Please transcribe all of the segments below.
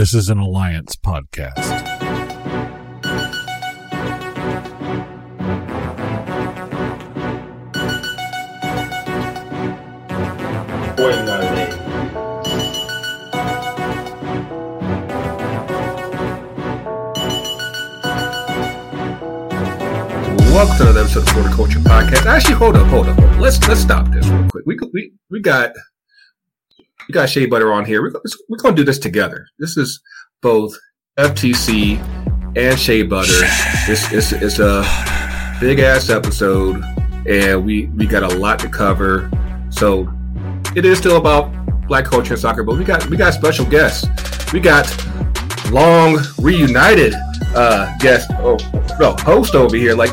This is an Alliance podcast. Welcome to another episode of the Culture Podcast. Actually, hold up, hold up, hold up. Let's let's stop this real quick. We we we got we got Shea Butter on here. We're, we're going to do this together. This is both FTC and Shea Butter. This is it's a big ass episode, and we we got a lot to cover. So it is still about black culture and soccer, but we got we got special guests. We got long reunited uh guest oh no host over here like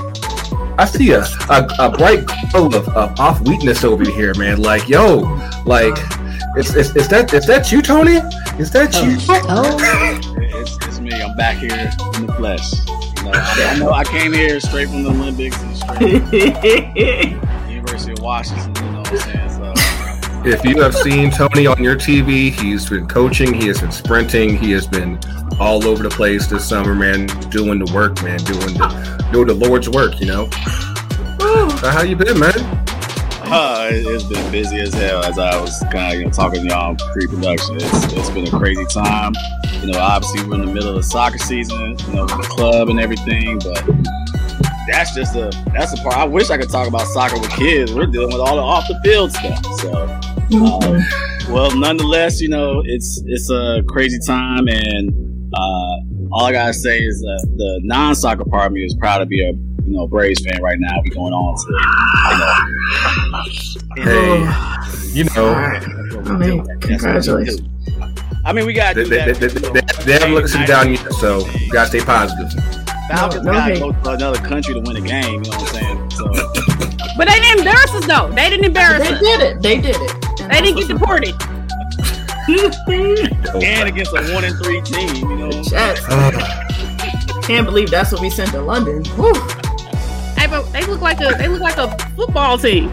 I see a, a, a bright glow of, of off weakness over here, man. Like, yo, like, is, is, is that is that you, Tony? Is that you? Oh. oh. It's, it's me. I'm back here in the flesh. You know, I, I know I came here straight from the Olympics and straight from the University of Washington. You know what I'm saying? So. If you have seen Tony on your TV, he's been coaching, he has been sprinting, he has been all over the place this summer, man, doing the work, man, doing the doing the Lord's work, you know. So how you been, man? Uh, it- it's been busy as hell. As I was kind of you know, talking to y'all pre-production, it's, it's been a crazy time. You know, obviously we're in the middle of soccer season, you know, the club and everything, but that's just a that's the part. I wish I could talk about soccer with kids. We're dealing with all the off the field stuff. So, um, well, nonetheless, you know, it's it's a crazy time, and uh, all I gotta say is uh, the non-soccer part of me is proud to be a you know Braves fan right now. We going on to you know, Hey, you know, I mean, congratulations. I mean, we gotta they, do they, that. they, they, they, they haven't looked us down yet, so you gotta stay positive. Falcons No, no gotta go to another country to win a game. You know what I'm saying? So, But they didn't embarrass us though. They didn't embarrass They us. did it. They did it. And They didn't get deported. and against a one and three team, you know. what's- Jets. Uh, Can't believe that's what we sent to London. Whew. Hey, but they look like a they look like a football team.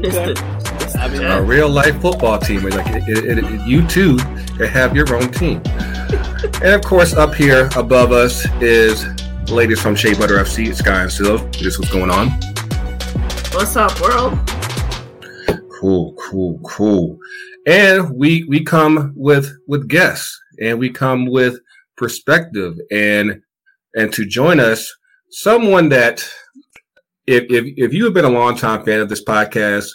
It's Okay. the, it's the I mean, a real life football team. It's Like it, it, it, you too can have your own team. and of course, up here above us is ladies from Shea Butter FC, Sky and Silv. This is what's going on. What's up, world? Cool, cool, cool. And we we come with with guests, and we come with perspective, and and to join us, someone that if if if you have been a long time fan of this podcast,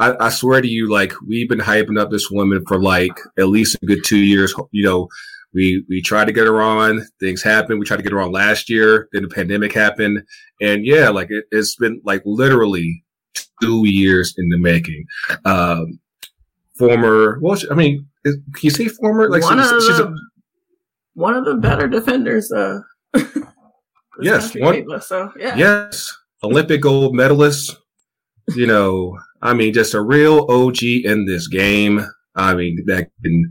I, I swear to you, like we've been hyping up this woman for like at least a good two years. You know, we we tried to get her on, things happened. We tried to get her on last year, then the pandemic happened, and yeah, like it, it's been like literally two years in the making. Um, former, well, I mean, is, can you say former? Like one, she's, of she's the, a, one of the better defenders. Uh, Yes, one- gave us, so yeah. yes, Olympic gold medalist. You know, I mean, just a real OG in this game. I mean, that can,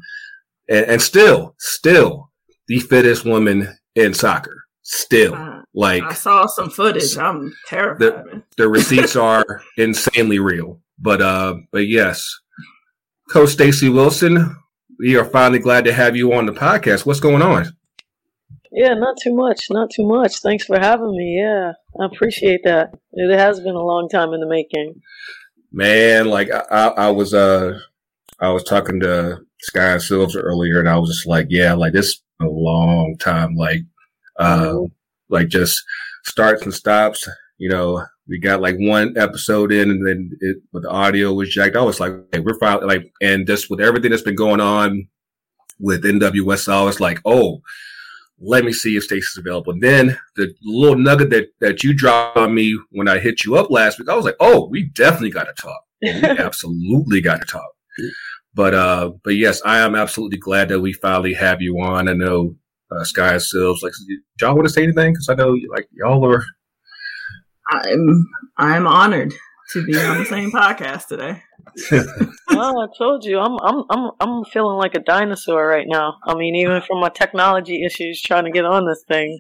and, and still, still the fittest woman in soccer. Still, Uh, like I saw some footage. I'm terrified. man. the receipts are insanely real. But uh, but yes, Coach Staci Wilson, we are finally glad to have you on the podcast. What's going on? Yeah, not too much, not too much. Thanks for having me. Yeah, I appreciate that. It has been a long time in the making. Man, like I, I, was uh I was talking to Sky and Silver earlier and I was just like, yeah, like this is a long time, like uh Mhm. like just starts and stops, you know. We got like one episode in and then it but the audio was jacked. I was like, hey, we're finally like and just with everything that's been going on with NWS, I was like, oh, let me see if Staci's available. And then the little nugget that, that you dropped on me when I hit you up last week, I was like, oh, we definitely got to talk. We absolutely got to talk. But uh, but yes, I am absolutely glad that we finally have you on. I know uh, Sky Silves, like, y'all want to say anything? Because I know like y'all are. I'm I'm honored to be on the same podcast today. Oh, I told you, I'm I'm I'm I'm feeling like a dinosaur right now. I mean, even from my technology issues trying to get on this thing.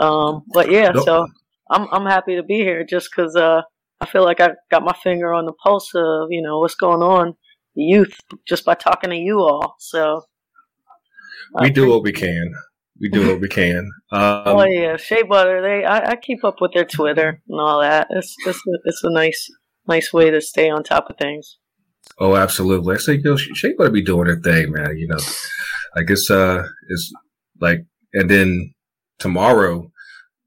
Um, but yeah, Nope. so I'm I'm happy to be here just because uh, I feel like I got my finger on the pulse of you know what's going on, the youth, just by talking to you all. So we do what we can. We do what we can. Um, oh yeah, Shea Butter. They I, I keep up with their Twitter and all that. It's it's a, it's a nice nice way to stay on top of things. Oh, absolutely. I say, you know, Shea better be doing her thing, man. You know, I guess uh, it's like, and then tomorrow,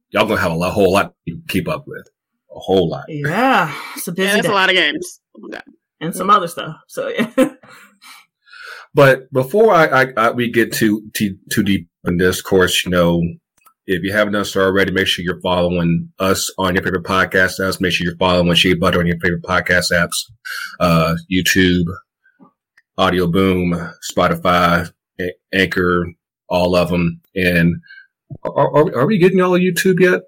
y'all gonna have a lot, whole lot to keep up with, a whole lot. Yeah, it's a busy Yeah, that's day. a lot of games. Oh and some other stuff. So yeah. But before I, I, I we get too, too too deep in this, course, you know, if you haven't done so already, make sure you're following us on your favorite podcast apps. Make sure you're following Shea Butter on your favorite podcast apps, uh, YouTube, Audioboom, Spotify, A- Anchor, all of them. And are, are, are we getting y'all of YouTube yet?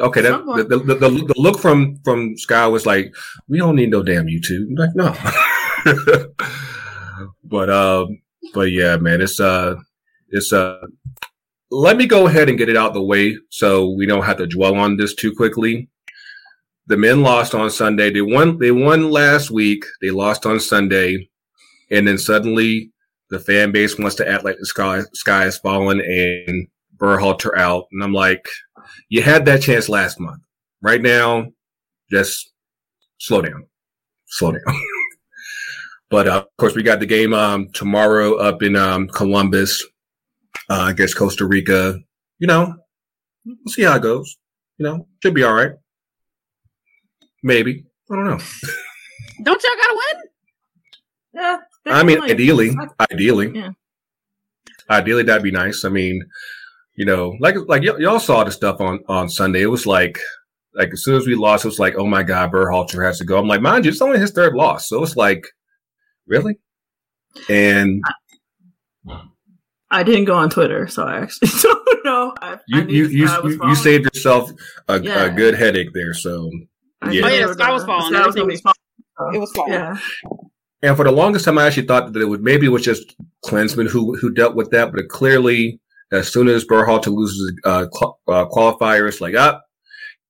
Okay, that, the, the, the, the, the look from, from Sky was like, we don't need no damn YouTube. I'm like, no. but, um, but yeah, man, it's, uh, uh, let me go ahead and get it out the way so we don't have to dwell on this too quickly. The men lost on Sunday. They won, they won last week. They lost on Sunday. And then suddenly the fan base wants to act like the sky, sky is falling and Berhalter out. And I'm like, you had that chance last month. Right now, just slow down, slow down. but uh, of course, we got the game um, tomorrow up in um, Columbus uh, I guess Costa Rica. You know, we'll see how it goes. You know, should be all right. Maybe I don't know. Don't y'all gotta win? yeah I mean, definitely. ideally, ideally, Yeah. ideally that'd be nice. I mean, you know, like like y- y'all saw the stuff on on Sunday. It was like like as soon as we lost, it was like, oh my god, Berhalter has to go. I'm like, mind you, it's only his third loss, so it's like, really. And I didn't go on Twitter, so I actually don't know. I, I you knew you you, you, you saved yourself a, a good headache there. So yeah. Oh, yeah, they the sky was falling. the sky was gonna be Everything falling. It was falling. Yeah. And for the longest time, I actually thought that it would maybe it was just Klinsmann who who dealt with that, but it clearly, as soon as Berhalter loses uh, qual- uh, qualifiers, like up,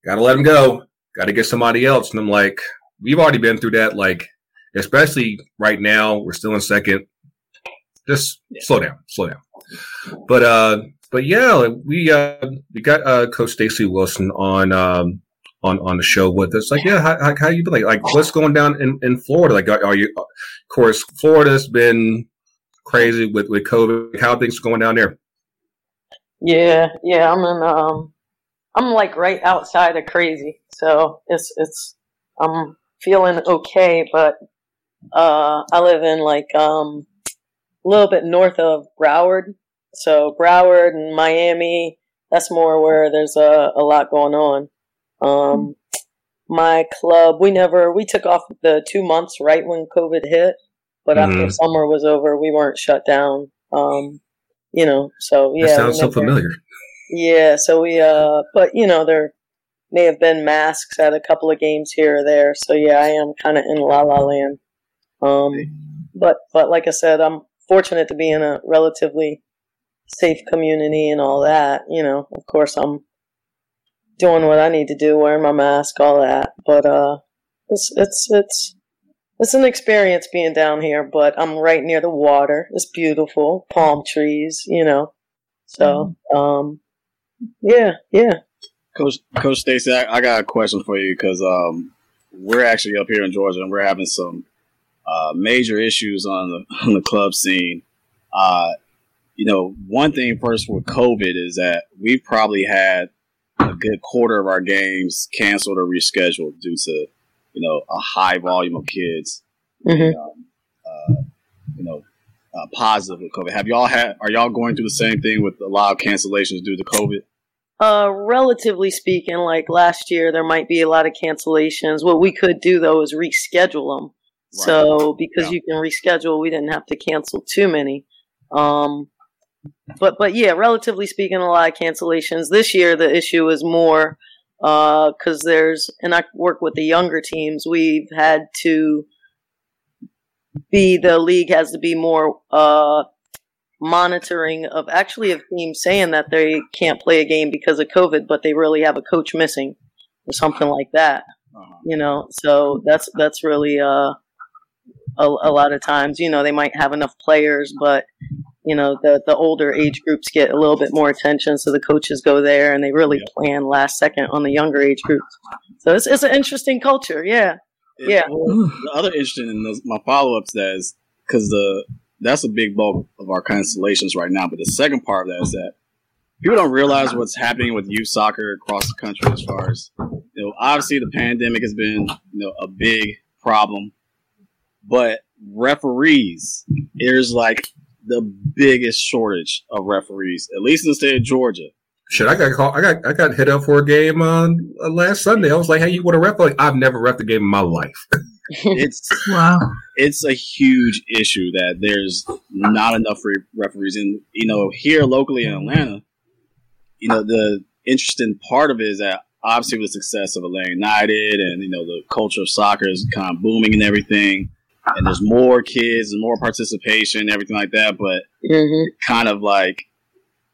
gotta let him go, gotta get somebody else. And I'm like, we've already been through that. Like, especially right now, we're still in second. Just slow down, slow down. But uh, but yeah, we uh we got uh Coach Staci Wilson on um on on the show with us. Like, yeah, how, how, you been? Like, like what's going down in, in Florida? Like, are, you? Of course, Florida's been crazy with with COVID. How things going down there? Yeah, yeah. I'm in. Um, I'm like right outside of crazy, so it's it's. I'm feeling okay, but uh, I live in like um, a little bit north of Broward, so Broward and Miami. That's more where there's a a lot going on. Um, my club, we never we took off the two months right when COVID hit, but after Mhm. summer was over, we weren't shut down. Um, you know, so yeah, that sounds so familiar. yeah, so we uh but you know, there may have been masks at a couple of games here or there. So yeah, I am kind of in la la land. Um but but like I said, I'm fortunate to be in a relatively safe community and all that, you know. Of course, I'm doing what I need to do, wearing my mask, all that. But uh it's it's it's it's an experience being down here, but I'm right near the water. It's beautiful, palm trees, you know. So, um, yeah, yeah. Coach Coach Stacy, I, I got a question for you because um, we're actually up here in Georgia and we're having some uh, major issues on the on the club scene. Uh, you know, one thing first with COVID is that we've probably had a good quarter of our games canceled or rescheduled due to you know a high volume of kids. hmm Um, uh, you know, uh, positive with COVID. Have y'all had? Are y'all going through the same thing with a lot of cancellations due to COVID? Uh, relatively speaking, like last year, there might be a lot of cancellations. What we could do though is reschedule them. So because Yeah. you can reschedule, we didn't have to cancel too many. Um, but but yeah, relatively speaking, a lot of cancellations this year. The issue is more because there's and I work with the younger teams. We've had to be the league has to be more uh, monitoring of actually of teams saying that they can't play a game because of COVID, but they really have a coach missing or something like that Uh-huh. you know so that's that's really uh a, a lot of times. You know, they might have enough players, but you know the the older age groups get a little bit more attention, so the coaches go there and they really plan last second on the younger age groups. So it's it's an interesting culture. Yeah, Yeah. the other interesting in those, my follow ups that is because the that's a big bulk of our constellations right now. But the second part of that is that people don't realize what's happening with youth soccer across the country. As far as you know, obviously the pandemic has been you know a big problem, but referees there's like the biggest shortage of referees, at least in the state of Georgia. Shit, I got called. I got I got hit up for a game on uh, last Sunday. I was like, "Hey, you want to ref?" Like, I've never ref a game in my life. It's Wow. it's a huge issue that there's not enough re- referees. And you know, here locally in Atlanta, you know, the interesting part of it is that obviously with the success of Atlanta United and you know the culture of soccer is kind of booming and everything, and there's more kids and more participation and everything like that. But hmm kind of like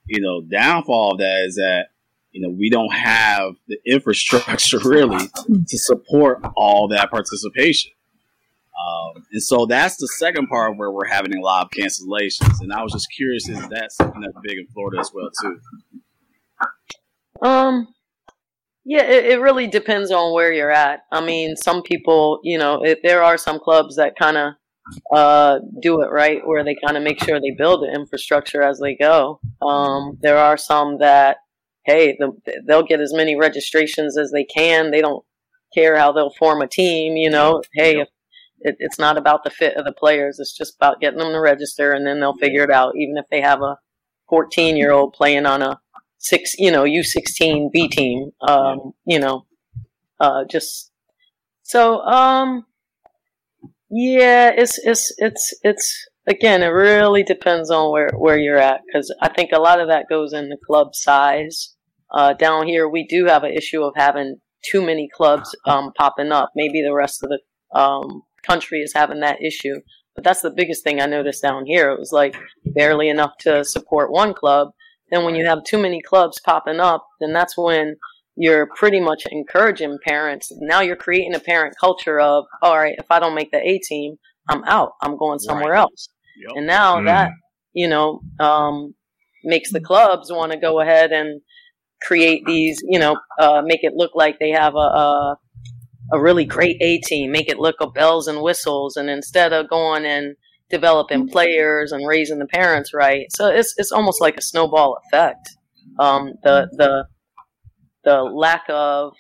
you know downfall of that is that you know we don't have the infrastructure really to support all that participation. Um, and so that's the second part where we're having a lot of cancellations. And i was just curious is that something that's big in florida as well too? Um, yeah, it, it really depends on where you're at. I mean, some people, you know, if there are some clubs that kind of uh, do it right, where they kind of make sure they build the infrastructure as they go. Um, there are some that, hey, the, they'll get as many registrations as they can. They don't care how they'll form a team. You know, hey, if it, it's not about the fit of the players. It's just about getting them to register, and then they'll figure it out. Even if they have a 14 year old playing on a six, you know, U16 B team, um, you know, uh, just so, um, yeah, it's, it's, it's, it's, again, it really depends on where, where you're at. Cause I think a lot of that goes in the club size. Uh, down here, we do have an issue of having too many clubs, um, popping up. Maybe the rest of the, um, country is having that issue. But that's the biggest thing I noticed down here. It was like barely enough to support one club then when you have too many clubs popping up, then that's when you're pretty much encouraging parents. Now you're creating a parent culture of, all right, if I don't make the A team, I'm out. I'm going somewhere else. Yep. And now Mm. that, you know, um, makes the clubs want to go ahead and create these, you know, uh, make it look like they have a, a, a really great A team, make it look of bells and whistles. And instead of going and developing players and raising the parents right. So it's it's almost like a snowball effect. Um, the the the lack of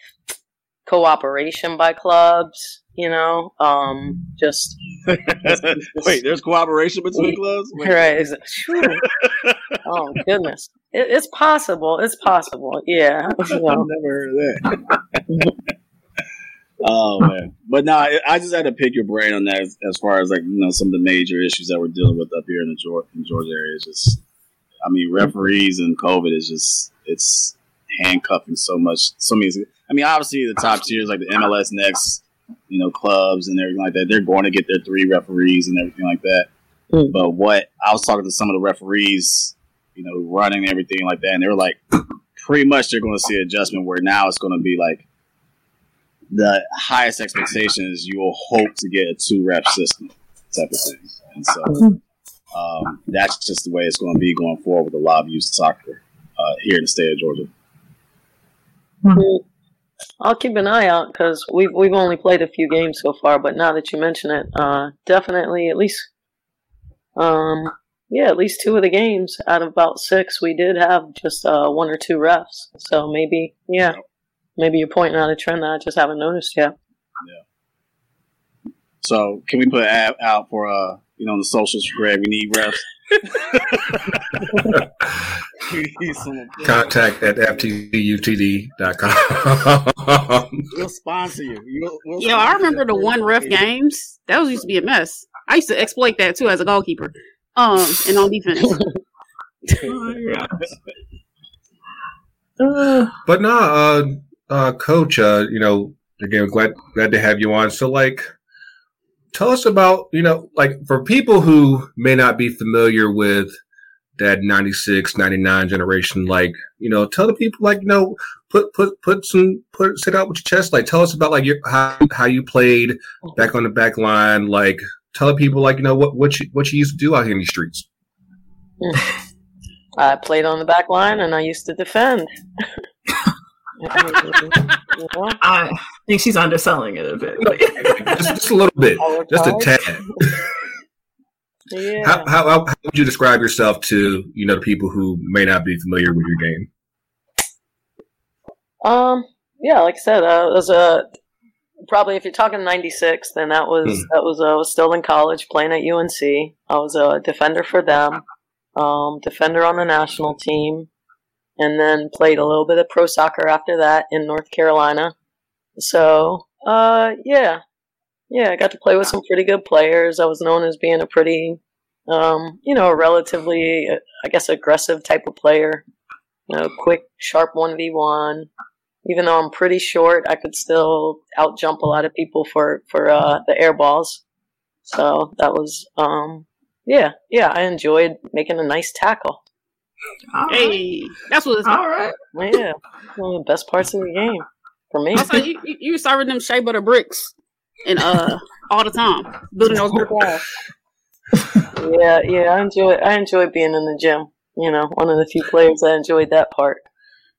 cooperation by clubs, you know, um, just wait there's cooperation between clubs Wait. right. is it- phew. oh goodness, it, it's possible. It's possible. Yeah. I've never heard of that. oh man, but no, I I just had to pick your brain on that as, as far as like you know some of the major issues that we're dealing with up here in the Georgia, in Georgia area. Is just, I mean, referees and COVID is just it's handcuffing so much. So many. I mean, obviously the top tiers like the MLS next, you know, clubs and everything like that. They're going to get their three referees and everything like that. Mm. But what I was talking to some of the referees, you know, running everything like that, and they were like, pretty much they're going to see an adjustment where now it's going to be like the highest expectations you will hope to get a two rep system type of thing. And so um, that's just the way it's going to be going forward with a lot of youth soccer uh, here in the state of Georgia. I'll keep an eye out because we've we've only played a few games so far. But now that you mention it, uh, definitely at least, um, yeah, at least two of the games out of about six, we did have just uh, one or two refs. So maybe, yeah, maybe you're pointing out a trend that I just haven't noticed yet. Yeah. So can we put an ad out for uh you know the socials for Greg? We need refs. we need someone. Contact at ftutd.com. We'll sponsor you. We'll, we'll Yeah, I remember the one ref games. That was used to be a mess. I used to exploit that too as a goalkeeper. Um, and on defense. But no, uh, uh, coach, uh, you know, again, glad glad to have you on. So, like, tell us about, you know, like for people who may not be familiar with that 96, 99 generation, like, you know, tell the people, like, you know, put put put some put sit out with your chest. Like, tell us about like your how how you played back on the back line. Like, tell the people like you know what what you what you used to do out here in these streets. I played on the back line and I used to defend. You know, I think she's underselling it a bit. just, just a little bit, just a hard. tad. yeah. How, how how how would you describe yourself to you know the people who may not be familiar with your game? Um, yeah, like I said, uh, it was a probably if you're talking '96, then that was Hmm. that was uh, I was still in college playing at UNC. I was a defender for them, um, defender on the national team, and then played a little bit of pro soccer after that in North Carolina. So, uh, yeah, yeah, I got to play with some pretty good players. I was known as being a pretty, um, you know, relatively, uh, I guess, aggressive type of player. You know, quick, sharp one v one. Even though I'm pretty short, I could still out jump a lot of people for for uh, the air balls. So that was, um, yeah, yeah. I enjoyed making a nice tackle. All right. Hey, that's what it's. All right. Yeah, one of the best parts of the game for me. Also, you, you, you serving them shea butter bricks and uh all the time, building those brick walls. Yeah, yeah, I enjoy I enjoy being in the gym. You know, one of the few players that enjoyed that part.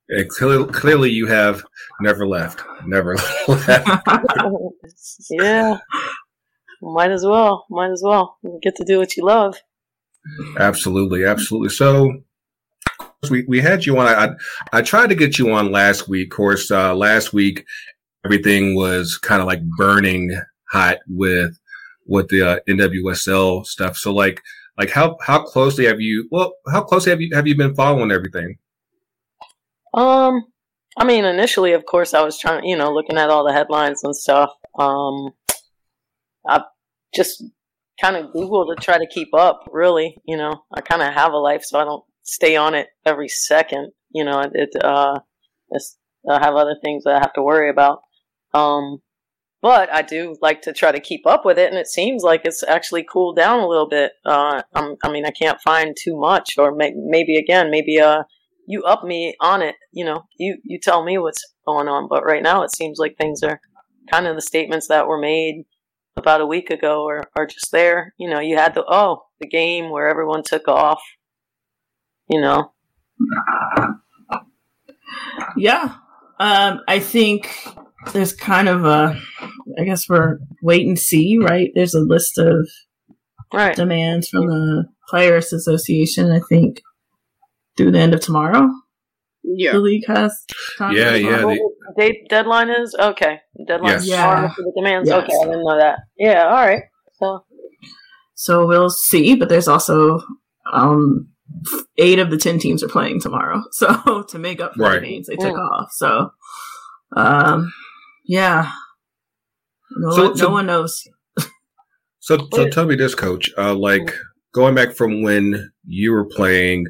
And clearly, clearly, you have never left, never left. yeah, might as well, might as well. You get to do what you love. Absolutely, absolutely. So we we had you on. I I tried to get you on last week. Of course, uh, last week everything was kind of like burning hot with with the uh, NWSL stuff. So like like how how closely have you? Well, how closely have you have you been following everything? Um, I mean, initially, of course, I was trying, you know, looking at all the headlines and stuff. Um, I just kind of Google to try to keep up. Really, you know, I kind of have a life, so I don't stay on it every second. You know, it, it uh, I have other things that I have to worry about. Um, but I do like to try to keep up with it, and it seems like it's actually cooled down a little bit. Uh, I mean, I can't find too much, or may, maybe again, maybe uh, you up me on it. You know, you you tell me what's going on. But right now, it seems like things are kind of the statements that were made about a week ago are, are just there. You know, you had the oh the game where everyone took off. You know, Yeah. Um, I think there's kind of a, I guess we're wait and see, right? There's a list of right? demands from the Players Association, I think, through the end of tomorrow. Yeah. The league has. Yeah, yeah, What the date deadline is okay. Deadline Yes. Yeah. for the demands. Yes. Okay, I didn't know that. Yeah, all right. So So we'll see, but there's also um, eight of the ten teams are playing tomorrow. So to make up for Right. the games they took Mm. off. So, um, yeah. No, So- one, so- no one knows. So, so tell me this, Coach. Uh, like going back from when you were playing,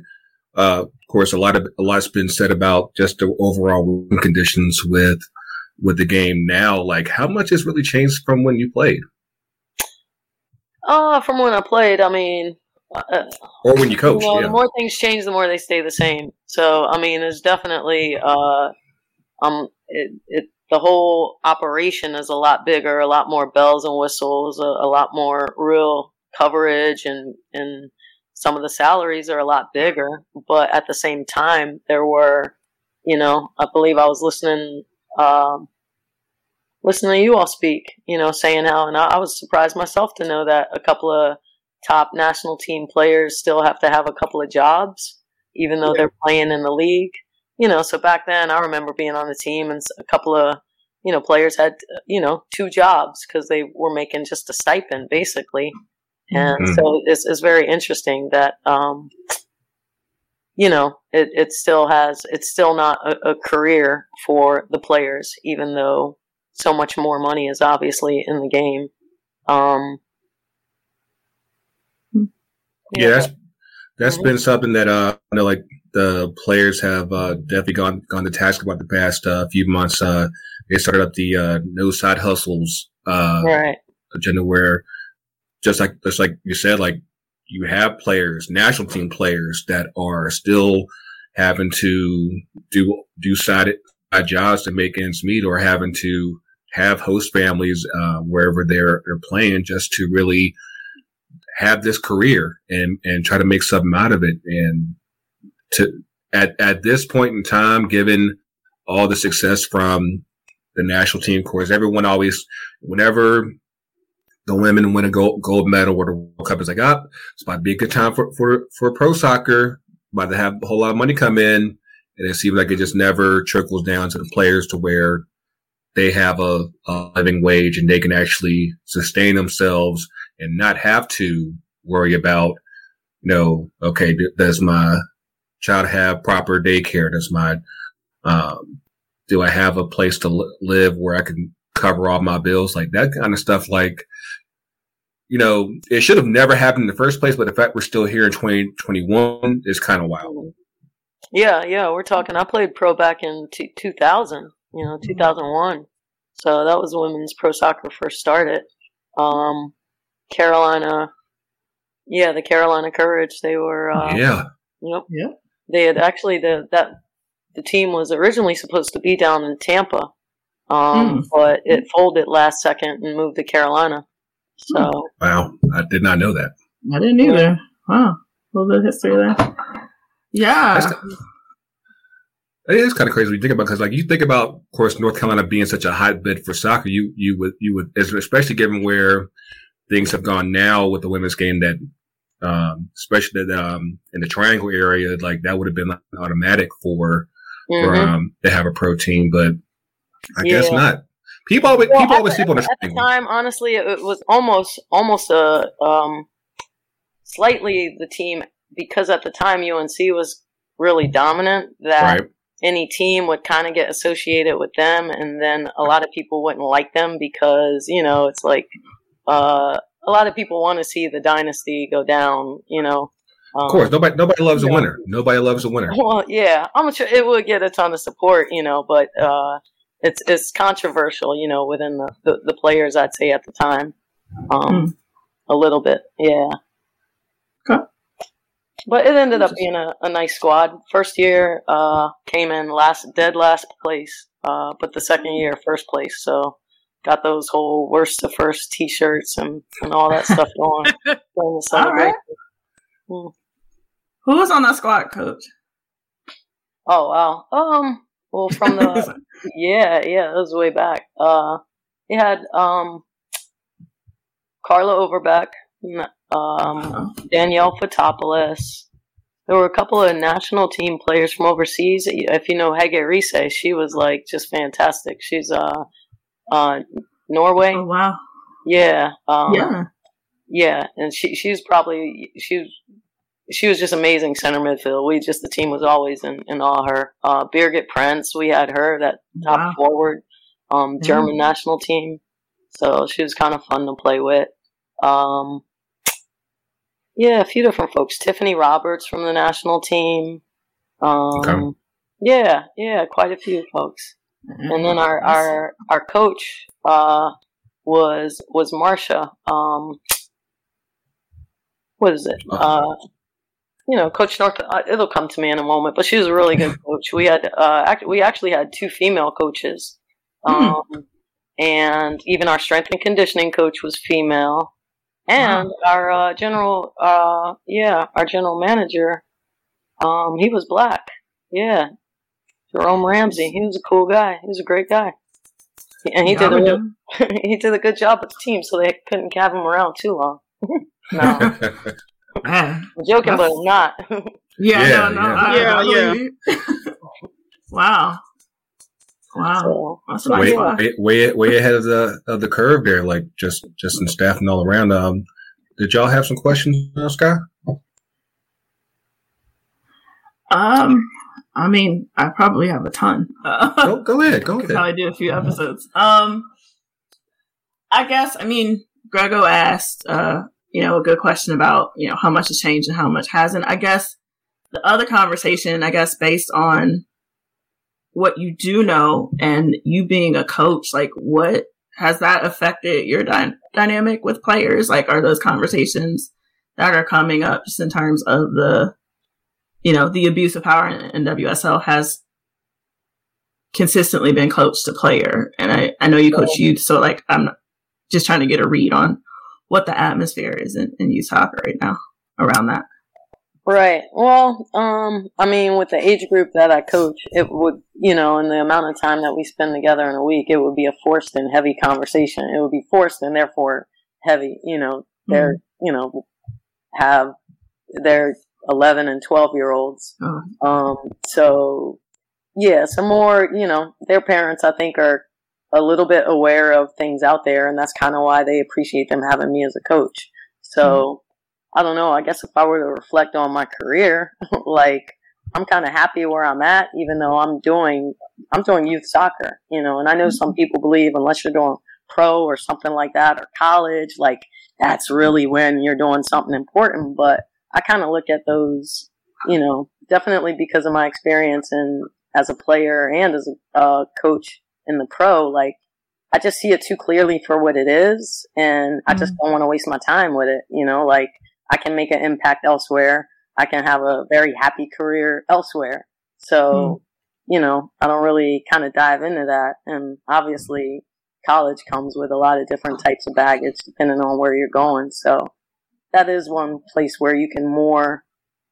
uh, of course, a lot of a lot's been said about just the overall conditions with with the game now. Like, how much has really changed from when you played, uh from when I played, I mean uh, or when you coach. You know, yeah. the more things change, the more they stay the same. So, I mean, it's definitely, uh, um, it, it, the whole operation is a lot bigger, a lot more bells and whistles, a, a lot more real coverage, and and some of the salaries are a lot bigger. But at the same time, there were, you know, I believe I was listening, um, listening to you all speak, you know, saying how, and I, I was surprised myself to know that a couple of top national team players still have to have a couple of jobs, even though they're playing in the league. You know, so back then I remember being on the team and a couple of, you know, players had, you know, two jobs because they were making just a stipend basically. And Mhm. so it's, it's very interesting that, um, you know, it, it still has, it's still not a, a career for the players, even though so much more money is obviously in the game. Um, yeah, that's that's Mhm. been something that uh, I know, like the players have uh, definitely gone gone to task about the past uh, few months. Uh, they started up the uh, no side hustles uh, right. agenda where just like just like you said, like you have players, national team players that are still having to do do side side jobs to make ends meet, or having to have host families uh, wherever they're they're playing just to really have this career and and try to make something out of it. And to at at this point in time, given all the success from the national team, course, everyone always whenever the women win a gold, gold medal or the World Cup, it's like, up, it's about to be a good time for for for pro soccer. About to have a whole lot of money come in, and it seems like it just never trickles down to the players to where they have a, a living wage and they can actually sustain themselves and not have to worry about, you know, okay, does my child have proper daycare? Does my, um, do I have a place to li- live where I can cover all my bills? Like that kind of stuff. Like, you know, it should have never happened in the first place, but the fact we're still here in 2021 is kind of wild. Yeah, yeah, we're talking. I played pro back in t- 2000, you know, 2001. So that was women's pro soccer first started. Um, Carolina, yeah, the Carolina Courage. They were, uh, yeah, yep, yeah. They had actually the that the team was originally supposed to be down in Tampa, um, mm. but it folded last second and moved to Carolina. So wow, I did not know that. I didn't either. Wow, a little bit of history there. Yeah. it is kind of crazy when you think about because, like, you think about, of course, North Carolina being such a hotbed for soccer. You you would you would, especially given where things have gone now with the women's game, that um, especially that um, in the Triangle area, like that would have been automatic for mm-hmm. for um, to have a pro team, but I yeah. guess not. People always well, people always sleep on the at the time. Honestly, it was almost almost a um, slightly the team because at the time UNC was really dominant that right. any team would kind of get associated with them and then a lot of people wouldn't like them because you know it's like uh, a lot of people want to see the dynasty go down you know um, of course nobody nobody loves a winner nobody loves a winner well yeah i'm sure it would get a ton of support you know but uh, it's it's controversial you know within the, the, the players i'd say at the time um, mm. a little bit yeah okay. But it ended up being a, a nice squad. First year uh, came in last, dead last place, uh, but the second year first place. So got those whole worst to first T-shirts and, and all that stuff going. all right. Mm. Who was on that squad, coach? Oh wow. Um. Well, from the yeah, yeah, that was way back. Uh, he had um, Carla Overbeck, um, Danielle Fotopoulos. There were a couple of national team players from overseas. If you know Hege Riise, she was like just fantastic. She's uh, uh Norway. Oh wow. Yeah. Um, yeah. Yeah, and she she's probably she was she was just amazing center midfield. We just the team was always in, in all her. Uh, Birgit Prinz, we had her that top wow. forward, um, German yeah. national team. So she was kind of fun to play with. Um, yeah, a few different folks. Tiffany Roberts from the national team. Um, okay. Yeah, yeah, quite a few folks. Mm-hmm. And then our our our coach uh, was was Marcia. Um, what is it? Uh, you know, Coach North. Uh, it'll come to me in a moment, but she was a really good coach. We had uh, act- we actually had two female coaches, hmm. um, mm. and even our strength and conditioning coach was female. And wow. our uh, general, uh, yeah, our general manager, um, he was black. Yeah, Jerome Ramsey. He was a cool guy. He was a great guy, and he did a he did a good job with the team, so they couldn't have him around too long. no, I'm joking, but I'm not. yeah, yeah, no, no, yeah, yeah. yeah. wow. Wow, so, way, way, way, way ahead of the of the curve there. Like just just in staffing all around. Um, did y'all have some questions, uh, Sky? Um, I mean, I probably have a ton. go, go ahead. Go ahead. Probably do a few episodes. Um, I guess. I mean, Grego asked, uh, you know, a good question about you know how much has changed and how much hasn't. I guess the other conversation, I guess, based on what you do know and you being a coach, like what has that affected your dy- dynamic with players? Like, are those conversations that are coming up just in terms of the, you know, the abuse of power NWSL has consistently been coach to player. And I, I know you coach youth, so like I'm just trying to get a read on what the atmosphere is in, in youth soccer right now around that. Right. Well, um, I mean, with the age group that I coach, it would, you know, and the amount of time that we spend together in a week, it would be a forced and heavy conversation. It would be forced and therefore heavy. You know, they're, mm-hmm. you know, have their 11 and 12 year olds. Oh. Um, so yeah, some more, you know, their parents, I think, are a little bit aware of things out there, and that's kind of why they appreciate them having me as a coach. So, mm-hmm. I don't know. I guess if I were to reflect on my career, like I'm kind of happy where I'm at, even though I'm doing I'm doing youth soccer, you know. And I know mm-hmm. some people believe unless you're doing pro or something like that or college, like that's really when you're doing something important. But I kind of look at those, you know, definitely because of my experience and as a player and as a uh, coach in the pro, like I just see it too clearly for what it is, and. I just mm-hmm. don't want to waste my time with it. You know, like I can make an impact elsewhere. I can have a very happy career elsewhere. So, mm-hmm. you know, I don't really kind of dive into that. And obviously, college comes with a lot of different types of baggage depending on where you're going. So, that is one place where you can more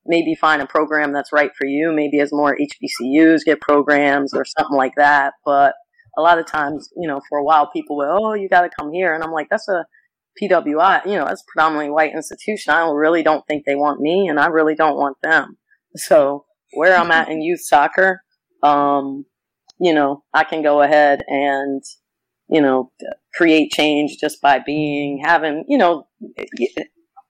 maybe find a program that's right for you. Maybe as more HBCUs get programs or something like that. But a lot of times, you know, for a while people will, oh, you got to come here. And I'm like, that's a PWI, you know, that's predominantly white institution. I really don't think they want me and I really don't want them. So where I'm at in youth soccer, um, you know, I can go ahead and, you know, create change just by being, having, you know,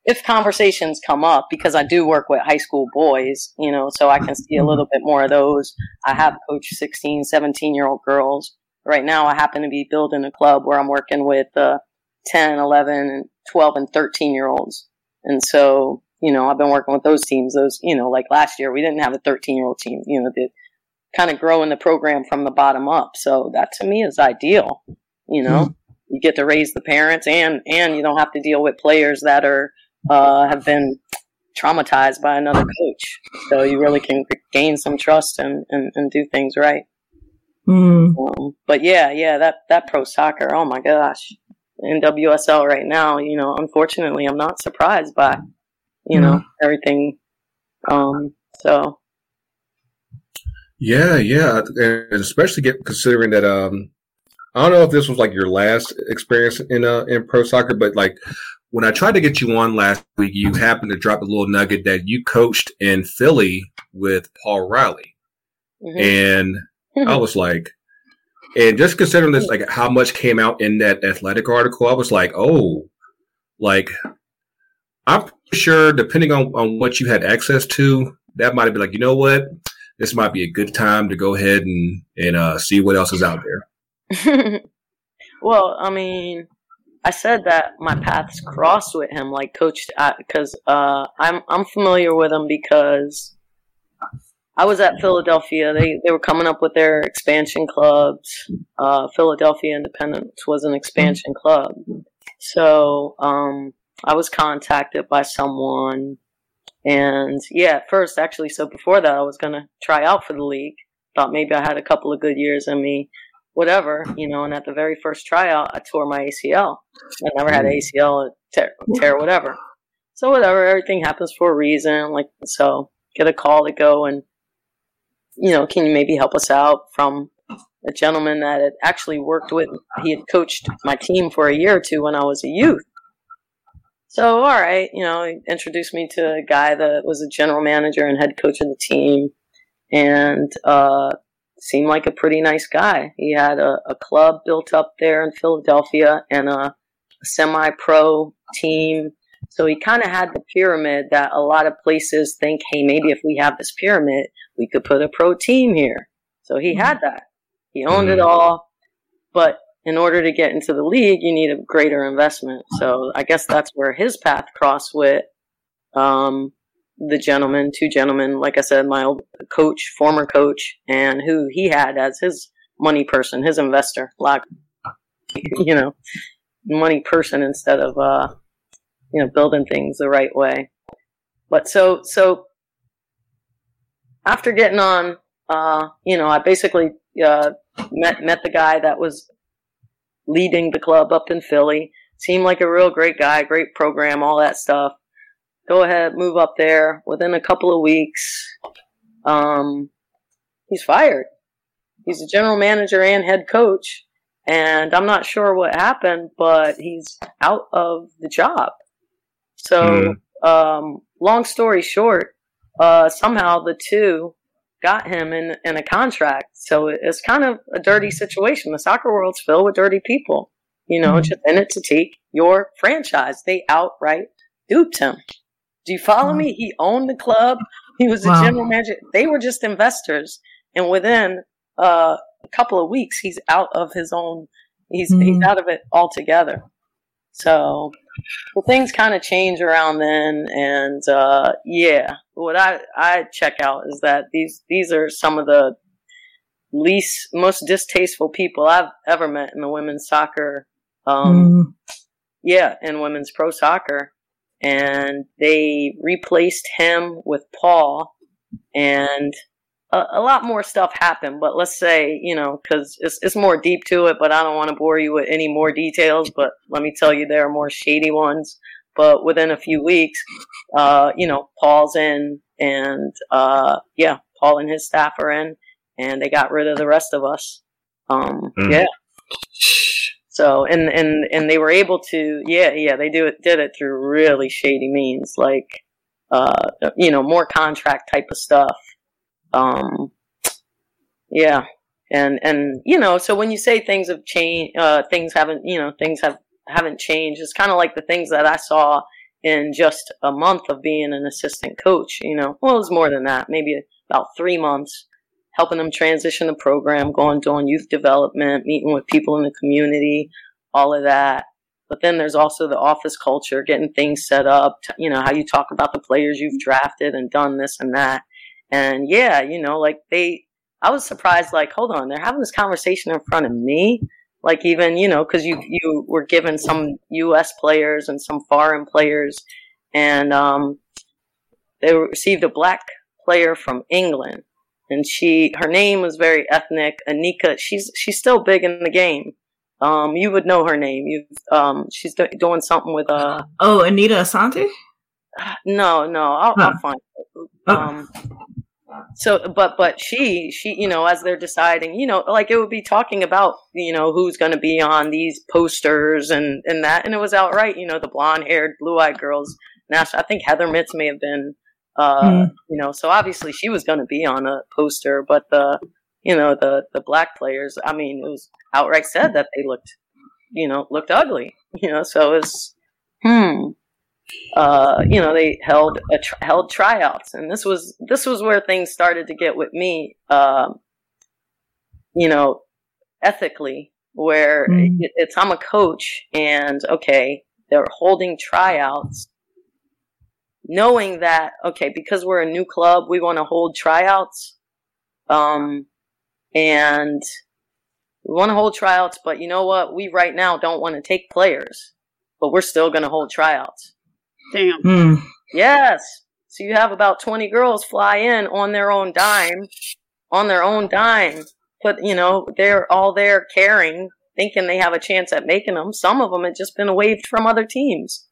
if conversations come up, because I do work with high school boys, you know, so I can see a little bit more of those. I have coached 16, 17 year old girls. Right now, I happen to be building a club where I'm working with uh, 10, 11, 12, and 13 year olds. And so, you know, I've been working with those teams. Those, you know, like last year, we didn't have a 13 year old team, you know, the kind of growing the program from the bottom up. So that to me is ideal. You know, mm you get to raise the parents and, and you don't have to deal with players that are, uh, have been traumatized by another coach. So you really can gain some trust and, and, and do things right. Mm. Um, but yeah, yeah, that, that pro soccer, oh my gosh. NWSL right now, you know, unfortunately, I'm not surprised by, you know, mm. everything. Um, so. Yeah, yeah, and especially get considering that um, I don't know if this was like your last experience in uh in pro soccer, but like when I tried to get you on last week, you happened to drop a little nugget that you coached in Philly with Paul Riley. Mm-hmm. And I was like, and just considering this, like how much came out in that athletic article, I was like, oh, like I'm sure depending on, on what you had access to, that might have been like, you know what? This might be a good time to go ahead and, and uh, see what else is out there. well, I mean, I said that my paths crossed with him, like coached because uh, I'm I'm familiar with him because I was at Philadelphia. They they were coming up with their expansion clubs. Uh, Philadelphia Independence was an expansion club, so um, I was contacted by someone, and yeah, at first actually, so before that, I was gonna try out for the league. Thought maybe I had a couple of good years in me, whatever, you know, and at the very first tryout, I tore my ACL. I never had mm. ACL tear, tear, whatever. So whatever, everything happens for a reason. Like, so get a call to go and, you know, can you maybe help us out from a gentleman that had actually worked with, he had coached my team for a year or two when I was a youth. So, all right, you know, he introduced me to a guy that was a general manager and head coach of the team. And, uh, seemed like a pretty nice guy. He had a, a club built up there in Philadelphia and a, semi pro team. So he kind of had the pyramid that a lot of places think, hey, maybe if we have this pyramid, we could put a pro team here. So he had that. He owned it mm-hmm. all. But in order to get into the league, you need a greater investment. So I guess that's where his path crossed with um, the gentleman, two gentlemen, like I said, my old coach, former coach, and who he had as his money person, his investor, like, you know, money person instead of, uh, you know, building things the right way. But so, so after getting on, uh, you know, I basically, uh, met, met the guy that was leading the club up in Philly. seemed like a real great guy, great program, all that stuff. Go ahead, move up there. Within a couple of weeks, um, he's fired. He's a general manager and head coach, and I'm not sure what happened, but he's out of the job. So, um, long story short, uh, somehow the two got him in in a contract. So it's kind of a dirty situation. The soccer world's filled with dirty people. You know, Mhm. just in it to take your franchise. They outright duped him. Do you follow me? He owned the club. He was a Wow. general manager. They were just investors, and within uh, a couple of weeks, he's out of his own. He's he's Mhm. out of it altogether. So, well, things kind of change around then, and uh, yeah, what I I check out is that these these are some of the least most distasteful people I've ever met in the women's soccer. Um, Mm. yeah, in women's pro soccer. And they replaced him with Paul, and a, a lot more stuff happened. But let's say, you know, because it's, it's more deep to it, but I don't want to bore you with any more details. But let me tell you, there are more shady ones. But within a few weeks, uh, you know, Paul's in, and uh, yeah, Paul and his staff are in, and they got rid of the rest of us. Um, Mm. Yeah. So and and and they were able to yeah yeah they do it did it through really shady means like uh you know more contract type of stuff. Um yeah. And and you know so when you say things have changed uh things haven't you know things have haven't changed it's kind of like the things that I saw in just a month of being an assistant coach you know. Well it was more than that maybe about three months helping them transition the program, going doing youth development, meeting with people in the community, all of that. But then there's also the office culture, getting things set up, you know, how you talk about the players you've drafted and done this and that. And yeah, you know, like they, I was surprised, like, hold on, they're having this conversation in front of me. Like even, you know, cause you, you were given some U.S. players and some foreign players and, um, they received a black player from England and she her name was very ethnic anika she's she's still big in the game um you would know her name you um she's do- doing something with uh Oh, Anita Asante? no no i'll, Huh. I'll find it. um so but but she she you know as they're deciding you know like it would be talking about you know who's going to be on these posters and and that and it was outright you know the blonde haired blue eyed girls national i think Heather Mitts may have been uh Mm. you know so obviously she was going to be on a poster but the you know the the black players i mean it was outright said that they looked you know looked ugly you know so it's hmm uh you know they held a tr- held tryouts and this was this was where things started to get with me um you know ethically where Mm. it, it's i'm a coach and okay they're holding tryouts knowing that okay because we're a new club we want to hold tryouts um and we want to hold tryouts but you know what? We right now don't want to take players but we're still going to hold tryouts. Damn. Mm. yes. So you have about 20 girls fly in on their own dime on their own dime but you know they're all there caring thinking they have a chance at making them some of them had just been waived from other teams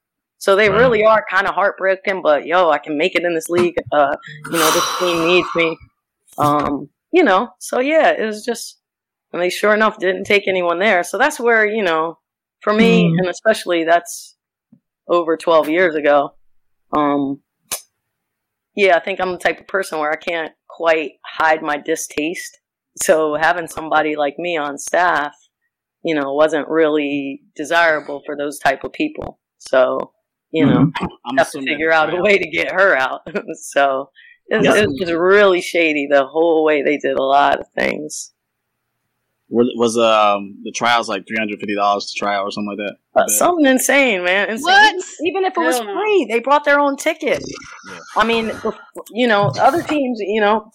so they Wow. really are kind of heartbroken but yo i can make it in this league uh you know this team needs me um you know so yeah it was just and they sure enough didn't take anyone there so that's where you know for me Mm. and especially that's over 12 years ago um yeah i think i'm the type of person where i can't quite hide my distaste so having somebody like me on staff you know wasn't really desirable for those type of people so you know I'm have to figure that out a way to get her out. so it, was- Yeah. it was really shady the whole way they did a lot of things. Was, was um the trials like three hundred fifty dollars to try out or something like that? But something insane, man. Insane. What? Even if it was Hell free, they brought their own ticket. Yeah. I mean, you know, other teams, you know,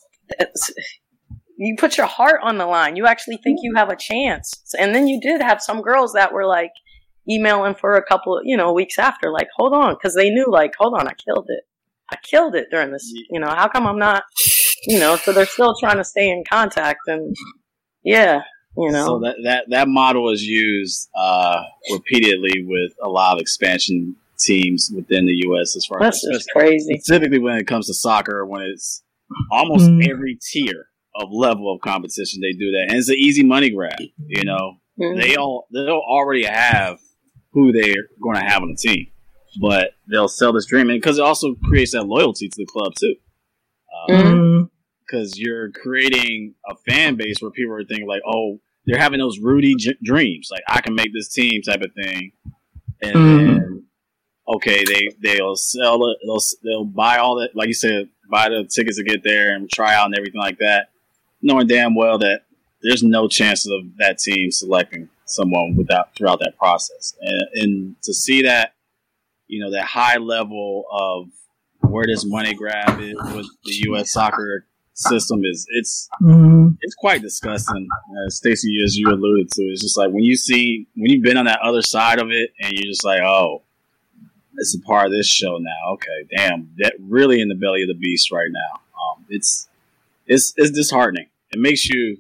you put your heart on the line. You actually think you have a chance. And then you did have some girls that were like emailing for a couple, of, you know, weeks after, like, hold on, because they knew, like, hold on, I killed it. I killed it during this. You know, how come I'm not, you know? So they're still trying to stay in contact, and yeah, You know, So that, that that model is used uh, repeatedly with a lot of expansion teams within the U.S. as far as that's as just crazy. specifically when it comes to soccer, when it's almost Mm. every tier of level of competition, they do that, and it's an easy money grab. You know, Mhm. they all they'll already have who they're going to have on the team, but they'll sell this dream, because it also creates that loyalty to the club too. Mhm. Mm. Because you're creating a fan base where people are thinking like, oh, they're having those Rudy j- dreams, like I can make this team type of thing, and Mhm. then okay, they they'll sell it, they'll they'll buy all that, like you said, buy the tickets to get there and try out and everything like that, knowing damn well that there's no chance of that team selecting someone without throughout that process, and, and to see that, you know, that high level of where this money grab is with the U.S. soccer system is it's Mm. it's quite disgusting. Uh, Staci, as you alluded to, it's just like when you see when you've been on that other side of it, and you're just like, oh, it's a part of this show now. Okay, damn, that really in the belly of the beast right now. Um, it's it's it's disheartening. It makes you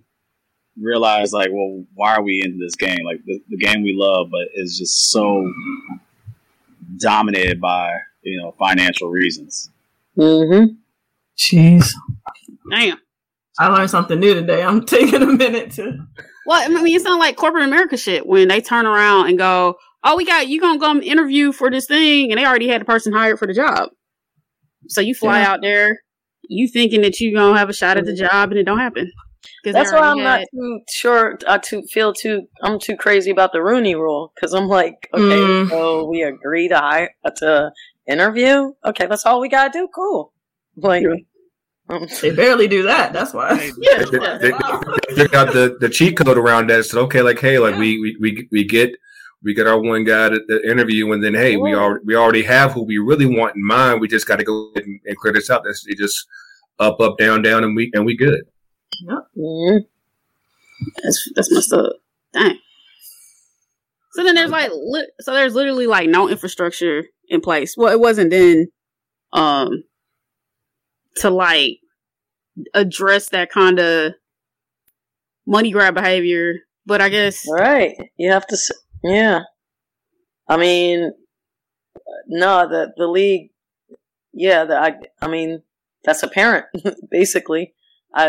realize, like, well, why are we in this game? Like the, the game we love, but is just so dominated by you know financial reasons. Mm-hmm. Jeez. Damn. I learned something new today. I'm taking a minute to. Well, I mean, it's not like corporate America shit when they turn around and go, "Oh, we got you gonna come interview for this thing," and they already had the person hired for the job. So you fly Yeah. out there, you thinking that you gonna have a shot at the job, and it don't happen. 'Cause they That's why I'm not too sure. I too feel too. I'm too crazy about the Rooney Rule because I'm like, okay, Mm. so we agree to hire to interview. Okay, that's all we gotta do. Cool. Like, um, They barely do that. That's why. Yeah, They, yeah. they, they figured the, the cheat code around that. Said, okay, like, hey, like we, we, we, we get we get our one guy at the interview, and then hey, we Yeah. already we already have who we really want in mind. We just got to go ahead and, and clear this out. That's just up, up, down, down, and we and we good. Mhm. That's that's messed up. Dang. So then there's like, li- so there's literally like no infrastructure in place. Well, it wasn't then, um, to like address that kind of money grab behavior. But I guess right. You have to. Yeah. I mean, no, the the league. Yeah, the, I. I mean, that's apparent. basically, I,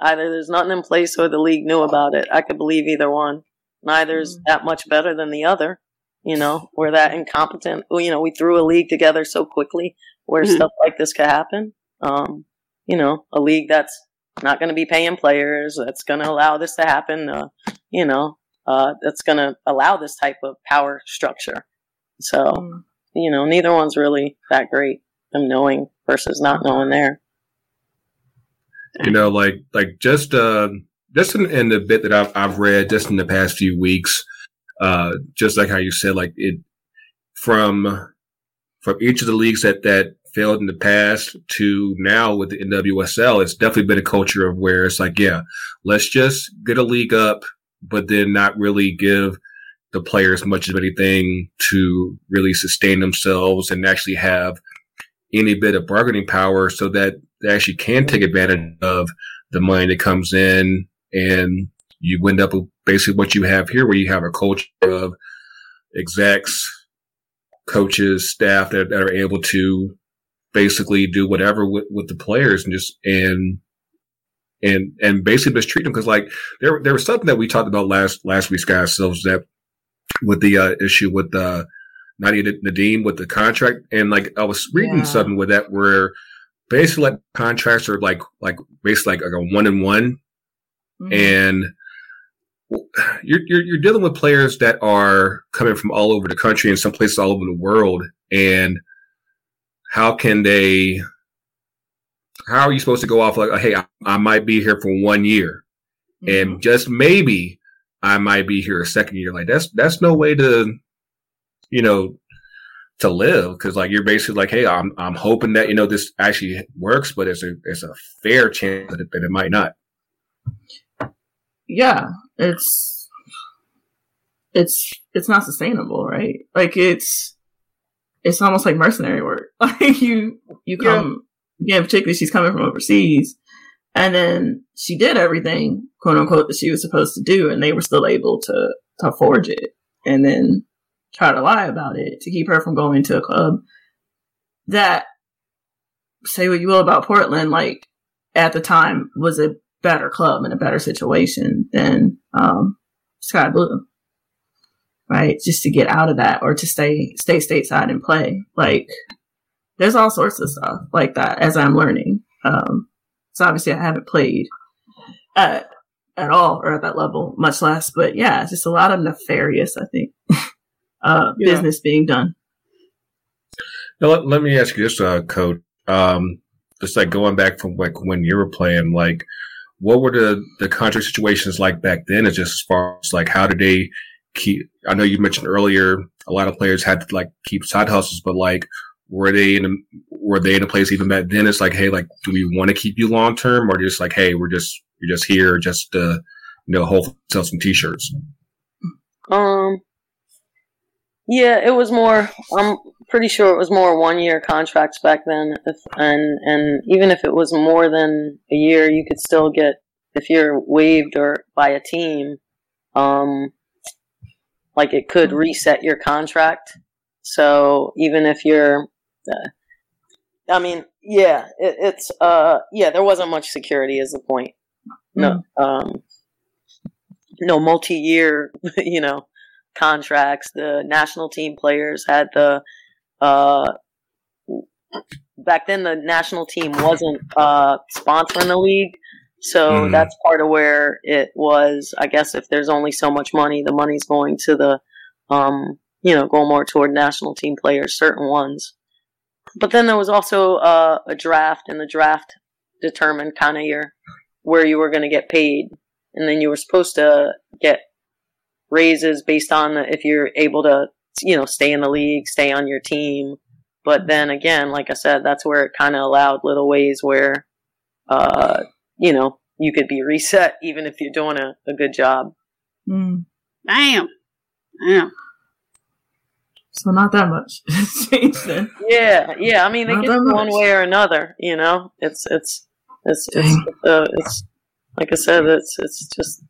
either there's nothing in place or the league knew about it. I could believe either one. Neither's that much better than the other. You know, we're that incompetent. You know, we threw a league together so quickly where Mhm. stuff like this could happen. Um, you know, a league that's not going to be paying players, that's going to allow this to happen. Uh, you know, uh, that's going to allow this type of power structure. So, Mm. you know, neither one's really that great. Them knowing versus not knowing there. You know, like like just uh just in, in the bit that I've I've read just in the past few weeks, uh, just like how you said, like it from from each of the leagues that that failed in the past to now with the NWSL, it's definitely been a culture of where it's like, yeah, let's just get a league up, but then not really give the players much of anything to really sustain themselves and actually have any bit of bargaining power so that they actually can take advantage of the money that comes in and you end up with basically what you have here where you have a culture of execs, coaches, staff that, that are able to basically do whatever with, with the players and just and and and basically just treat them because like there there was something that we talked about last last week, guys so that with the uh, issue with uh Nadia Nadim with the contract and like I was reading Yeah. something with that where basically like contracts are like like basically like, like a one and one Mhm. and you're, you're you're dealing with players that are coming from all over the country and some places all over the world and how can they how are you supposed to go off like hey I, I might be here for one year Mm-hmm. and just maybe I might be here a second year like that's that's no way to you know to live because like you're basically like hey I'm I'm hoping that you know this actually works but it's a it's a fair chance that it, that it might not yeah, it's it's it's not sustainable, right? Like it's it's almost like mercenary work. Like you you Yeah. come again, particularly she's coming from overseas. And then she did everything, quote unquote, that she was supposed to do, and they were still able to to forge it, and then try to lie about it to keep her from going to a club that say what you will about Portland, like at the time was a better club and a better situation than um, Sky Blue, right? Just to get out of that or to stay stay stateside and play. Like there's all sorts of stuff like that as I'm learning. Um, so obviously I haven't played at at all or at that level, much less. But yeah, it's just a lot of nefarious, I think, uh, Yeah. business being done. Now, let, let me ask you this, uh, Coach. Um, just like going back from like when you were playing, like what were the the contract situations like back then? Is just as far as like how did they keep? I know you mentioned earlier a lot of players had to like keep side hustles, but like were they in a, were they in a place even back then? It's like, hey, like do we want to keep you long term, or just like, hey, we're just you're just here just to you know hopefully sell some t-shirts. Um, yeah, it was more. I'm pretty sure it was more one year contracts back then. If, and and even if it was more than a year, you could still get if you're waived or by a team. Um, like it could reset your contract. So even if you're, uh, I mean, yeah, it, it's uh, yeah, there wasn't much security. Is the point? No, um, no multi-year, you know, contracts. The national team players had the uh, back then the national team wasn't uh, sponsoring the league, so Mhm. that's part of where it was. I guess if there's only so much money, the money's going to the um, you know, going more toward national team players, certain ones. But then there was also uh, a draft, and the draft determined kind of your where you were going to get paid, and then you were supposed to get raises based on the, if you're able to, you know, stay in the league, stay on your team. But then again, like I said, that's where it kind of allowed little ways where, uh, you know, you could be reset even if you're doing a, a good job. Mm. Damn. Damn. So not that much changed then. Yeah, yeah. I mean, it Not gets one way or another. You know, it's it's it's it's Dang. uh, it's like I said, it's it's just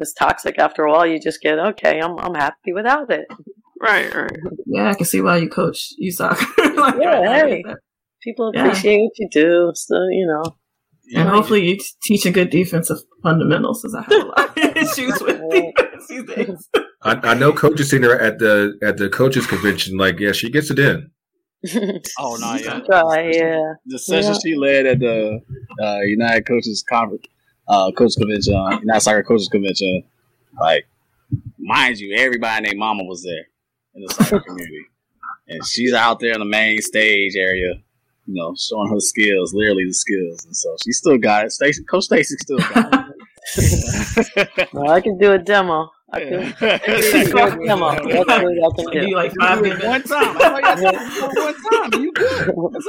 it's toxic. After a while, you just get okay. I'm I'm happy without it. Right, right. Yeah, I can see why you coach you soccer. like, Yeah, hey. that. People Yeah. appreciate what you do. So you know, And hopefully you teach a good defensive fundamentals, because I have a lot of issues with defense these days. I, I know Coach is sitting there at the at the coaches convention. Like, yeah, she gets it in. Oh no, yeah. try. Yeah, The session Yeah. she led at the uh, United Coaches Conference, uh, Coach Convention, uh, United Soccer Coaches Convention, like, mind you, everybody named Mama was there in the soccer community, and she's out there in the main stage area, you know, showing her skills, literally the skills, and so she still got it. Staci, Coach Staci still got it. well, I can do a demo. I can, I can do a demo. That's what I can You do. do like five minutes. one time. I know you got to do it one time. You good? That's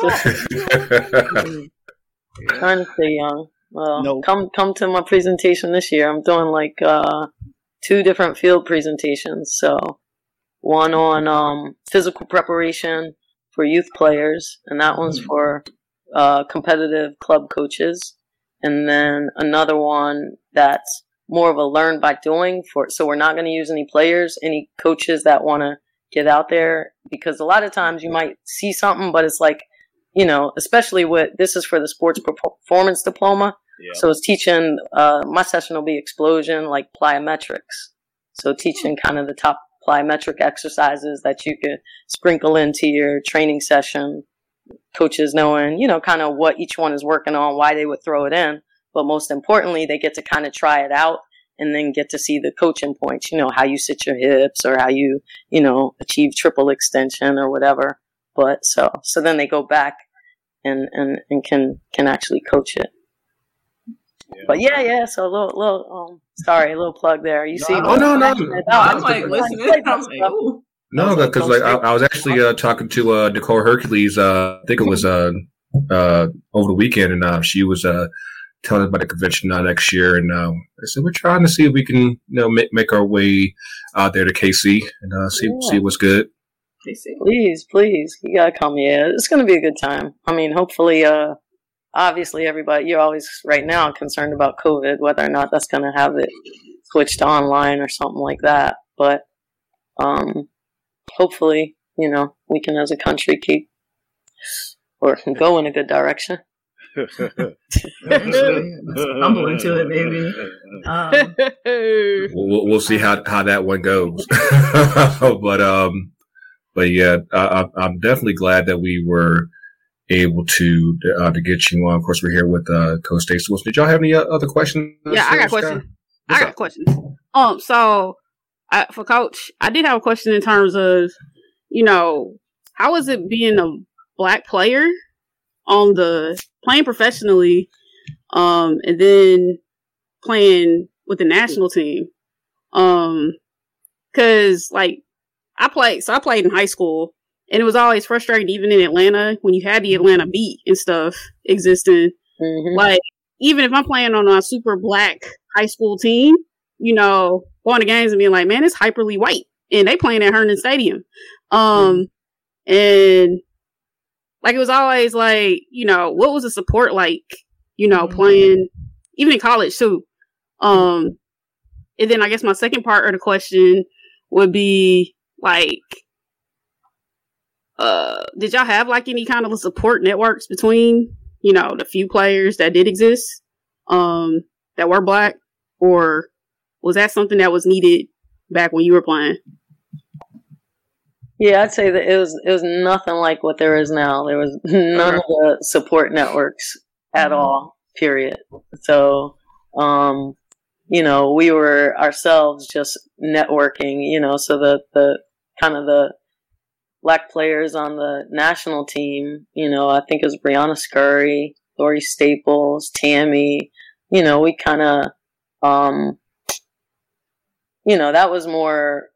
all. Trying to stay young. Well, No. come come to my presentation this year. I'm doing like uh, two different field presentations. So one on um, physical preparation for youth players, and that one's for uh, competitive club coaches, and then another one that's more of a learn by doing for. So we're not going to use any players, any coaches that want to get out there because a lot of times you might see something, but it's like you know, especially with this is for the sports performance diploma. Yeah. So it's teaching. Uh, my session will be explosion, like plyometrics. So teaching kind of the top plyometric exercises that you could sprinkle into your training session. Coaches knowing, you know, kind of what each one is working on, why they would throw it in, but most importantly, they get to kind of try it out and then get to see the coaching points. You know, how you sit your hips or how you, you know, achieve triple extension or whatever. But so so then they go back and and, and can can actually coach it. Yeah. But yeah, yeah. So a little little um sorry, a little plug there. You see, Oh, no, no. I'm like listening. I'm like, ooh. No, because like I, I was actually uh, talking to uh, Nicole Hercules. Uh, I think it was uh, uh, over the weekend, and uh, she was uh, telling us about the convention uh, next year. And uh, I said we're trying to see if we can, you know, make, make our way out there to KC and uh, see Yeah. see what's good. They. Please, please, you gotta come. Yeah, it's gonna be a good time. I mean, hopefully, uh, obviously everybody you're always right now concerned about COVID, whether or not that's going to have it switched online or something like that. But um, hopefully, you know, we can as a country keep or go in a good direction. Eventually, stumble into it, maybe. Um, we'll, we'll see how, how that one goes. but um, but yeah, I, I'm definitely glad that we were able to uh, to get you on. Of course, we're here with uh, Coach Staci Wilson. Did y'all have any uh, other questions? Yeah, I got questions. I got questions. Um, so uh, for Coach, I did have a question in terms of, you know, how is it being a black player on the playing professionally, um, and then playing with the national team? Um, cause like I played, so I played in high school and it was always frustrating, even in Atlanta, when you had the Atlanta beat and stuff existing. Mm-hmm. Like, even if I'm playing on a super black high school team, you know, going to games and being like, man, it's hyperly white. And they playing at Herndon Stadium. Um, mm-hmm. and like, it was always like, you know, what was the support like, you know, mm-hmm. playing, even in college too. Um, and then I guess my second part of the question would be like, uh, did y'all have like any kind of support networks between, you know, the few players that did exist, um, that were black, or was that something that was needed back when you were playing? Yeah, I'd say that it was it was nothing like what there is now. There was none of the support networks at mm-hmm. all. Period. So, um, you know, we were ourselves just networking. You know, so the the kind of the black players on the national team. You know, I think it was Briana Scurry, Thori Staples, Tammy. You know, we kind of, um, you know, that was more.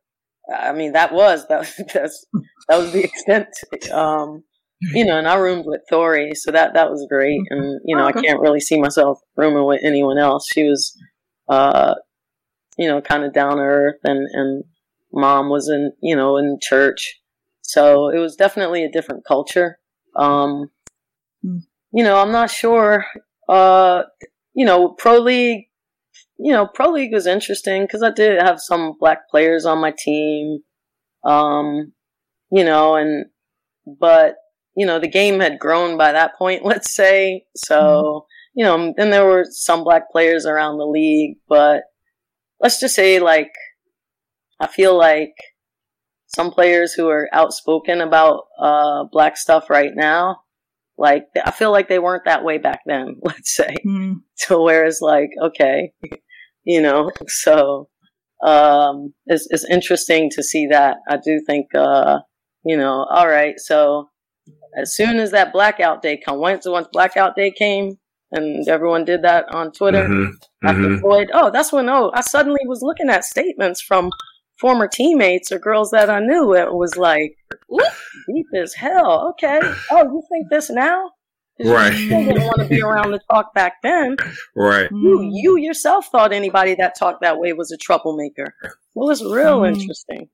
I mean, that was that that's that was the extent. Um, you know, and I roomed with Thori, so that that was great. And you know, I can't really see myself rooming with anyone else. She was, uh, you know, kind of down to earth, and and mom was in you know in church so it was definitely a different culture. Um, mm. You know, I'm not sure. Uh, you know, pro league. You know, pro league was interesting because I did have some black players on my team. Um, you know, and but you know the game had grown by that point. Let's say so. Mm. You know, then there were some black players around the league, but let's just say like I feel like some players who are outspoken about uh, black stuff right now, like I feel like they weren't that way back then. Let's say. Mm. So whereas like okay, you know, so um, it's it's interesting to see that. I do think uh, you know, all right, so as soon as that blackout day come, once once blackout day came, and everyone did that on Twitter mm-hmm. after mm-hmm. Floyd. Oh, that's when oh I suddenly was looking at statements from former teammates or girls that I knew, it was like, deep as hell. Okay. Oh, you think this now? Right. You didn't want to be around to talk back then. Right. You, you yourself thought anybody that talked that way was a troublemaker. It was real mm. interesting.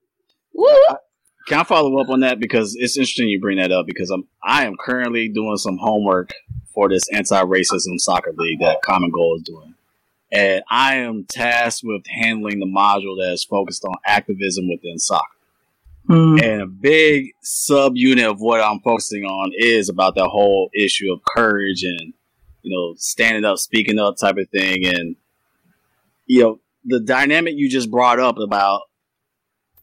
Can I follow up on that because it's interesting you bring that up because I'm I am currently doing some homework for this anti-racism soccer league that Common Goal is doing and I am tasked with handling the module that is focused on activism within soccer. Mm. And a big subunit of what I'm focusing on is about that whole issue of courage and you know standing up, speaking up type of thing, and you know the dynamic you just brought up about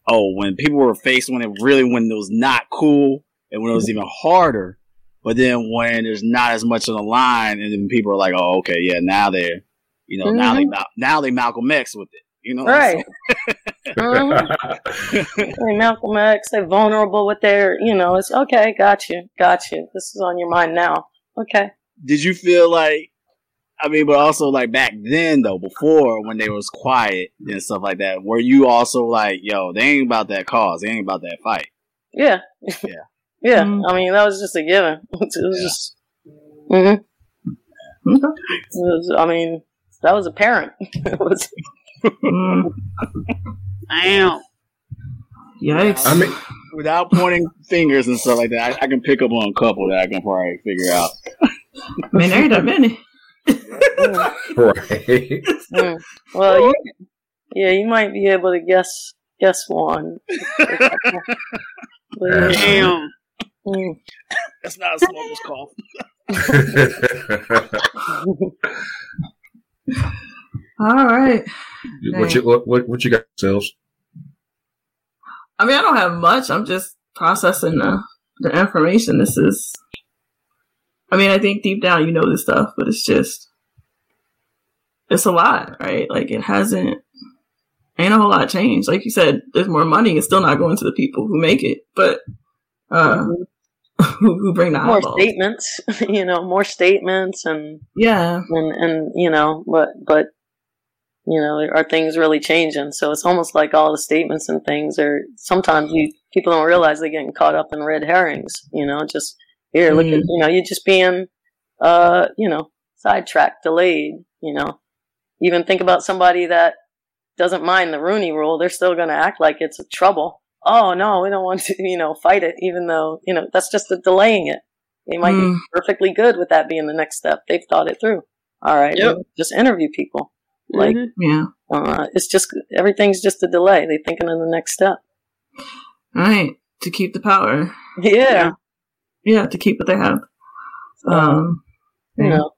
oh when people were faced when it really when it was not cool and when it was even harder, but then when there's not as much on the line and then people are like oh okay yeah now they're you know, mm-hmm. now they mm-hmm. now they Malcolm X with it. You know, right? mm-hmm. Malcolm X, they're vulnerable with their, you know, it's okay, got you, got you. This is on your mind now. Okay. Did you feel like, I mean, but also like back then though, before when they was quiet and stuff like that, were you also like, yo, they ain't about that cause, they ain't about that fight? Yeah. Yeah. yeah. Mm-hmm. I mean, that was just a given. It was yeah. just. Mm-hmm. Okay. Was, I mean, that was apparent. it was. mm. Damn. Yikes. I mean, without pointing fingers and stuff like that, I, I, can pick up on a couple that I can probably figure out. I mean, there ain't that many. right. Mm. Well, you, yeah, you might be able to guess guess one. Damn. Mm. That's not a smoker's cough. All right. what you what, what what you got yourselves? I mean, I don't have much. I'm just processing the, the information. This is, I mean, I think deep down you know this stuff, but it's just, it's a lot, right? Like it hasn't, ain't a whole lot changed. Like you said, there's more money. It's still not going to the people who make it, but uh, who, who bring the more eyeballs. statements, you know, more statements and Yeah, and and you know, but but you know, are things really changing? So it's almost like all the statements and things are sometimes you people don't realize they're getting caught up in red herrings. You know, just here, look at Mhm. you know, you're just being uh, you know, sidetracked, delayed. You know, even think about somebody that doesn't mind the Rooney Rule, they're still going to act like it's a trouble. Oh no, we don't want to, you know, fight it, even though you know that's just delaying it. They might Mm. be perfectly good with that being the next step. They've thought it through. All right, Yep. just interview people. Like Mhm. yeah. uh, it's just everything's just a delay. They're thinking of the next step. All right. To keep the power. Yeah, Yeah, to keep what they have. Um, you know,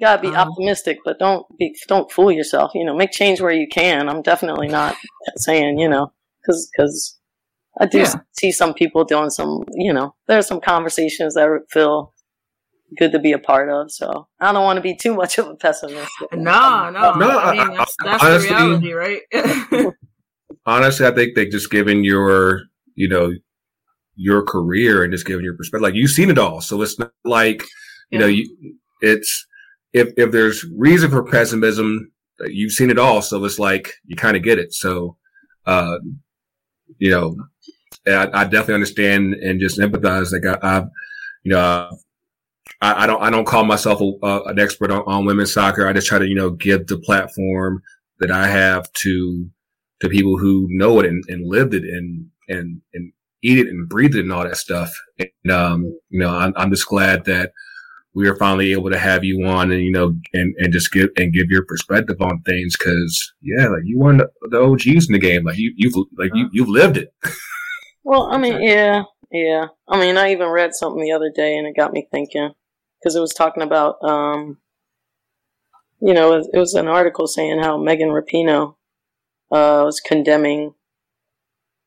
gotta be Um, optimistic, but don't be don't fool yourself. You know, make change where you can. I'm definitely not saying you know because because I do Yeah. see some people doing some. You know, there's some conversations that feel good to be a part of. So I don't want to be too much of a pessimist. no, no, No, I I- mean that's, that's honestly- the reality, right? Honestly, I think they just given your you know your career and just giving your perspective. Like you've seen it all, so it's not like you know you. It's if if there's reason for pessimism, you've seen it all, so it's like you kind of get it. So, uh, you know, I, I definitely understand and just empathize. Like I, I've, you know, I, I don't I don't call myself a, uh, an expert on, on women's soccer. I just try to you know give the platform that I have to to people who know it and, and lived it and and and eat it and breathe it and all that stuff. And um, you know, I'm, I'm just glad that we are finally able to have you on and you know and, and just give and give your perspective on things because yeah, like you were the OGs in the game, like you you've like you you've lived it. Well, I mean, yeah, yeah. I mean, I even read something the other day, and it got me thinking because it was talking about, um, you know, it was, it was an article saying how Megan Rapinoe uh, was condemning,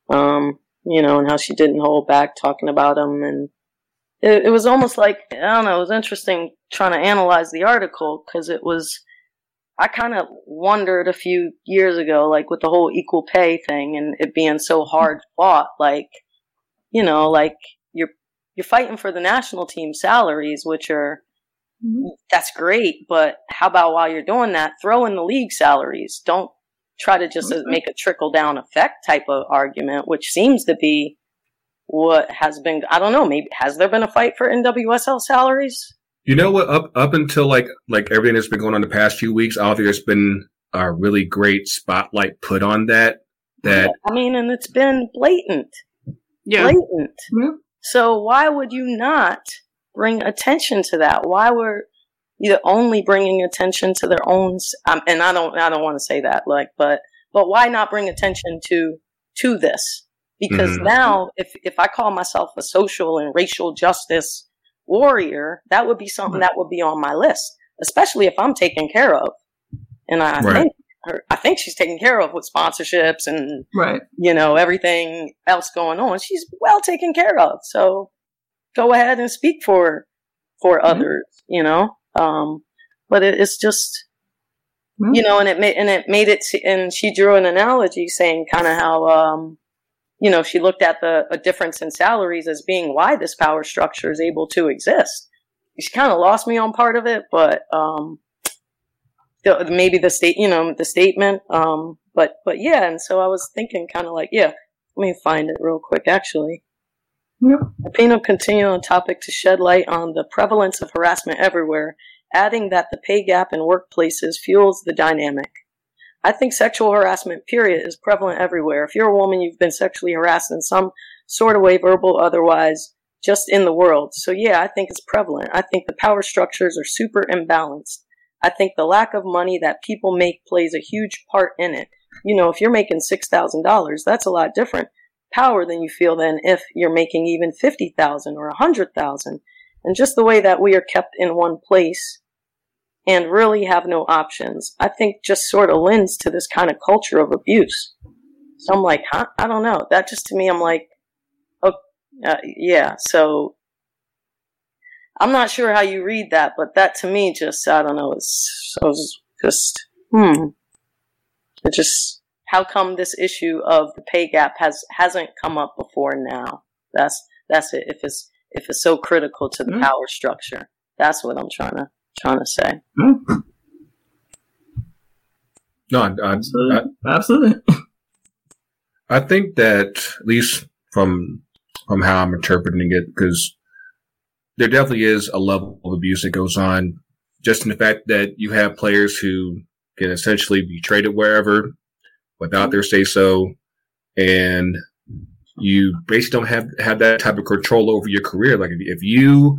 um, you know, and how she didn't hold back talking about him, and it, it was almost like I don't know. It was interesting trying to analyze the article because it was. I kind of wondered a few years ago, like with the whole equal pay thing and it being so hard fought, like, you know, like you're you're fighting for the national team salaries, which are mm-hmm. that's great, but how about while you're doing that, throw in the league salaries? Don't try to just make a trickle down effect type of argument, which seems to be what has been. I don't know. Maybe has there been a fight for NWSL salaries? You know what? Up up until like like everything that's been going on the past few weeks, I don't think there's been a really great spotlight put on that. That I mean, and it's been blatant, Yeah. blatant. Yeah. So why would you not bring attention to that? Why were you only bringing attention to their own? Um, and I don't, I don't want to say that, like, but, but why not bring attention to to this? Because Mhm. now, if if I call myself a social and racial justice warrior, that would be something that would be on my list, especially if I'm taken care of. And I Right. think, her, I think she's taken care of with sponsorships and right. you know, everything else going on. She's well taken care of. So go ahead and speak for for Mhm. others, you know. Um, but it, it's just you know, and it made and it made it. And she drew an analogy saying kind of how um, you know she looked at the a difference in salaries as being why this power structure is able to exist. She kind of lost me on part of it, but um, the, maybe the state, you know, the statement. Um, but but yeah, and so I was thinking kind of like, yeah, let me find it real quick. Actually, Yep. Rapinoe continued on topic to shed light on the prevalence of harassment everywhere, adding that the pay gap in workplaces fuels the dynamic. I think sexual harassment, period, is prevalent everywhere. If you're a woman, you've been sexually harassed in some sort of way, verbal, otherwise, just in the world. So yeah, I think it's prevalent. I think the power structures are super imbalanced. I think the lack of money that people make plays a huge part in it. You know, if you're making $6,000, that's a lot different power than you feel than if you're making even 50,000 or 100,000. And just the way that we are kept in one place and really have no options, I think just sort of lends to this kind of culture of abuse. So I'm like, huh? I don't know. That just to me, I'm like, oh, uh, yeah. So I'm not sure how you read that, but that to me just, I don't know, it's, it's just, hmm. It just, how come this issue of the pay gap has, hasn't come up before now? That's, that's it. If it's, if it's so critical to the mm-hmm. power structure, that's what I'm trying to, trying to say. Mm-hmm. No, I, I, absolutely. I, absolutely. I think that at least from from how I'm interpreting it, because there definitely is a level of abuse that goes on, just in the fact that you have players who can essentially be traded wherever without their say so, and you basically don't have have that type of control over your career. Like if, if you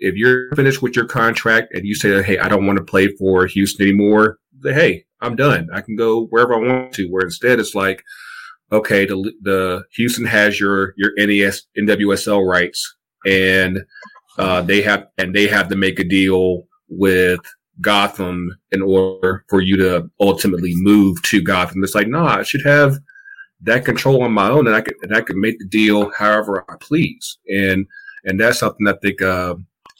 if you're finished with your contract and you say, "Hey, I don't want to play for Houston anymore," say, "Hey, I'm done. I can go wherever I want to." Where instead it's like, okay, the, the Houston has your, your NES, NWSL rights and, uh, they have, and they have to make a deal with Gotham in order for you to ultimately move to Gotham. It's like, no, nah, I should have that control on my own and I could, and I could make the deal however I please. And, and that's something I think, uh,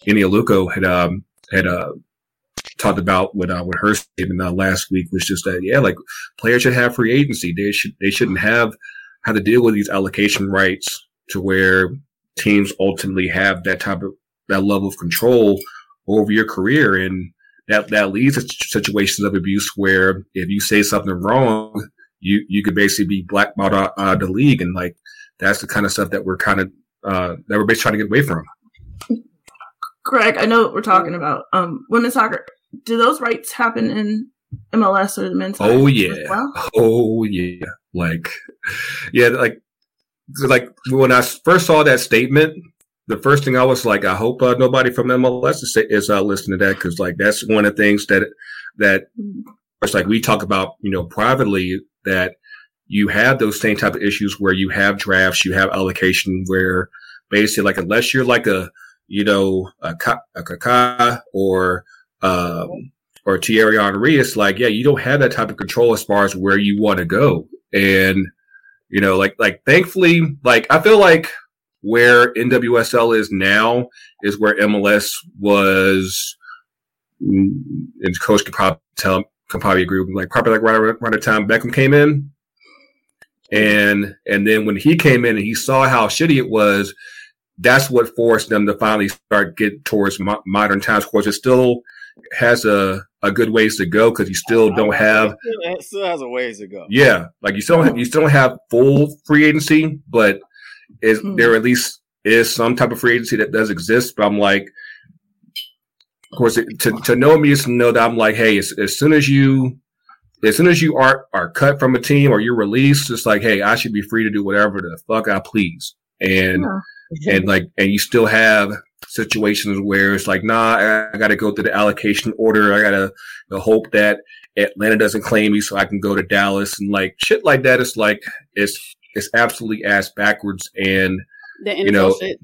Ime Aluko had, um, had, uh, talked about with uh, with her statement uh, last week was just that yeah, like players should have free agency. They should they shouldn't have have to deal with these allocation rights to where teams ultimately have that type of that level of control over your career. And that that leads to situations of abuse where if you say something wrong you you could basically be blackballed out, out of the league. And like that's the kind of stuff that we're kind of uh, that we're basically trying to get away from Greg, I know what we're talking about um, women's soccer do those rights happen in MLS or the men's? Oh yeah, well? oh yeah. Like, yeah, like, like when I first saw that statement, the first thing I was like, I hope uh, nobody from MLS is, is uh, listening to that because like that's one of the things that that it's like we talk about, you know, privately that you have those same type of issues where you have drafts, you have allocation where basically like unless you're like a you know a, a Kaká or um, or Thierry Henry, it's like, yeah, you don't have that type of control as far as where you want to go. And, you know, like, like thankfully, like, I feel like where NWSL is now is where MLS was, mm, and coach could probably tell, can probably agree with me, like, probably like right around the time Beckham came in. And, and then when he came in and he saw how shitty it was, that's what forced them to finally start get towards mo- modern times. Of course, it still, has a, a good ways to go because you still don't have it still has a ways to go. Yeah, like you still have, you still don't have full free agency, but is mm-hmm. there at least is some type of free agency that does exist? But I'm like, of course, to to know me is to know that I'm like, hey, as, as soon as you as soon as you are are cut from a team or you're released, it's like, hey, I should be free to do whatever the fuck I please, and yeah. And like, and you still have situations where it's like, nah, I got to go through the allocation order. I got to you know, hope that Atlanta doesn't claim me so I can go to Dallas and like shit like that. It's like, it's, it's absolutely ass backwards. And, you know, shit.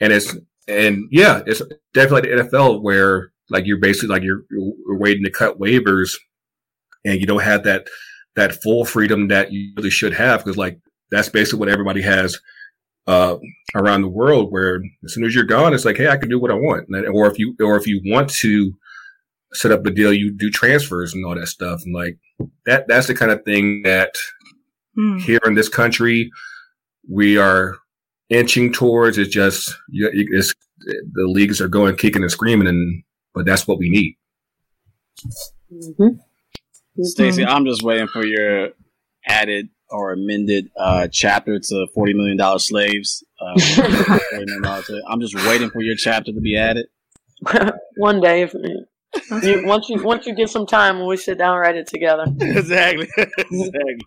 and it's, and yeah, it's definitely the NFL where like you're basically like you're, you're waiting to cut waivers and you don't have that, that full freedom that you really should have. Cause like that's basically what everybody has uh, around the world where as soon as you're gone, it's like, hey, I can do what I want. Or if you or if you want to set up a deal, you do transfers and all that stuff. And like that that's the kind of thing that hmm. here in this country we are inching towards. It's just it's, the leagues are going kicking and screaming, and but that's what we need. Mm-hmm. Staci, I'm just waiting for your added or amended uh, chapter to Forty Million Dollar Slaves. Uh, I'm just waiting for your chapter to be added. One day, if, you, once you once you get some time, when we sit down and write it together. exactly. exactly.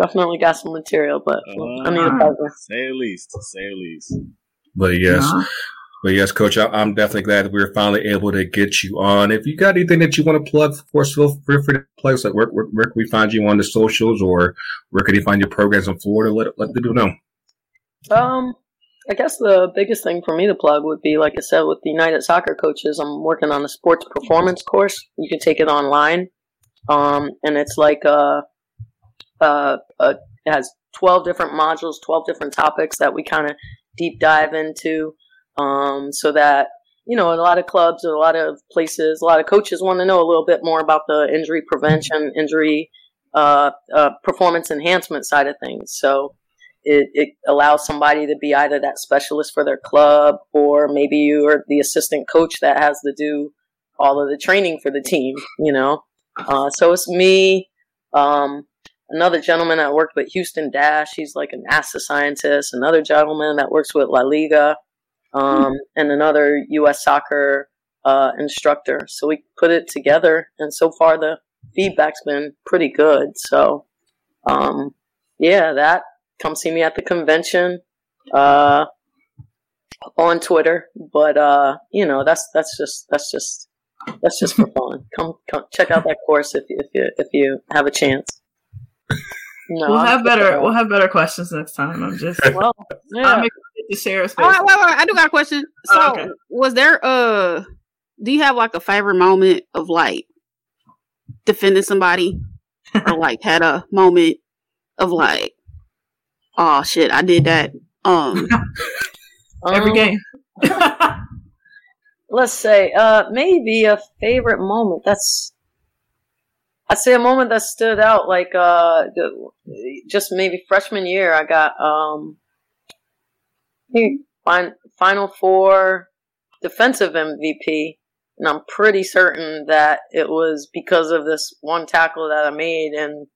Definitely got some material, but uh, I need a puzzle. Say at least. Say at least. But yes, but yes, Coach, I, I'm definitely glad that we were finally able to get you on. If you got anything that you want to plug, of course, feel free to plug. Like where, where, where can we find you on the socials, or where can you find your programs in Florida? Let let the people know. Um, I guess the biggest thing for me to plug would be, like I said, with the United Soccer Coaches, I'm working on a sports performance course. You can take it online, um, and it's like uh, uh, uh, it has 12 different modules, 12 different topics that we kind of deep dive into, um, so that you know, a lot of clubs, a lot of places, a lot of coaches want to know a little bit more about the injury prevention, injury uh, uh, performance enhancement side of things. So it, it allows somebody to be either that specialist for their club or maybe you are the assistant coach that has to do all of the training for the team, you know. Uh, so it's me, um, another gentleman that worked with Houston Dash, he's like a NASA scientist, another gentleman that works with La Liga, um, and another U.S. soccer uh, instructor. So we put it together, and so far the feedback's been pretty good. So, um, yeah, that come see me at the convention uh, on Twitter. But uh, you know, that's that's just that's just that's just for fun. Come come check out that course if you if you if you have a chance. No, we'll have better. We'll have better questions next time. I'm just. Well, yeah. I'm excited to share a space. Oh, wait, wait, wait, I do got a question. So, Oh, okay. was there uh do you have like a favorite moment of like defending somebody, or like had a moment of like, oh shit, I did that. Um, Every Um, game. let's say uh maybe a favorite moment that's i'd say a moment that stood out like uh just maybe freshman year i got um fin- final four defensive mvp and i'm pretty certain that it was because of this one tackle that i made in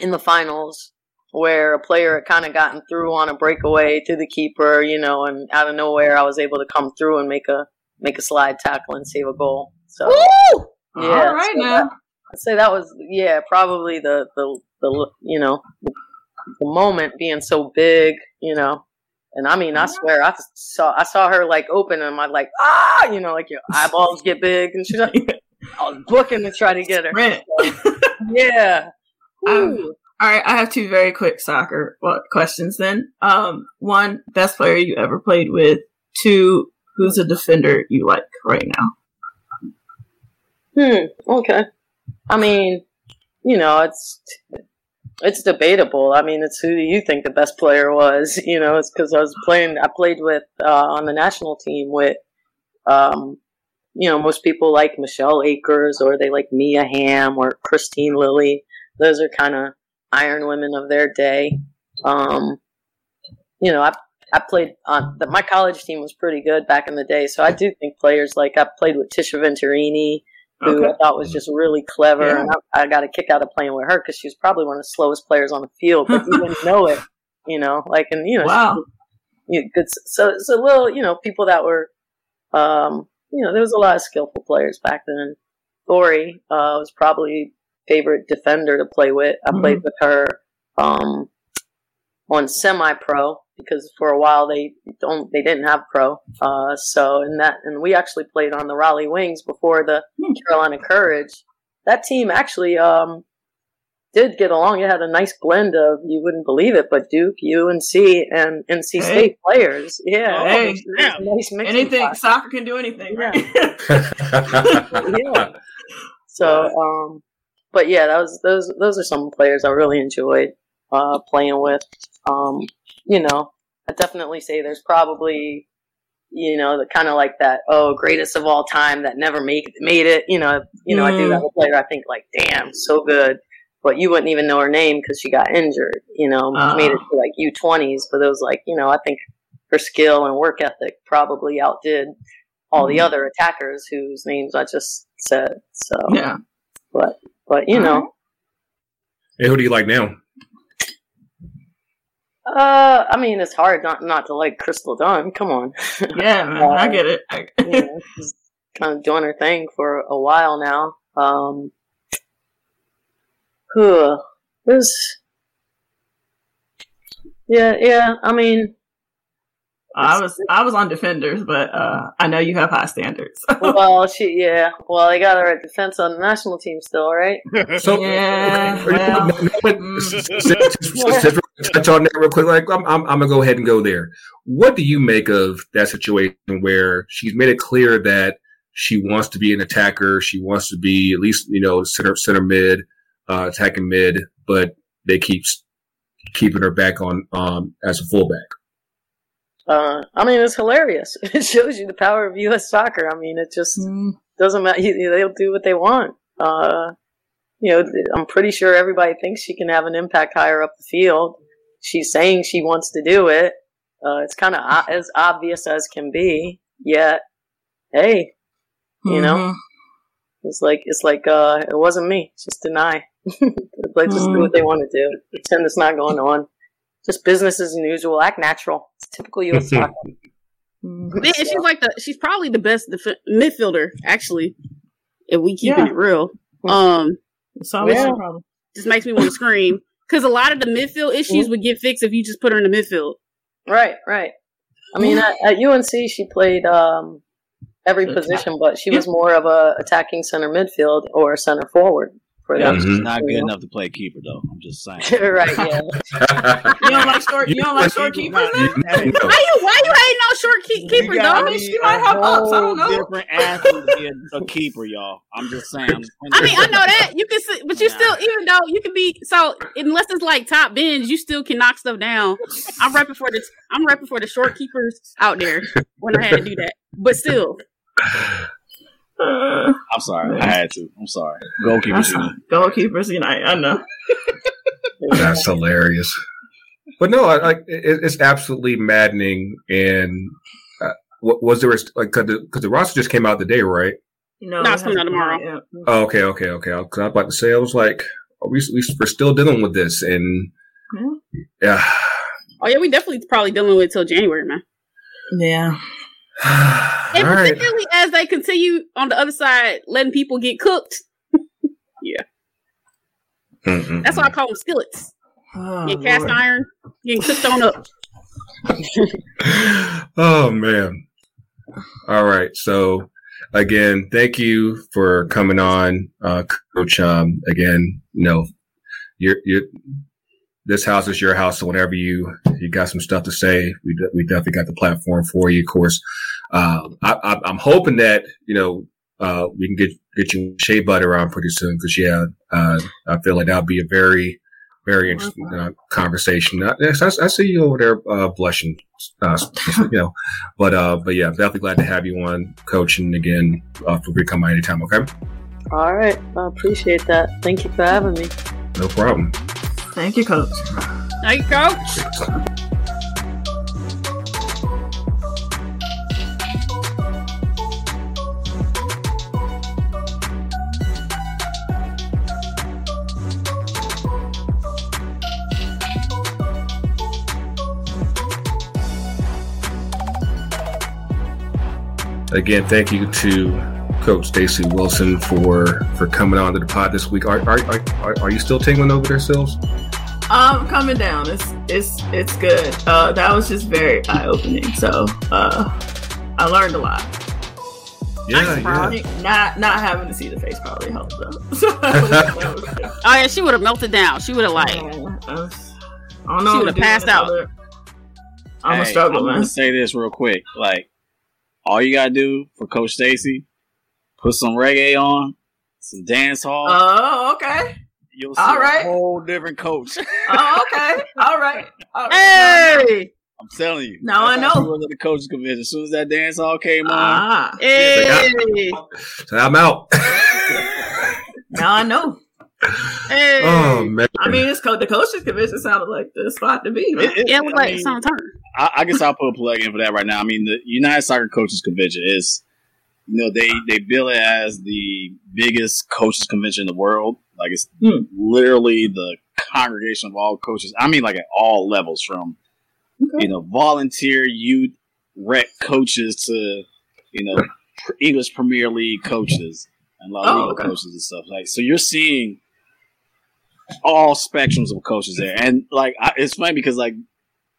in the finals where a player had kind of gotten through on a breakaway to the keeper, you know, and out of nowhere I was able to come through and make a make a slide tackle and save a goal. So woo! yeah, All right so now. that- I'd say that was yeah probably the the the you know the, moment being so big, you know. And I mean, I swear, I saw I saw her like open, and I'm like, ah, you know, like your eyeballs get big, and she's like, I was booking to try to get her. Rent. Yeah. Um, All right, I have two very quick soccer well, questions then. Um, one, best player you ever played with. Two, who's a defender you like right now? Hmm. Okay. I mean, you know, it's it's debatable. I mean, it's who do you think the best player was? You know, it's because I was playing. I played with uh, on the national team with, um, you know, most people like Michelle Akers or they like Mia Hamm or Kristine Lilly. Those are kind of iron women of their day. Um, you know, I I played on the, my college team was pretty good back in the day, so I do think players like I played with Tisha Venturini, who I thought was just really clever, Yeah. and I, I got a kick out of playing with her because she was probably one of the slowest players on the field, but you didn't know it, you know. Like, and you know, Wow. you good. So it's a little, you know, people that were, um, you know, there was a lot of skillful players back then. Lori uh, was probably favorite defender to play with. I played Mhm. with her um, on semi-pro because for a while they don't they didn't have pro. Uh, so in that and we actually played on the Raleigh Wings before the Hmm. Carolina Courage. That team actually um, did get along. It had a nice blend of you wouldn't believe it, but Duke, UNC, and NC Hey. State players. Yeah, Hey. it was a nice mixing Anything pot. soccer can do anything, right? yeah. So, um, but yeah, that was those. Those are some players I really enjoyed uh, playing with. Um, you know, I definitely say there's probably, you know, the kind of like that. Oh, greatest of all time that never make made it. You know, you know, I do Mm. have a player. I think like, damn, so good. But you wouldn't even know her name because she got injured. You know, Ah. made it to like U20s. But it was like, you know, I think her skill and work ethic probably outdid all the Mhm. other attackers whose names I just said. So, yeah. but but you know, hey, who do you like now? Uh, I mean, it's hard not not to like Crystal Dunn. Come on, Yeah, man. I get it. I- you know, she's kind of doing her thing for a while now. Um, huh, there's, yeah, yeah. I mean, I was I was on defenders, but uh, I know you have high standards. well, she yeah. Well, they got her at defense on the national team still, right? So, Yeah, okay, well, no, no, but mm. touch on that real quick. Like, I'm, I'm, I'm gonna go ahead and go there. What do you make of that situation where she's made it clear that she wants to be an attacker, she wants to be at least you know center center mid, uh, attacking mid, but they keep keeping her back on um as a fullback. Uh, I mean, it's hilarious. It shows you the power of U.S. soccer. I mean, it just Mm. doesn't matter. They'll do what they want. Uh, you know, I'm pretty sure everybody thinks she can have an impact higher up the field. She's saying she wants to do it. Uh, it's kind of o- as obvious as can be. Yet, hey, you know, Mhm. it's like it's like uh, it wasn't me. Just deny. like just do what they want to do. Pretend it's not going on. Just business as usual. Act natural. It's typical U.S. soccer. And she's like the she's probably the best def- midfielder actually. If we keeping Yeah. it real, um, It's always Yeah. a problem. just makes me want to scream because a lot of the midfield issues would get fixed if you just put her in the midfield. Right, right. I mean, at, at UNC, she played um, every position, but she was more of a attacking center midfield or center forward for Yeah, them. she's Mhm. not good Yeah. enough to play keeper though. I'm just saying. right, yeah. You don't like short. You don't like short keepers. You- Then? you know. Why you why you hating on short keep, keeper You dog? gotta mean, she might have ups, I don't whole know. Different athlete to be a, a keeper, y'all. I'm just saying. I'm I mean, I know that you can, see, but you Nah. still, even though you can be so, unless it's like top bins, you still can knock stuff down. I'm repping for the, I'm repping for the short keepers out there when I had to do that. But still, Uh, I'm sorry. I had to. I'm sorry. Goalkeepers. that's goalkeepers unite. I know. That's hilarious. But no, like it, it's absolutely maddening. And uh, what was there like because the, 'cause the roster just came out today, right? No, No, it's coming out tomorrow. Yeah. Oh, okay, okay, okay. Because I was about to say, I was like, are we, we we're still dealing with this, and yeah, oh yeah, we definitely probably dealing with it till January, man. Yeah. And all right. particularly as they continue on the other side, letting people get cooked. Mm-mm. That's why I call them skillets. Oh, Get cast Lord. iron, getting cooked on up. oh man. All right. So again, thank you for coming on, uh, Coach. Um, again, you know, you're, you're, this house is your house. So whenever you, you got some stuff to say, we, de- we definitely got the platform for you. Of course, um, I, I'm hoping that, you know, uh, we can get, get you shea butter on pretty soon. Cause yeah, uh, I feel like that'll be a very, very interesting uh, conversation. Uh, I, I see you over there uh, blushing, uh, you know, but uh, but yeah, definitely glad to have you on, coach. And again, uh, feel free to come by anytime. Okay, All right. I appreciate that. Thank you for having me. no problem. Thank you, coach. There you go. Again, thank you to Coach Staci Wilson for for coming on to the pod this week. Are are are, are you still tingling over there, Sills? Um, coming down. It's it's it's good. Uh, that was just very eye opening. So, uh, I learned a lot. Yeah, yeah. not not having to see the face probably helped though. So was, was. Oh yeah, she would have melted down. She would have like, Uh, I don't know. She would've passed out. other- I'm Hey, a struggle, I'm man. gonna say this real quick. Like, all you gotta do for Coach Staci, put some reggae on, some dance hall. Oh, okay. You'll see all a whole different coach. Oh, okay. All right. All right. hey, I'm telling you. Now I That's how know. she was at the coaches convention. As soon as that dance hall came on, Ah, hey, So I'm out. now I know. hey. oh man. I mean, it's co- the coaches convention sounded like the spot to be. Man. it- it- yeah, it was I like mean, some turn. I, I guess I'll put a plug in for that right now. I mean, the United Soccer Coaches Convention is, you know, they they bill it as the biggest coaches convention in the world. Like it's Hmm. literally the congregation of all coaches. I mean, like at all levels, from Okay. you know volunteer youth rec coaches to you know English Premier League coaches and La Liga Oh, okay. coaches and stuff. Like so, you're seeing all spectrums of coaches there, and like I, it's funny because like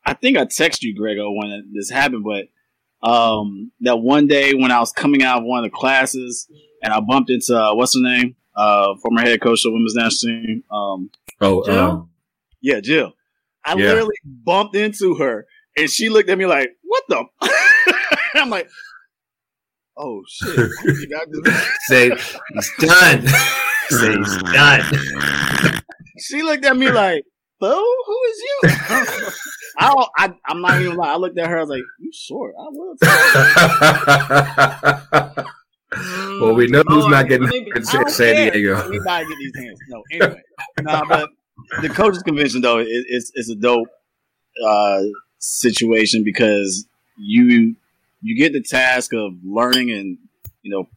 I think I texted you, Grego, when this happened, but um, that one day when I was coming out of one of the classes and I bumped into uh, what's her name, uh, former head coach of women's national team. Um, Oh, Jill? um, yeah, Jill. I Yeah. literally bumped into her, and she looked at me like, "What the?" I'm like, "Oh shit!" You say he's done. say he's done. she looked at me like, "Boo, who is you?" I, don't, I I'm not even lying. I looked at her. I was like, "You short? I will." You." well, we know who's not getting let me be- in San don't San care. Diego. Anybody get these hands? No. Anyway, nah, but the coaches convention though, it, it's it's a dope uh, situation because you you get the task of learning and you know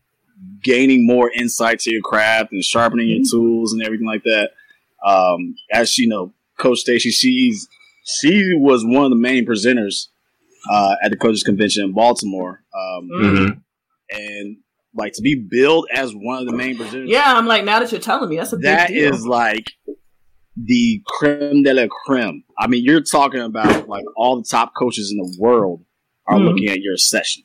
gaining more insight to your craft and sharpening your tools and everything like that. Um, as you know, Coach Staci, she's she was one of the main presenters uh, at the coaches convention in Baltimore, um, Mhm. and like to be billed as one of the main presenters. Yeah, I'm like, now that you're telling me, that's a big That deal. is like the creme de la creme. I mean, you're talking about like all the top coaches in the world are Mhm. looking at your session.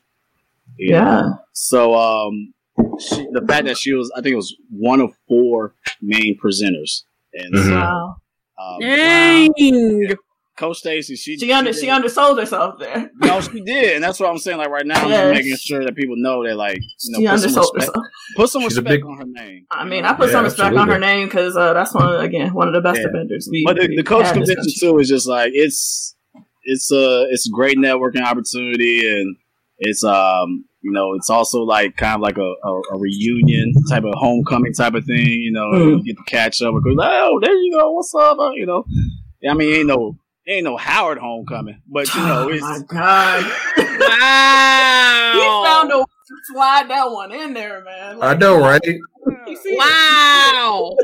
You yeah. know? So, um, she, the fact that she was, I think it was one of four main presenters. And Mhm. Wow. um, Dang. Coach Staci, she She under did- she undersold herself there. No, she did, and that's what I'm saying. Like right now, I'm making sure that people know that, like, you know, She put some, undersold respect, herself. put some She's respect big- on her name. I mean. I put Yeah, some respect on her name because uh, that's one of, again one of the best Yeah. offenders. We, But the, we the coach had convention too is just like it's it's a it's a great networking opportunity and it's um you know it's also like kind of like a, a, a reunion type of homecoming type of thing you know Mm. you get to catch up because oh there you go what's up you know I mean ain't no ain't no Howard homecoming but you know oh it's my god, Wow. he found a way to slide that one in there, man. I know, right? You see it? Wow.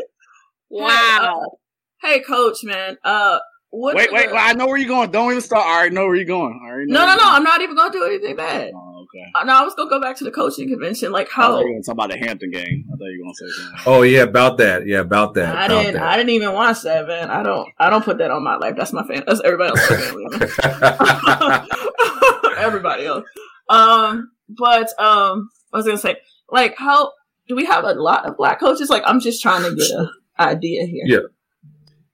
Wow. Hey, coach, man. Uh, what? wait wait, wait I know where you're going don't even start I already know where you're going I already know No, where no, no. you're I'm not even gonna do anything bad. oh, okay Uh, No, I was gonna go back to the coaching convention. Like how thought you were going to talk about the Hampton game I thought you were going to say something Oh yeah, about that. Yeah, about that. I about didn't. I didn't even watch that, man. I don't. I don't put that on my life. That's my fan. That's everybody else's family. everybody else. Um, but um, I was gonna say, like, how do we have a lot of black coaches? Like, I'm just trying to get an idea here. Yeah.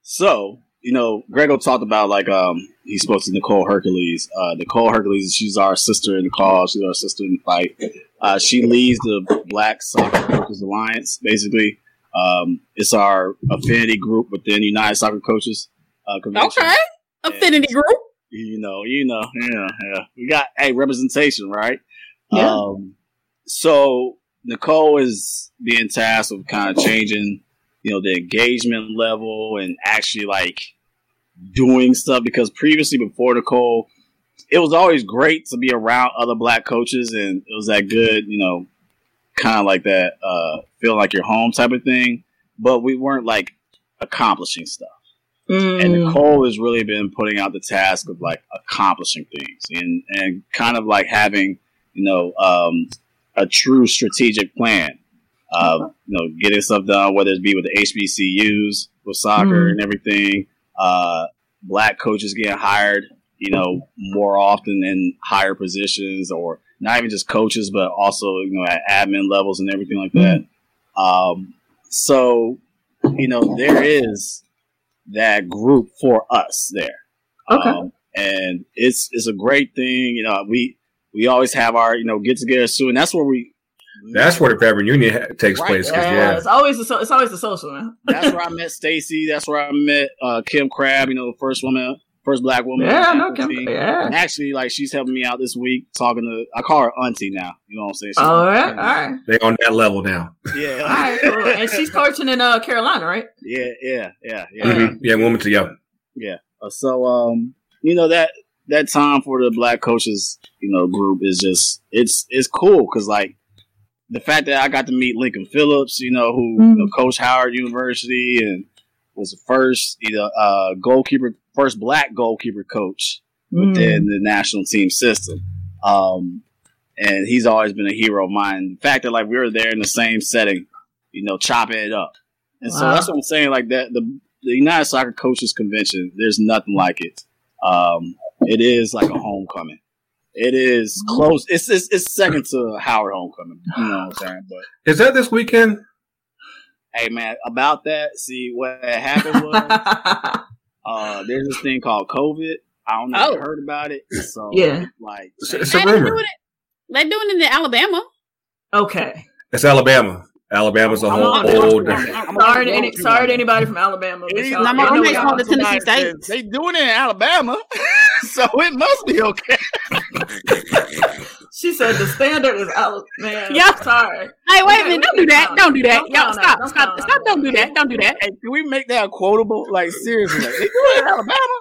So, you know, Grego talked about like um he spoke to Nicole Hercules. Uh Nicole Hercules, she's our sister in the cause, she's our sister in the fight. Uh she leads the Black Soccer Coaches Alliance, basically. Um it's our affinity group within United Soccer Coaches uh convention. Okay. Affinity group. You know, you know, yeah, yeah. We got a representation, right? Yeah. Um, so Nicole is being tasked with kind of changing, you know, the engagement level and actually like doing stuff because previously before Nicole, it was always great to be around other black coaches and it was that good, you know, kind of like that uh feel like you're home type of thing. But we weren't like accomplishing stuff and Mm, Nicole has really been putting out the task of like accomplishing things and and kind of like having you know um, a true strategic plan. Uh, you know, getting stuff done, whether it be with the HBCUs with soccer Mhm. and everything. Uh, black coaches getting hired, you know, more often in higher positions, or not even just coaches, but also you know at admin levels and everything like that. Um, so, you know, there is that group for us there. Okay. Um, and it's it's a great thing. You know, we we always have our you know get together soon. That's where we. That's where the family reunion ha- takes Right. place. 'cause, yeah, yeah. it's always the so, it's always the social man. That's where I met Staci. That's where I met uh, Kim Crabbe. You know, the first woman, first black woman. Yeah, no, Kim- yeah. And actually, like she's helping me out this week, talking to. I call her auntie now. You know what I'm saying? She's- All right, all right, They on that level now. Yeah. all right. Cool. And she's coaching in uh Carolina, right? yeah, yeah, yeah, yeah. Yeah. Mhm. Yeah, woman to young. Uh, So, um, you know that that time for the black coaches, you know, group is just it's it's cool because like the fact that I got to meet Lincoln Phillips, you know, who you know, coached Howard University and was the first, you know, uh, goalkeeper, first black goalkeeper coach Mm. within the national team system. Um, and he's always been a hero of mine. The fact that like we were there in the same setting, you know, chopping it up. And so that's what I'm saying. Like that, the the United Soccer Coaches Convention, there's nothing like it. Um, it is like a homecoming. It is close. It's it's, it's second to Howard homecoming. You know what I'm saying? But Is that this weekend? hey, man, about that. See what happened was uh, there's this thing called COVID. I don't know if you Oh. heard about it. So Yeah. like It's, it's a They rumor. doing it. They doing it in Alabama. okay. It's Alabama. Alabama's a I'm whole on- old. I'm Sorry to any, sorry to anybody from Alabama. but It is- y'all- Now, my roommate's from the Tennessee State. They doing it in Alabama, so it must be okay. She said the standard is out. Man, Yeah. sorry. Hey, wait a minute! Don't do that! count Don't do that! Don't Y'all count stop! Stop! Don't Stop! count Don't do that! Don't do that! Hey, can we make that quotable? Like seriously, like, they doing it in Alabama.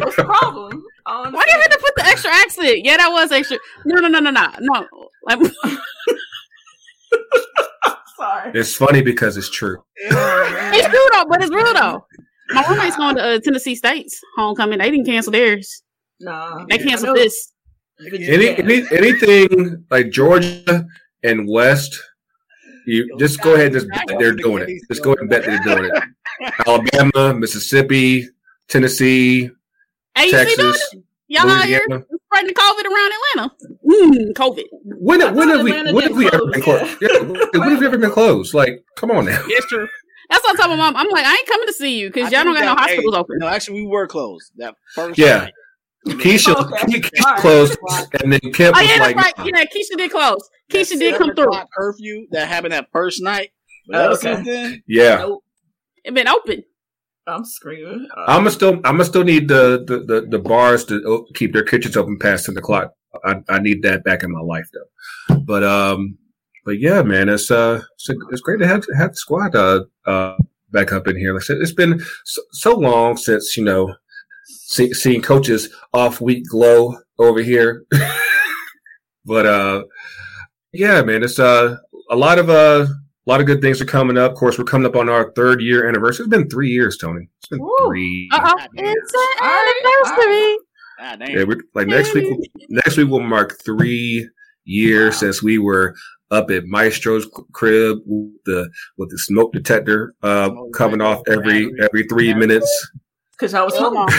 What's the problem? I don't Why do you have to put the extra accent? Yeah, that was extra. No, no, no, no, no, no. Like, Sorry. It's funny because it's true. it's true though, but it's real though. My roommate's going to uh, Tennessee State's homecoming. They didn't cancel theirs. Nah. They canceled this. Any, any anything like Georgia and West, you just go ahead and just bet they're doing it. Just go ahead and bet they're doing it. Alabama, Mississippi, Tennessee, Hey, you see doing Texas, it? Y'all out here Louisiana. Spreading COVID around Atlanta. Mm, COVID. When, I when have we Atlanta when have did we ever been closed? Yeah, when have we ever been closed? Like, come on now. It's true. That's what I'm telling my mom. I'm like, I ain't coming to see you because y'all don't got no hospitals open. No, actually, we were closed that first. Yeah. night. Keisha, Okay. Keisha All right. closed, and then Kip Oh was yeah, like, that's right. Yeah, Keisha did close. That Keisha did come through. Curfew that happened that first night. But Oh, okay. then, "Yeah, Nope. It been open. I'm screaming. Uh, I'm gonna still, I'm gonna still need the the, the, the bars to keep their kitchens open past ten o'clock. I, I need that back in my life though. But um, but yeah, man, it's uh, it's, it's great to have have the squad uh, uh back up in here. Like I said, it's been so, so long since you know see, seeing coaches off week glow over here. but uh, yeah, man, it's uh a lot of uh. A lot of good things are coming up. Of course, we're coming up on our third year anniversary. It's been three years, Tony. It's been Woo. three. Uh oh, God damn. it's an anniversary. God damn. Yeah, we're, like next week, next week will mark three years Wow. since we were up at Maestro's crib with the with the smoke detector uh, Smoke coming off every every three minutes. Cause I was Come home. on.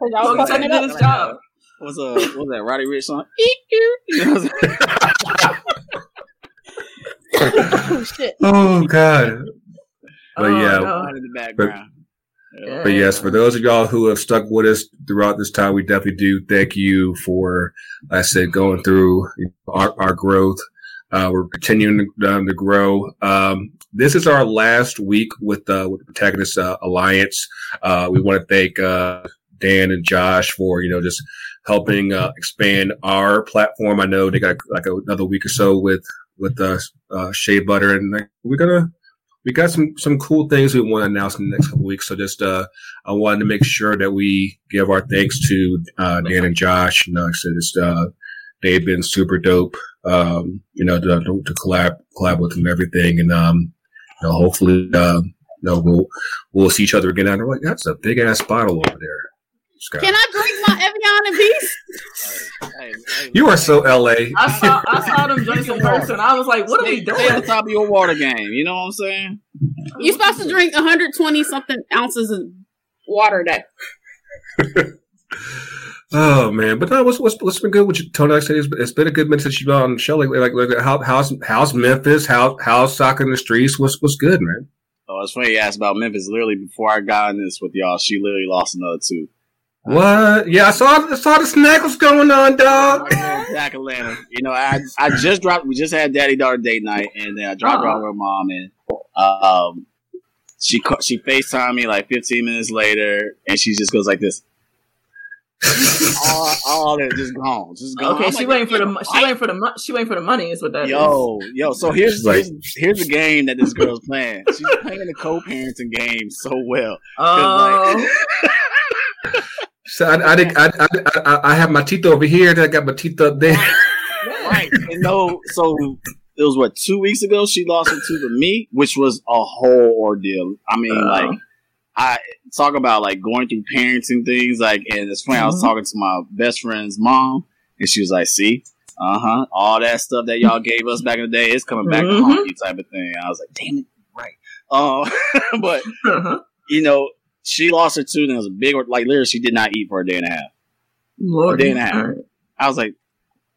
Well, Like, he did his job. What's uh what was that Roddy Ricch song? Eek, eek. You know what I'm saying? Oh shit. oh God! But Oh, yeah, no. in the background. Yeah. But yes, for those of y'all who have stuck with us throughout this time, we definitely do thank you for, like I said, going through our, our growth. Uh, we're continuing to, um, to grow. Um, this is our last week with, uh, with the Protagonist uh, Alliance. Uh, we want to thank, uh, Dan and Josh for, you know, just helping, uh, expand our platform. I know they got like another week or so with, with, the uh, Shea Butter and like, we're gonna, we got some some cool things we want to announce in the next couple weeks. So just uh, I wanted to make sure that we give our thanks to uh, Dan and Josh. You know, I said it's, uh, they've been super dope. Um, you know, to, to collab collab with them and everything, and um, you know, hopefully, uh, you know, we'll we'll see each other again. I'm like, that's a big ass bottle over there, Scott. Can I drink my Evian in peace? Hey, hey, you are so LA. I saw I saw them drinks in person. I was like, what are we Stay, stay on doing? top of your water game. You know what I'm saying? You're supposed to drink 120 something ounces of water a day. Oh man, but no, what's what's what's been good with you, Tony? Like I said, it's, it's been a good minute since you've been on the show. Like, like, like how, how's how's Memphis? How how's soccer in the streets? What's what's good, man? Oh, it's funny you asked about Memphis. Literally, before I got in this with y'all, she literally lost another two. What? Yeah, I saw I saw the snack was going on, dog. Back Atlanta. You know, I I just dropped. We just had daddy daughter date night, and then I dropped her off with her mom, and um, she she Facetime me like 15 minutes later, and she just goes like this. all, all that just gone, just gone. Okay, I'm she like, waiting for the mo- she waiting for the she waiting for the money is what that is. Yo, yo. So here's like- here's, here's the game that this girl's playing. She's playing the co-parenting game so well. 'Cause, Oh, like, So I I, think I, I I I have my teeth over here, then I got my teeth up there. right. And no, so it was what two weeks ago she lost it to me, which was a whole ordeal. I mean, Oh. like I talk about like going through parenting things, like and it's funny. I was Mhm. talking to my best friend's mom, and she was like, "See, uh huh, all that stuff that y'all gave us back in the day is coming back to Mhm. haunt you," type of thing. I was like, "Damn it, right." Uh, but Uh-huh. you know, she lost her tooth and it was a big, like literally, she did not eat for a day and a half. Lord, A day and a half. all right. I was like,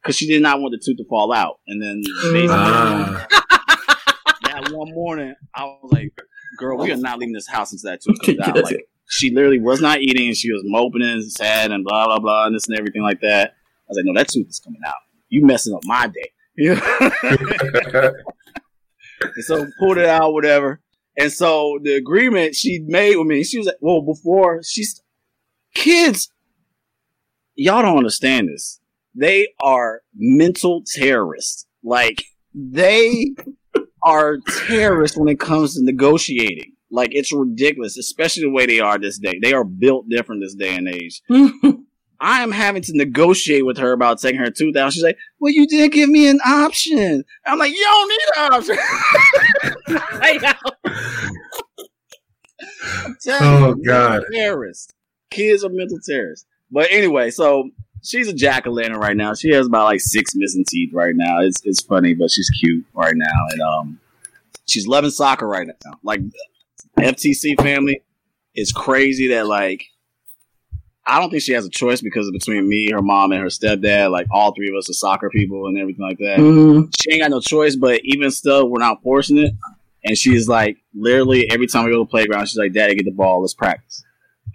because she did not want the tooth to fall out. And then basically, Ah. that one morning, I was like, girl, we are not leaving this house until that tooth comes out. Like, she literally was not eating and she was moping and sad and blah, blah, blah, and this and everything like that. I was like, no, that tooth is coming out. You messing up my day. Yeah. And so pulled it out, whatever. And so the agreement she made with me, she was like, well, before she's kids, y'all don't understand this. They are mental terrorists. Like they are terrorists when it comes to negotiating. Like it's ridiculous, especially the way they are this day. They are built different this day and age. I am having to negotiate with her about taking her tooth out. She's like, "Well, you did give me an option." I'm like, "You don't need an option." Telling Oh, you, God. terrorists. Kids are mental terrorists. But anyway, so she's a jack o' lantern right now. She has about like six missing teeth right now. It's it's funny, but she's cute right now, and um, she's loving soccer right now. Like FTC family is crazy that like I don't think she has a choice because between me, her mom, and her stepdad, like all three of us are soccer people and everything like that. Mhm. She ain't got no choice, but even still, we're not forcing it. And she's like, literally, every time we go to the playground, she's like, "Daddy, get the ball, let's practice."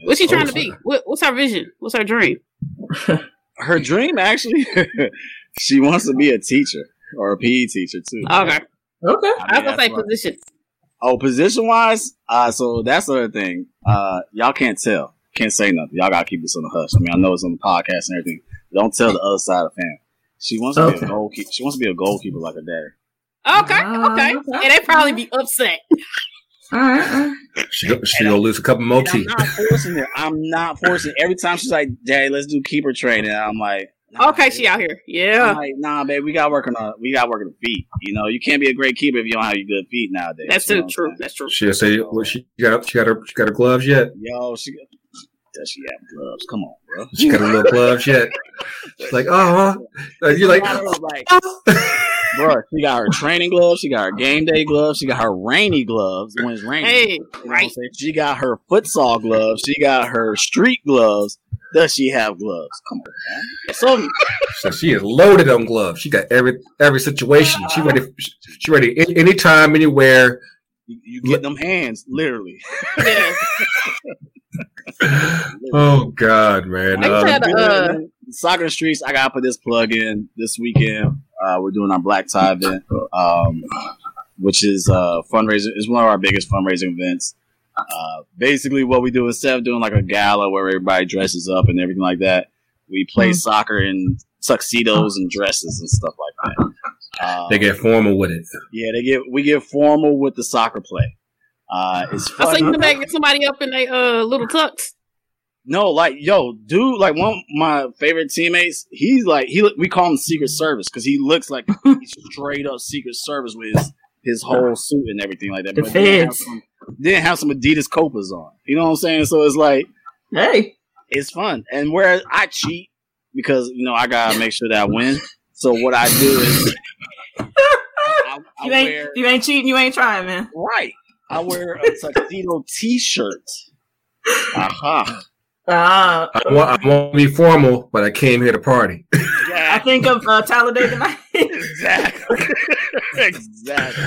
What's she trying to be? What, what's her vision? What's her dream? Her dream, actually, she wants to be a teacher or a PE teacher too. Okay. Okay. I was gonna say that's what- position. Oh, position wise, uh, so that's the other thing. Uh, y'all can't tell, can't say nothing. Y'all gotta keep this on the hush. I mean, I know it's on the podcast and everything. Don't tell the other side of the family. She wants to be Okay. a goalkeeper. She wants to be a goalkeeper like her daddy. Okay, Ah, okay. okay. And they probably be upset. All right. all right. She go- she gonna lose a couple more And I'm not forcing it. I'm not forcing it. Every time she's like, Daddy, let's do keeper training. I'm like, nah, Okay, babe. she out here. I'm Yeah. like, nah, babe, we got to work on our, we got to work on the feet. You know, you can't be a great keeper if you don't have your good feet nowadays. That's You know too what I'm true. That's true. She say, well, she got she got her she got her gloves yet? Yo, she does she have gloves? Come on, bro. She got a little gloves yet? She's like, oh, huh? you're like, uh-huh. like, bro, she got her training gloves, she got her game day gloves, she got her rainy gloves when it's raining. Hey, You know what I'm right. She got her futsal gloves, she got her street gloves. Does she have gloves? Come on, man. So so she is loaded on gloves. She got every every situation. She ready. She ready any, anytime, anywhere. You, you get them hands, literally. yeah. Oh God, man. I Uh, said, uh, Soccer Streets, I gotta put this plug in this weekend. Uh, we're doing our black tie event, um, which is uh, fundraiser. is one of our biggest fundraising events. Uh, basically, what we do instead of doing like a gala where everybody dresses up and everything like that, we play Mhm. soccer in tuxedos and dresses and stuff like that. Uh, they get formal with it. yeah, they get we get formal with the soccer play. Uh, it's I saw fun. you come back get somebody up in a uh, little tux. No, like yo, dude, like one of my favorite teammates. He's like he. We call him Secret Service because he looks like he's straight up Secret Service with his, his whole suit and everything like that. The But then have feds. some, then have some Adidas Copas on. You know what I'm saying? So it's like Hey. it's fun. And whereas I cheat because you know I gotta make sure that I win. So what I do is I, I You ain't wear you ain't cheating. You ain't trying, man. right. I wear a tuxedo T-shirt. Aha. Uh, I want, I want to be formal, but I came here to party. I think of uh, Talladega Nights. exactly. exactly.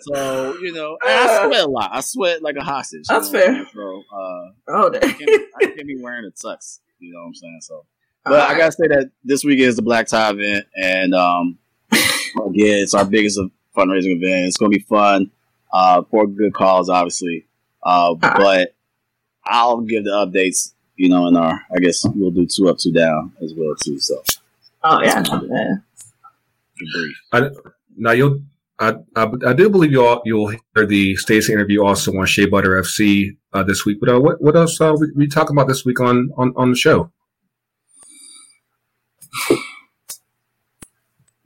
So you know, I sweat a lot. I sweat like a hostage. That's know? fair. So uh, oh, I can't, I can't be wearing a tux. You know what I'm saying? So, but I gotta say that this weekend is the Black Tie event, and um, again, it's our biggest fundraising event. It's gonna be fun uh, for good cause, obviously. Uh, but I'll give the updates. You know, in our I guess we'll do two up, two down as well too. So, Oh yeah. yeah. be brief. Now you'll, I, I, I do believe you all you'll hear the Staci interview also on Shea Butter FC uh, this week. But uh, what what else uh, we, we talk about this week on on, on the show?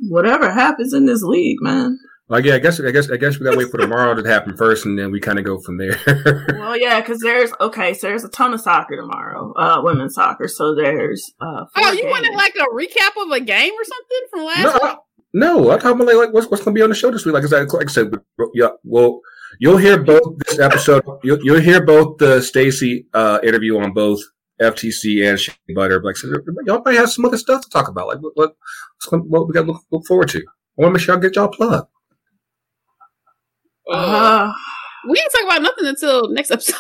Whatever happens in this league, man. Like, yeah, I guess I guess I guess we gotta wait for tomorrow to happen first, and then we kind of go from there. Well, yeah, because there's okay, so there's a ton of soccer tomorrow, uh, women's soccer. So there's uh, four Oh, you wanted games. like a recap of a game or something from last no, week? I, no, I'm talking about like, like what's what's gonna be on the show this week. Like I said, like I said, yeah, well, You'll hear both this episode. You'll, you'll hear both the Staci uh, interview on both FTC and Shea Butter. Like, so y'all might have some other stuff to talk about. Like, what what, what we got to look, look forward to. I want to make sure I get y'all plugged. Uh, we ain't talk about nothing until next episode.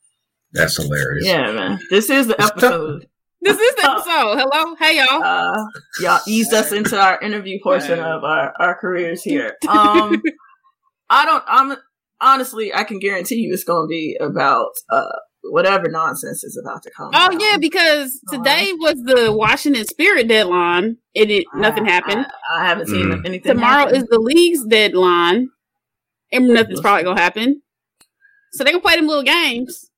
That's hilarious. yeah, man. This is the It's episode. This is the episode. Hello, hey y'all. Uh, y'all eased us into our interview portion of our, our careers here. Um, I don't. I'm honestly, I can guarantee you, it's going to be about uh whatever nonsense is about to come. Oh down. yeah, because today was the Washington Spirit deadline, and it nothing I- happened. I, I haven't seen Mm. anything. Tomorrow happen. is the league's deadline, and nothing's probably gonna happen. So they can play them little games.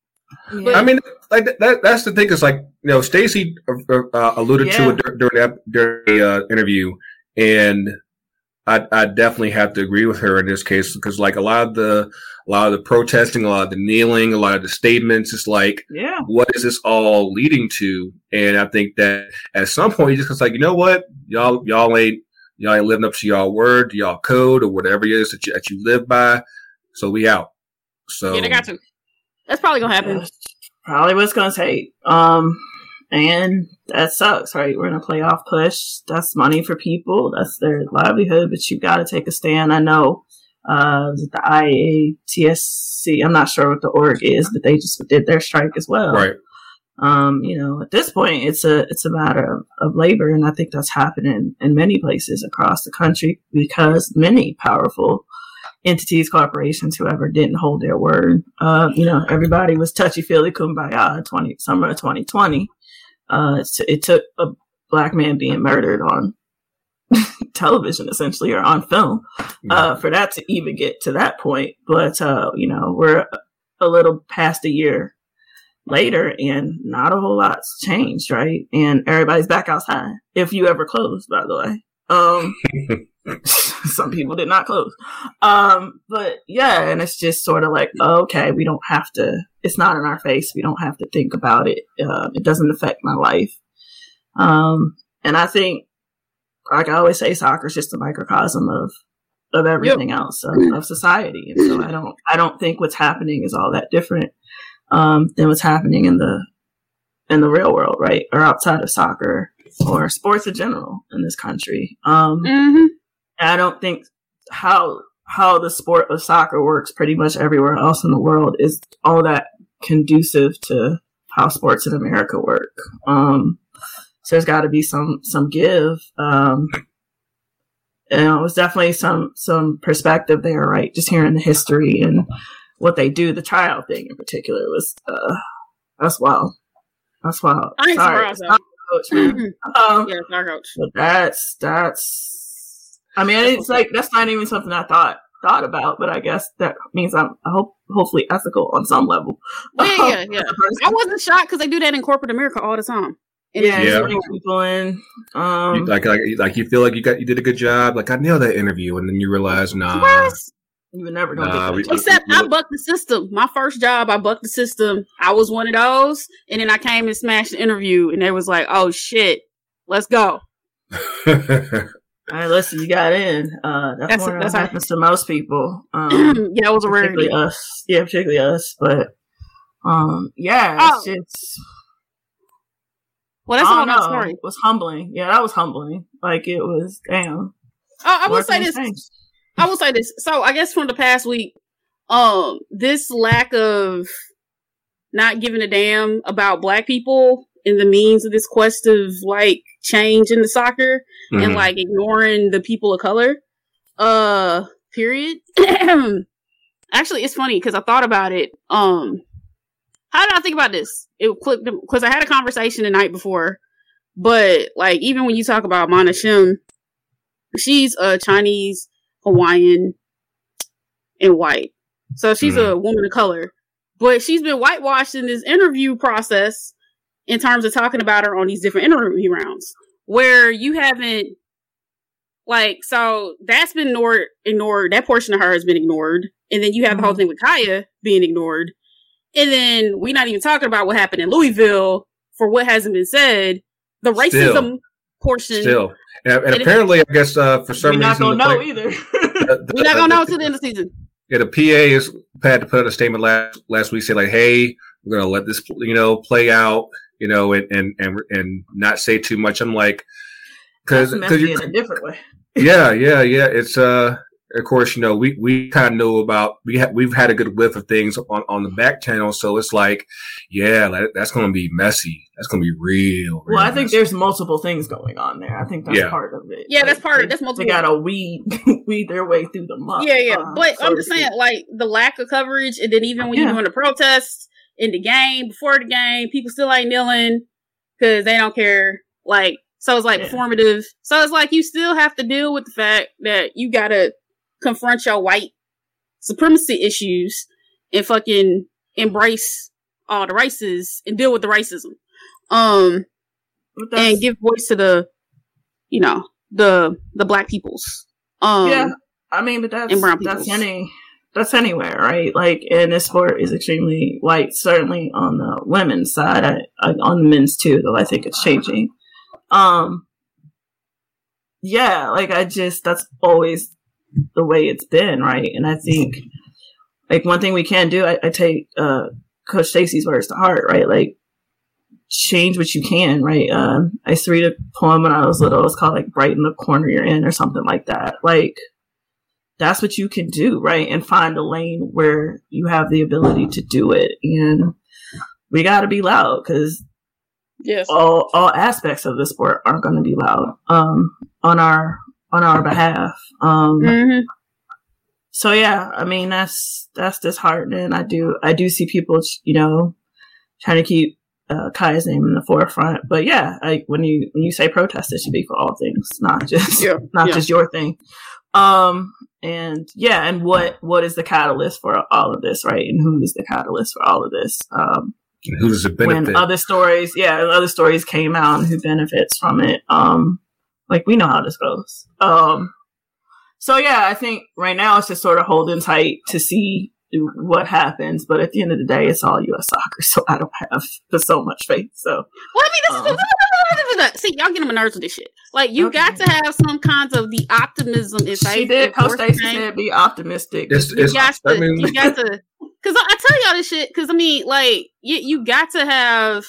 Yeah. I mean, like that, that. That's the thing. Is like you know, Staci uh, uh, alluded to it during the, during the uh, interview, and I, I definitely have to agree with her in this case because like a lot of the a lot of the protesting, a lot of the kneeling, a lot of the statements, it's like yeah. what is this all leading to? And I think that at some point, you just like, you know what, y'all, y'all ain't, y'all ain't living up to y'all word, y'all code, or whatever it is that you, that you live by. So we out. So Yeah, they got to. That's probably gonna happen. That's probably what's going to take. Um, and that sucks, right? We're in a playoff push. That's money for people. That's their livelihood, but you got to take a stand. I know, uh, the IATSE, I'm not sure what the org is, but they just did their strike as well. right. Um, you know, at this point, it's a, it's a matter of, of labor. And I think that's happening in many places across the country because many powerful entities, corporations, whoever didn't hold their word. Uh, you know, everybody was touchy feely kumbaya 20, summer of 2020. Uh, it took a black man being murdered on television essentially or on film, uh, for that to even get to that point. But, uh, you know, we're a little past a year later and not a whole lot's changed, right? And everybody's back outside. If you ever closed, by the way. Um, some people did not close. Um, but yeah, and it's just sort of like, okay, we don't have to, it's not in our face. We don't have to think about it. Uh, it doesn't affect my life. Um, and I think, like I always say, soccer is just a microcosm of, of everything else of, of society. And so I don't, I don't think what's happening is all that different, um, than what's happening in the, in the real world, right? Or outside of soccer or sports in general in this country. Um, Mm-hmm. I don't think how how the sport of soccer works pretty much everywhere else in the world is all that conducive to how sports in America work. Um, so there's got to be some some give. Um, and it was definitely some some perspective there, right? Just hearing the history and what they do. The child thing in particular was uh, that's wild. That's wild. I ain't Sorry, surprised, it's not coach, man. Um, Yeah, it's our coach. but that's that's. I mean, it's like that's not even something I thought thought about, but I guess that means I'm I hope hopefully ethical on some level. Yeah, yeah, yeah. I wasn't shocked because they do that in corporate America all the time. And yeah, Yeah. people in. Um, like, like, like you feel like you got, you did a good job. Like I nailed that interview, and then you realize, nah, Yes. You were never gonna Nah, get we- that. Except I bucked the system. My first job, I bucked the system. I was one of those, and then I came and smashed the interview, and they was like, "Oh shit, let's go." All right, listen, you got in. Uh, that's, That's- more that's what happens to most people. Um, yeah, it was a rarity. particularly us. Yeah, particularly us. But um, yeah, it's Oh. just Well, that's I a don't whole nother know. story. It was humbling. Yeah, that was humbling. Like it was damn. Oh, I will say this. say? I will say this. So I guess from the past week, um, this lack of not giving a damn about black people in the means of this quest of like change in the soccer and Mhm. like ignoring the people of color. Uh, period. Actually, it's funny because I thought about it. Um, how did I think about this? It clicked because I had a conversation the night before, but like even when you talk about Mana Shim, she's a Chinese Hawaiian and white, so she's a woman of color, but she's been whitewashed in this interview process in terms of talking about her on these different interview rounds where you haven't like so that's been ignored ignored that portion of her has been ignored. And then you have the whole Mhm. thing with Kaiya being ignored. And then we're not even talking about what happened in louisville for what hasn't been said. The racism Still. portion Still, and, and And apparently, I guess uh, for some reason. We're not gonna the know play- either. the- we're not gonna know until the end of the season Yeah, the PA is had to put out a statement last last week, say like, "Hey, we're gonna let this you know play out, you know, and and and, and not say too much." I'm like, because That's because messy in a different way. yeah, yeah, yeah. It's uh, of course, you know, we we kind of know about we ha- we've had a good whiff of things on on the back channel, so it's like, yeah, that, that's going to be messy. That's going to be real. Well, real I think messy. there's multiple things going on there. I think that's Yeah. part of it. Yeah, that's part of- they- that's multiple- They gotta weed weed their way through the muck. Yeah, yeah. uh, but so I'm to just speak. saying, like the lack of coverage, and then even when you're doing the protests in the game, before the game, people still ain't kneeling because they don't care. Like, so it's like Yeah. performative. So it's like you still have to deal with the fact that you gotta confront your white supremacy issues and fucking embrace all the races and deal with the racism. Um, and give voice to the, you know, the the black peoples. Um, yeah, I mean, but that's that's any that's anywhere, right? Like, and this sport is extremely white. Certainly on the women's side, I, I, on the men's too, though. I think it's changing. Um, yeah, like I just that's always the way it's been, right? And I think like one thing we can do, I, I take uh, Coach Staci's words to heart, right? Like change what you can, right? Um, I used to read a poem when I was little. It's called like "Brighten the Corner You're In" or something like that. Like that's what you can do, right? And find a lane where you have the ability to do it. And we got to be loud because yes, all all aspects of the sport aren't going to be loud um, on our on our behalf. Um, hmm so yeah, I mean that's that's disheartening. I do I do see people, you know, trying to keep uh, Kai's name in the forefront. But yeah, like when you when you say protest, it should be for all things, not just Yeah, not yeah. just your thing. Um, and yeah, and what what is the catalyst for all of this, right? And who is the catalyst for all of this? Um, And who does it benefit? when other stories, yeah, other stories came out and who benefits from it. Um, like we know how this goes. Um, so yeah, I think right now it's just sort of holding tight to see what happens. But at the end of the day, it's all U.S. soccer, so I don't have so much faith. So Well, I mean, this Um, see, y'all get on my nerves with this shit. Like, you Okay. got to have some kinds of the optimism and she faith did. in Coach Staci said, "Be optimistic." It's- You got to, mean- you got to, because I, I tell y'all this shit. Because I mean, like, you you got to have,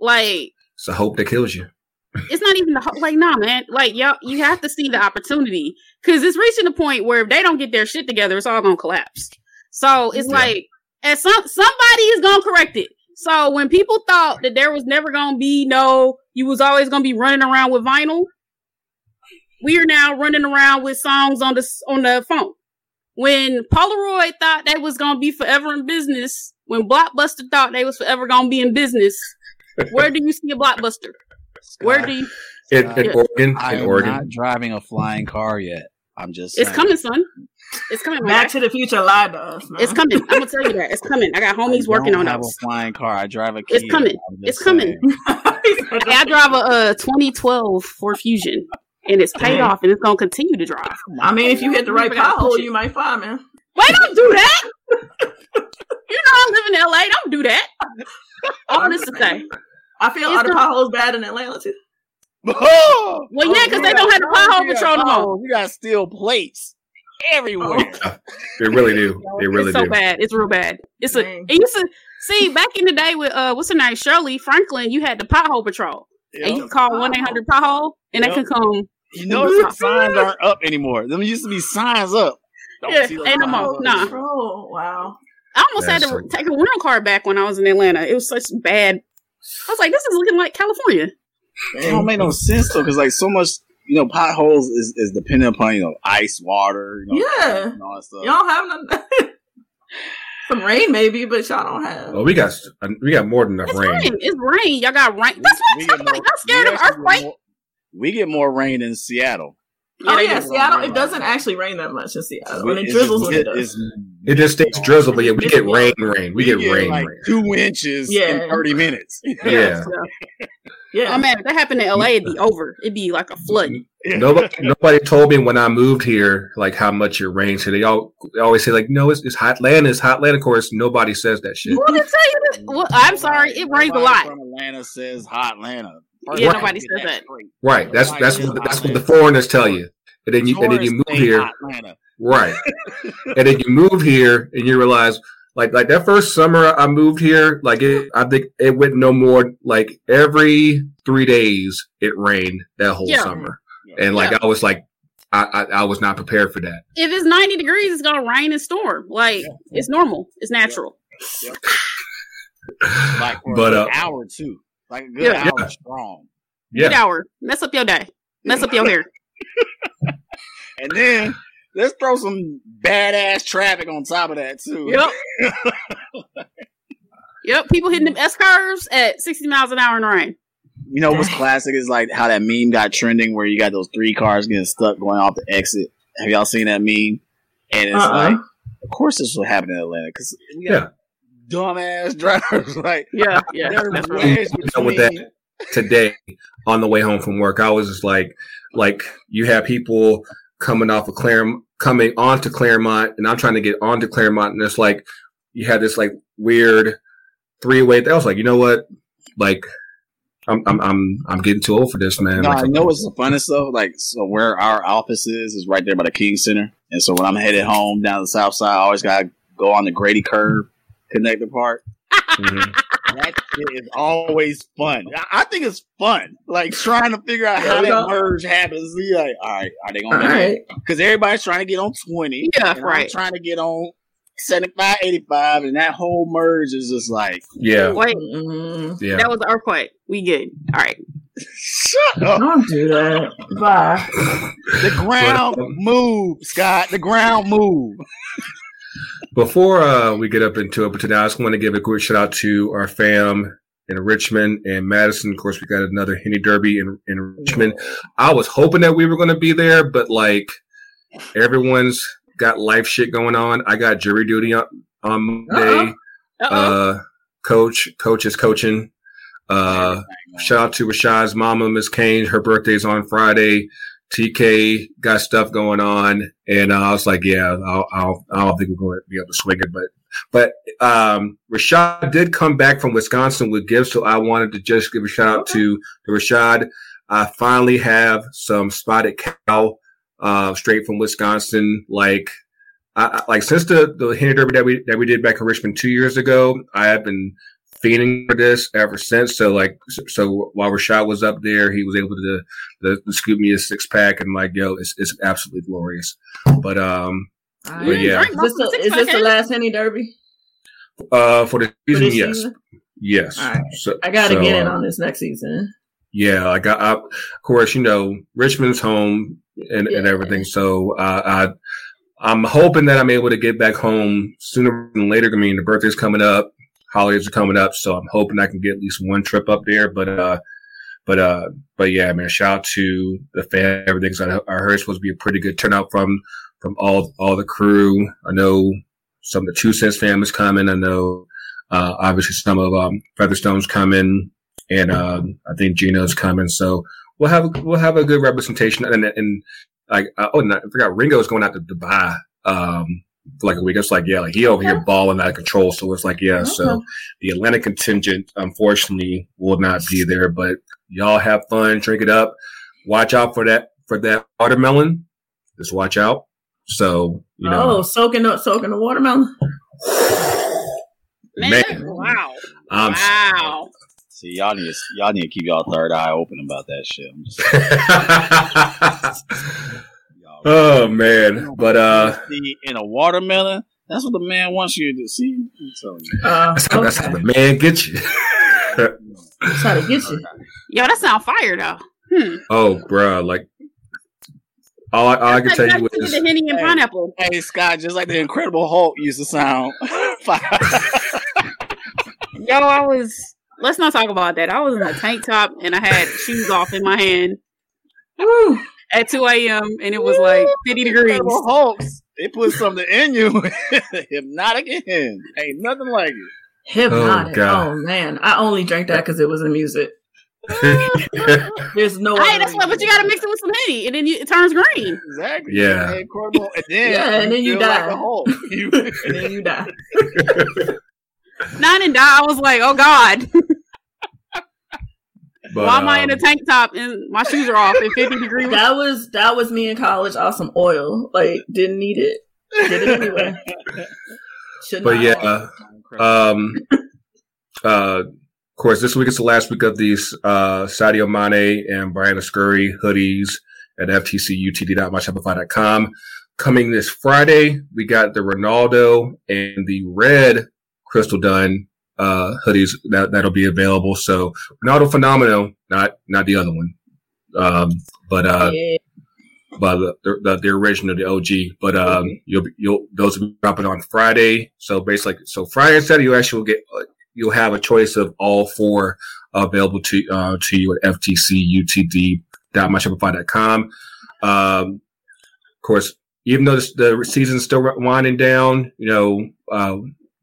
like, it's a hope that kills you. It's not even the like, nah, man. Like, y'all, you have to see the opportunity because it's reaching a point where if they don't get their shit together, it's all gonna collapse. So it's Yeah. like, and some somebody is gonna correct it. So when people thought that there was never gonna be no, you was always gonna be running around with vinyl. We are now running around with songs on the on the phone. When Polaroid thought they was gonna be forever in business, when Blockbuster thought they was forever gonna be in business, where do you see a Blockbuster? Where do you? In, in Yeah. Oregon, I in am Oregon, not driving a flying car yet. I'm just. It's saying. coming, son. It's coming. Back to the Future lied to us. Man. It's coming. I'm gonna tell you that. It's coming. I got I homies working don't on have those. a flying car. I drive a. It's coming. It's coming. Hey, I drive a, uh 2012 Ford Fusion, and it's paid off, and it's gonna continue to drive. I mean, if you hit the right We gotta pothole, you might find man. Wait, don't do that. you know I live in LA. Don't do that. All this to say. I feel It's all the the- potholes bad in Atlanta too. Oh, Well, yeah, because they don't have the pothole patrol no more. You got steel plates everywhere. they really do. They really it's so do. bad. It's real bad. It's a. Dang. It used to see back in the day with uh, what's her name, Shirley Franklin. You had the pothole patrol, and you Yep. could call one eight hundred pothole, and they Yep. could come. You know, some signs aren't up anymore. Them used to be signs up. Don't Yeah, see ain't no signs more. Nah. Oh wow. I almost had to so- take a rental car back when I was in Atlanta. It was such bad. I was like, this is looking like California. It don't make no sense though, because like so much, you know, potholes is, is dependent upon you know ice, water, you know, Yeah. and all that stuff. Y'all have none. Some rain maybe, but y'all don't have. Oh, we got we got more than enough It's rain. rain. It's rain. Y'all got rain. That's what We I'm talking about. Y'all scared of actually earthquake? more- We get more rain in Seattle. Oh they yeah, do. Seattle. It doesn't actually rain that much in Seattle, and it It's drizzles just- when it it- does. It just stays drizzle, but yeah, we get rain, rain. We get rain, like rain. two inches Yeah. in thirty minutes. Yeah. Yeah. Oh man, if that happened in LA, it'd be over. It'd be like a flood. Mm-hmm. Nobody, nobody told me when I moved here, like how much it rains. So they all they always say like, no, it's, it's hot land, it's hot land. Of course, nobody says that shit. Who did tell you this? Well, I'm sorry, it rains a lot. From Atlanta says hot Atlanta. Yeah, Right. nobody says that. Right. That's that's what that's what the foreigners tell you. And then you and then you move here. Atlanta. Right. and then you move here and you realize like like that first summer I moved here, like it I think it went no more like every three days it rained that whole Yeah. summer. And like I was like I, I I was not prepared for that. If it's 90 degrees, it's gonna rain and storm. Like it's normal. It's natural. Like for but a uh good hour too, like a good Yeah. hour Yeah. strong. Good yeah. hour. Mess up your day. Mess up your hair. And then let's throw some badass traffic on top of that too. Yep. yep. People hitting them S curves at 60 miles an hour in the rain. You know what's classic is like how that meme got trending where you got those three cars getting stuck going off the exit. Have y'all seen that meme? And it's Uh-uh. like, of course, this will happen in Atlanta because we got dumbass drivers. like, Yeah. Yeah. they're That's right. wedged You know, with that today on the way home from work, I was just like, like you have people coming off of Clairmont, coming onto Clairmont, and I'm trying to get onto Clairmont, and it's like you had this like weird three way. I was like, you know what, like. I'm I'm I'm I'm getting too old for this, man. No, Like, I know what's the funnest though. Like, so where our office is is right there by the King Center, and so when I'm headed home down the south side, I always gotta go on the Grady Curve connector part. mhm. That shit is always fun. I, I think it's fun, like trying to figure out how we that merge happens. You like, all right, are they gonna? right. Because everybody's trying to get on twenty. Yeah, and I'm right. trying to get on 75, 85, and that whole merge is just like, Yeah, Wait, Mm, yeah. that was our point. We good. All right. shut up. don't do that. Bye. The ground But, move, Scott. The ground move. Before uh, we get up into it, but today I just want to give a quick shout out to our fam in Richmond and Madison. Of course, we got another Henny Derby in, in Richmond. I was hoping that we were going to be there, but like everyone's got life shit going on. I got jury duty on, on Monday. Uh-oh. Uh, coach, coach is coaching. Uh, shout out to Rashad's mama, Miss Kane. Her birthday's on Friday. TK got stuff going on, and uh, I was like, "Yeah, I'll, I'll, I don't think we're going to be able to swing it." But, but um, Rashad did come back from Wisconsin with gifts, so I wanted to just give a shout out to, to Rashad. I finally have some spotted cow, uh, straight from Wisconsin. Like, I- like since the the Henny Derby that we that we did back in Richmond two years ago, I have been fiending for this ever since. So like, so, so while Rashad was up there, he was able to, to, to scoop me a six pack and like, yo, it's, it's absolutely glorious. But, um, All But yeah. Is this, of the the, is this the last Henny Derby uh, for the for season, this yes, season? yes. All right. So, I got to so, get in uh, on this next season. Yeah, like I, I, of course, you know, Richmond's home and, and everything. So, uh, I, I'm hoping that I'm able to get back home sooner than later. I mean, the birthday's coming up, holidays are coming up, so I'm hoping I can get at least one trip up there. But, uh, but, uh, but yeah, man, shout out to the fan, everything. So I, I heard it's supposed to be a pretty good turnout from, from all, all the crew. I know some of the Two Cents fam is coming. I know, uh, obviously some of, um, Featherstone's coming and um, I think Gino's coming. So we'll have we'll have a good representation. And and like uh, oh, and I forgot Ringo's going out to Dubai um, for like a week. It's like yeah, like he over here balling out of control. So it's like yeah. So the Atlanta contingent unfortunately will not be there, but y'all have fun, drink it up. Watch out for that for that watermelon. Just watch out. So you know, oh, soaking up, soaking the watermelon. Man, man, wow. I'm wow. See, y'all need to, y'all need to keep y'all third eye open about that shit. I'm y'all, oh man, but uh. in a watermelon, that's what the man wants you to see. I'm telling you. Uh, That's how, that's how the man gets you. That's how to get you. Yo, that sound fire though. Hmm. oh, bruh, like all I, all I can Like, tell you that's is the Henny and Hey. pineapple. Hey Scott, just like the Incredible Hulk used to sound. Yo, I was. Let's not talk about that. I was in a tank top and I had shoes off in my hand Woo. At 2 a.m. and it was like 50 degrees. Incredible Hulks. They put something in you. Hpnotiq in. Ain't nothing like it. Hpnotiq. Oh, Oh, man, I only drank that because it was in music. There's no. Hey, that's why. But you got to mix it with some Henny and then you, it turns green. Exactly. Yeah. And then, Yeah, and then you feel like die. a You, and then you die. Nine and die. I was like, oh god. But, Why am I in a um, tank top and my shoes are off in 50 degrees? That was that was me in college off some oil. Like didn't need it. Did it anyway. Should But not yeah. Um, uh, of course, this week is the last week of these uh, Sadio Mane and Briana Scurry hoodies at ftcutd.myshopify.com. Coming this Friday, we got the Ronaldo and the red Crystal Dunn uh, hoodies that that'll be available. So Ronaldo Phenomenal, not not the other one, um, but uh, Yeah. by the, the the original, the OG. But um, you'll you'll those will be dropping on Friday. So basically, so Friday and Saturday, you actually will get uh, you'll have a choice of all four available to uh, to you at ftcutd.myshopify.com. Um, of course, even though this, the season's still winding down, you know, uh,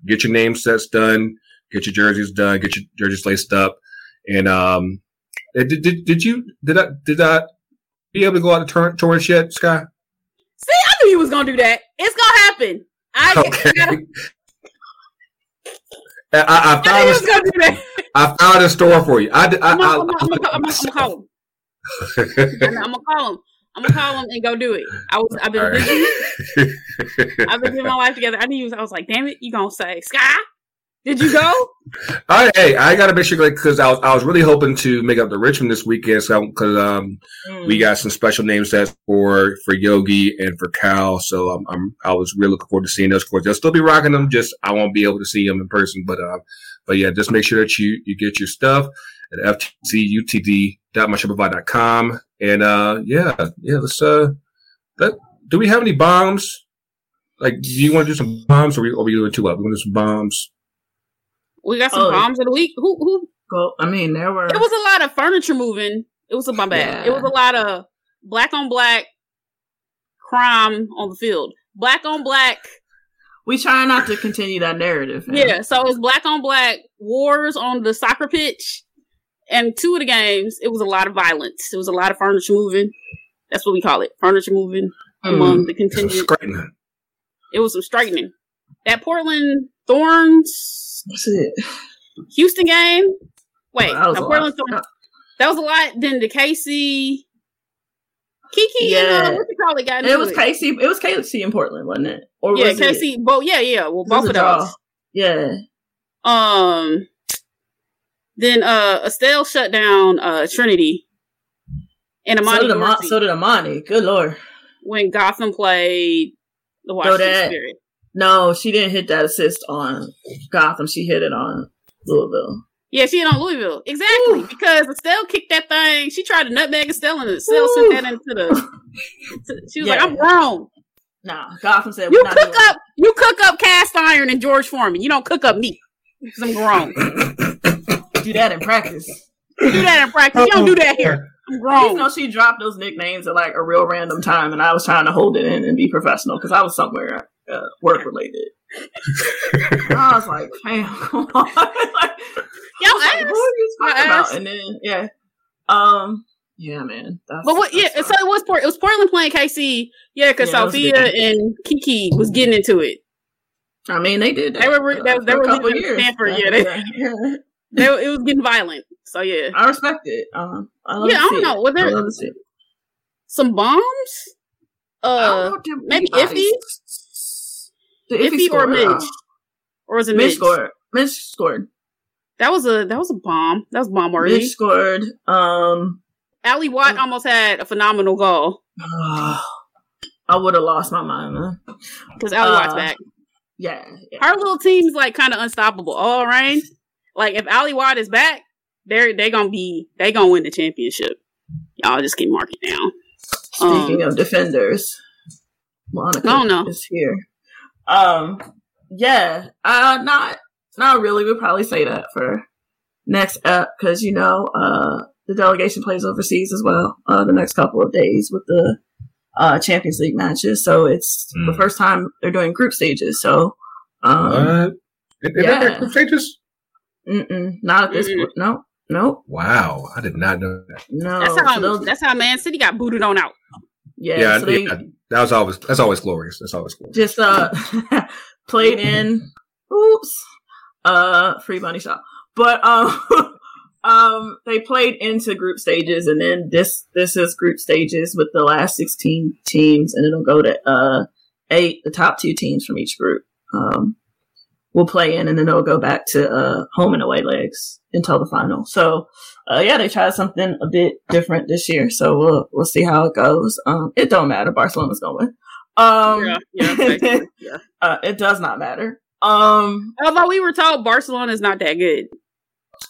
get your name sets done, get your jerseys done, get your jerseys laced up, and um, did did, did you did I did I be able to go out to Torrance yet, Sky? See, I knew you was gonna do that. It's gonna happen. I, Okay. I, gotta- I, I, I I found you a, was gonna do that. I found a store for you. I I I'm gonna, gonna, gonna, I'm gonna, I'm gonna call him. I'm, gonna call him. I'm gonna call him and go do it. I was, I've been right. busy. I've been getting my life together. I knew you was, I was like, damn it, you gonna say Sky? Did you go? I, hey, I gotta make sure, because I was, I was really hoping to make up the Richmond this weekend, so because um, Mm. we got some special name sets for for Yogi and for Cal, so I'm, I'm I was really looking forward to seeing those. Of course, they'll still be rocking them. Just I won't be able to see them in person, but uh, but yeah, just make sure that you you get your stuff at ftcutd.myshopify.com, and uh, yeah, yeah, let's uh, that, do we have any bombs? Like, do you want to do some bombs, or are we, are we doing two up? We want to do some bombs. We got some Oh. bombs of the week. Who who Well, I mean, there were. It was a lot of furniture moving. It was a my bad. It was a lot of black on black crime on the field. Black on black. we try not to continue that narrative. man. Yeah, so it was black on black wars on the soccer pitch. And two of the games, it was a lot of violence. It was a lot of furniture moving. That's what we call it. Furniture moving Mm. among the contingent. straightening. It was some straightening. That Portland Thorns That's it. Houston game. Wait, That was no, a lot. That was a lot. Then the Casey, Kiki, and Yeah. uh, what you call it? Got It was Casey. It was Casey in Portland, wasn't it? Or Yeah, was it- Casey. Both. Yeah, yeah. Well, it both of those. Yeah. Um. Then uh, Estelle shut down uh Trinity, and So Amani did, Ama- so did Amani. Good lord. when Gotham played the Washington Spirit. No, she didn't hit that assist on Gotham. She hit it on Louisville. Yeah, she hit on Louisville exactly Ooh. because Estelle kicked that thing. She tried to nutmeg Estelle, and Estelle sent that into the. she was Yeah. like, "I'm grown. Nah, Gotham said You cook up. You cook up cast iron and George Foreman. You don't cook up meat because I'm grown. do that in practice. You do that in practice. You don't do that here. I'm You grown. know, she dropped those nicknames at like a real random time, and I was trying to hold it in and be professional because I was somewhere uh, work related. I was like, "Damn, come on!" like, Yo, I was like, ass. "Who are you talking My about?" ass. And then, yeah, um, yeah, man. That's, But what? Yeah, that's so it was Port. It was Portland playing KC. Yeah, because Yeah, that was a Sophia and Kiki was getting into it. I mean, they did. That, They were re- they- uh, they were a couple leaving years. Stanford, yeah, they- yeah. They, it was getting violent. So yeah, I respect it. Um, I love yeah. to I don't know. Was there love to see it. some bombs? I Uh, don't know if maybe anybody- The Iffy, Iffy, or scored, Midge, uh, or was it Midge Midge? scored. Midge scored. That was a that was a bomb. That was bomb worthy. Midge scored. Um, Ally Watt almost had a phenomenal goal I would have lost my mind, man. because Ally Watt's Uh, back. Yeah, yeah. Her little team's like kind of unstoppable. All right, like if Ally Watt is back, they're they gonna be they gonna win the championship. Y'all just keep marking down. Speaking Um, of defenders, Monica don't know. is here. Um, yeah, uh, not not really. We'll probably say that for next up because you know uh the delegation plays overseas as well. Uh, the next couple of days with the uh Champions League matches, so it's the Mm. first time they're doing group stages. So, um, What? Is that yeah. their group stages? mm-mm, not at this point. No, no, Wow, I did not know that. no. That's how they'll- that's how Man City got booted on out. Yeah, Yeah, so they, yeah, that was always that's always glorious. That's always glorious. just uh played in oops uh free bunny shop but um Um, they played into group stages, and then this this is group stages with the last sixteen teams, and it'll go to uh eight, the top two teams from each group. Um, will play in, and then it'll go back to uh home and away legs until the final. So, uh, yeah, they tried something a bit different this year. So we'll we'll see how it goes. Um, it don't matter. Barcelona's gonna win. Um, Yeah, yeah, basically, yeah. uh, it does not matter. Um, Although we were told Barcelona is not that good,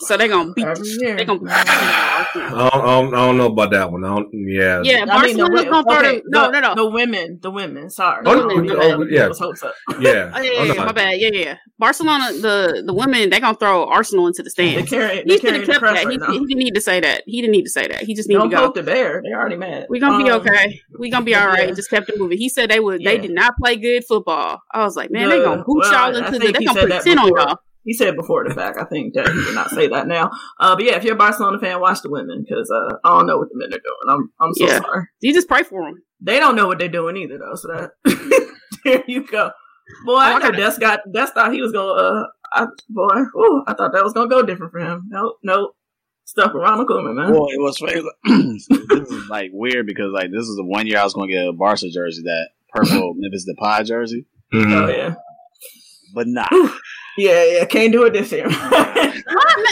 so they're gonna beat. every year. They gonna. I don't, I don't, I don't know about that one. I don't, yeah. Yeah, I mean, the, Barcelona's wo- gonna throw okay, them. No, no, no. The women, the women. Sorry, Oh, no, We no, oh, yeah. people's hopes up. Yeah. Oh, yeah, yeah, yeah, my bad. Yeah, yeah, yeah. Barcelona, the the women, they're gonna throw Arsenal into the They stands. carry, He they should carry have the kept that. right He, he didn't need to say that. He didn't need to say that. He just needed Don't to go. poke the bear. They already mad. We gonna be Um, okay. We gonna be all right. yeah. Just kept it moving. He said they would. They did not play good football. I was like, man, they Good. gonna boot y'all into the. They he gonna put that ten on y'all. He said before the fact. I think that he did not say that now. Uh, but yeah, if you're a Barcelona fan, watch the women because uh, I don't know what the men are doing. I'm I'm so Yeah. sorry. You just pray for them. They don't know what they're doing either, though. So that there you go. Boy, I Oh, I know gotta- Des got Des thought he was gonna. Uh, I, boy, ooh, I thought that was gonna go different for him. Nope, nope. Stuff with Ronald Koeman, man. Well, it was funny. this is like weird because like this is the one year I was going to get a Barca jersey, that purple Memphis Depay jersey, Mhm. Oh yeah, but not. Yeah, yeah. Can't do it this year.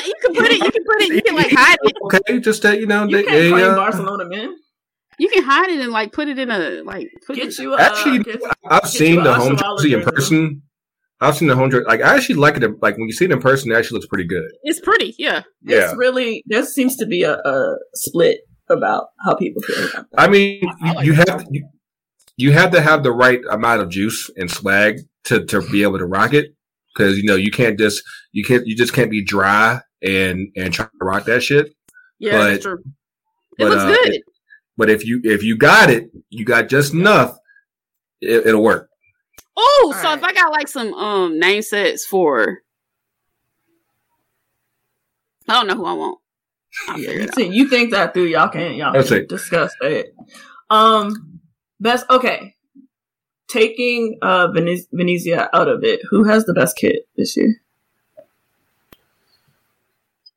You can put it. You can put it. You can like hide it. Okay, just that you know, you can't they, claim uh, Barcelona, man. You can hide it and like put it in a like. Put Get it, you. Uh, Actually, get, I've get seen the home Oshawa jersey in person. I've seen the home jersey. Like I actually like it. Like when you see it in person, it actually looks pretty good. it's pretty. Yeah. Yeah. It's really there seems to be a, a split about how people feel about that. I mean, I like you that. have you, you have to have the right amount of juice and swag to to be able to rock it because you know you can't just you can't you just can't be dry and and try to rock that shit. Yeah, But- that's true. It but, looks uh, good. it- But if you if you got it, you got just enough. It, it'll work. Oh, so Alright. if I got like some um name sets for, I don't know who I want. Yeah, figure you, think, you think that through? Y'all can y'all can discuss it. Um, best okay. Taking uh Venez- Venezia out of it, who has the best kit this year?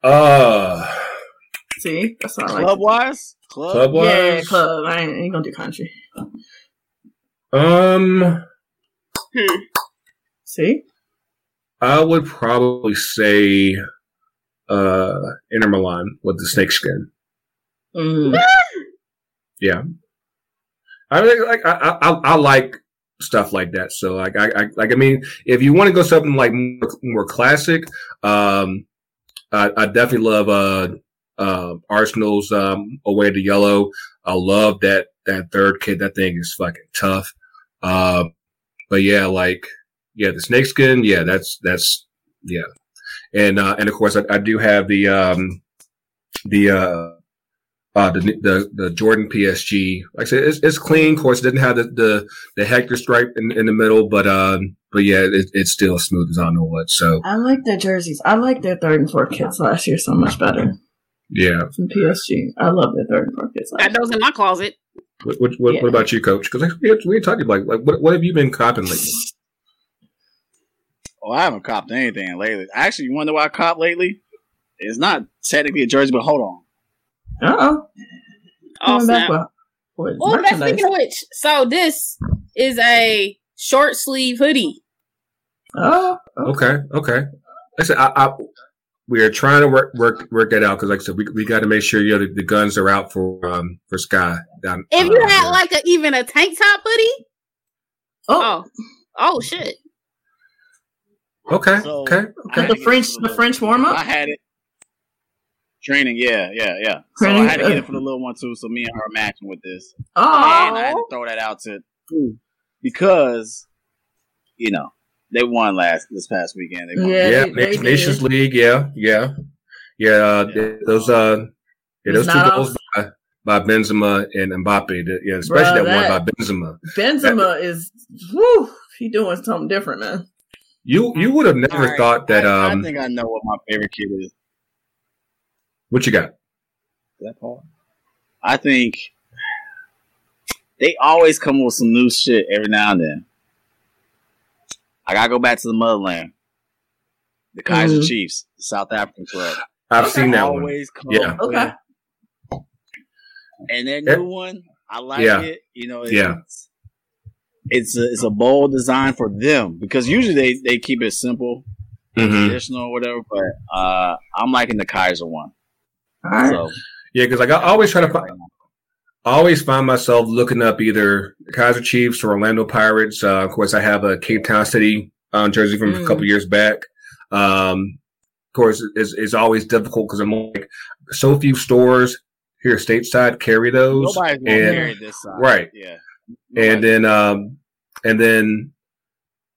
Uh, See, that's not I like. Club wise, club. club yeah, wise, club. I ain't, ain't gonna do country. um, Hmm. See, I would probably say uh Inter Milan with the snakeskin. mm. Yeah, I mean, like I, I I- I like stuff like that. So like I, I like I mean, if you want to go something like more, more classic, um, I, I definitely love uh uh Arsenal's um away to yellow. I love that that third kid. That thing is fucking tough. Uh, but yeah, like yeah, the snakeskin. Yeah, that's that's yeah, and uh and of course I, I do have the um the uh uh, the, the the Jordan PSG. Like I said, it's, it's clean. Of course, it doesn't have the, the, the Hechter stripe in, in the middle, but um, but yeah, it, it's still smooth as I know what. So I like their jerseys. I like their third and fourth kits last year so much better yeah. from PSG. I love their third and fourth kits. Last Got those in my closet. What what, what, Yeah. what about you, Coach? Because we we ain't talking like like what what have you been copping lately? Oh, I haven't copped anything lately. Actually, you wonder why I cop lately? It's not technically a jersey, but hold on. Uh oh. Oh, snap. with, with Oh, that's merchandise. speaking of which. So this is a short sleeve hoodie. Oh, Okay, okay. Like I said, I, I we are trying to work work work that out because, like I said, we, we got to make sure you know the, the guns are out for um for Sky. Down, If uh, you had there. like a, even a tank top hoodie, oh, oh, oh shit. okay, So- okay, okay. the French, the French warm up. I had it. Training, yeah, yeah, yeah. So Training, I had to get it for the little one too. So me and her are matching with this, Oh, and I had to throw that out to because you know they won last this past weekend. They won. Yeah, yeah, they- they Nations did. League. Yeah, yeah, yeah. Uh, Yeah. Those uh, yeah, those two not goals by, by Benzema and Mbappe. that- Yeah, especially Bruh, that, that- one by Benzema. Benzema is whoo. He doing something different, man. You you would have never All right, thought that. I, Um, I think I know what my favorite kid is. What you got? That Paul? I think they always come with some new shit every now and then. I gotta go back to the motherland. The Kaiser Mhm. Chiefs, the South African club. I've Okay. seen that one. always come Yeah. with- Okay. And that Yeah. new one, I like Yeah. it. You know, it's, Yeah. it's a, it's a bold design for them because usually they, they keep it simple, hmm traditional, or whatever. But uh, I'm liking the Kaiser one. Right. So Yeah, because like I always try to find, I always find myself looking up either Kaiser Chiefs or Orlando Pirates. Uh, of course, I have a Cape Town City um, jersey from a Mm. couple years back. Um, of course, it's, it's always difficult because I'm like so few stores here stateside carry those, nobody's and- carry this side, right. Yeah, and then um, and then